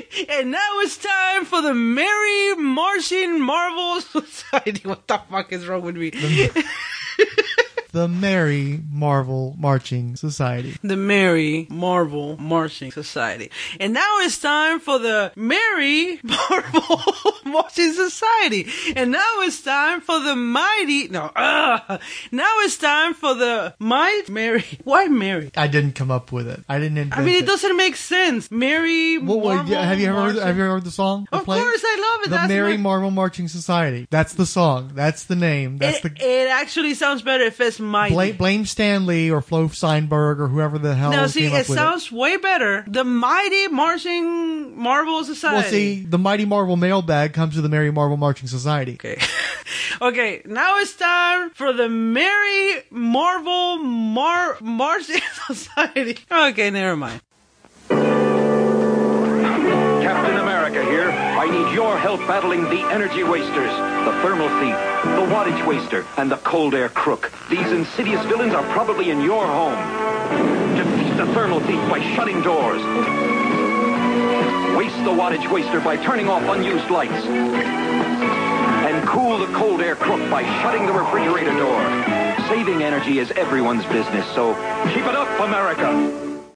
and now it's time for the Merry Martian Marvel Society. What the fuck is wrong with me?
the Merry Marvel Marching Society.
the Merry Marvel Marching Society. And now it's time for the Merry Marvel Marching Society. And now it's time for the mighty, no, uh, now it's time for the might Mary. Why Mary?
I didn't come up with it. I didn't invent
I mean, it
it.
doesn't make sense. Mary
Well, yeah, have you ever heard, have you ever heard the song?
Of course, I love it.
The
That's
Merry
my-
Marvel Marching Society. That's the song. That's the name. That's
it,
the
it actually sounds better if it's mighty.
blame, blame Stan Lee or Flo Steinberg or whoever the hell
no, see,
came up
it
with
sounds way better. The mighty marching Marvel Society.
Well, see, the Mighty Marvel mailbag comes to the Merry Marvel Marching Society.
Okay. okay, now it's time for the Merry Marvel Mar Marching Society. Okay, never mind.
Captain America here. I need your help battling the energy wasters, the thermal thief, the wattage waster, and the cold air crook. These insidious villains are probably in your home. Defeat the thermal thief by shutting doors. Waste the wattage waster by turning off unused lights. And cool the cold air crook by shutting the refrigerator door. Saving energy is everyone's business, so keep it up, America.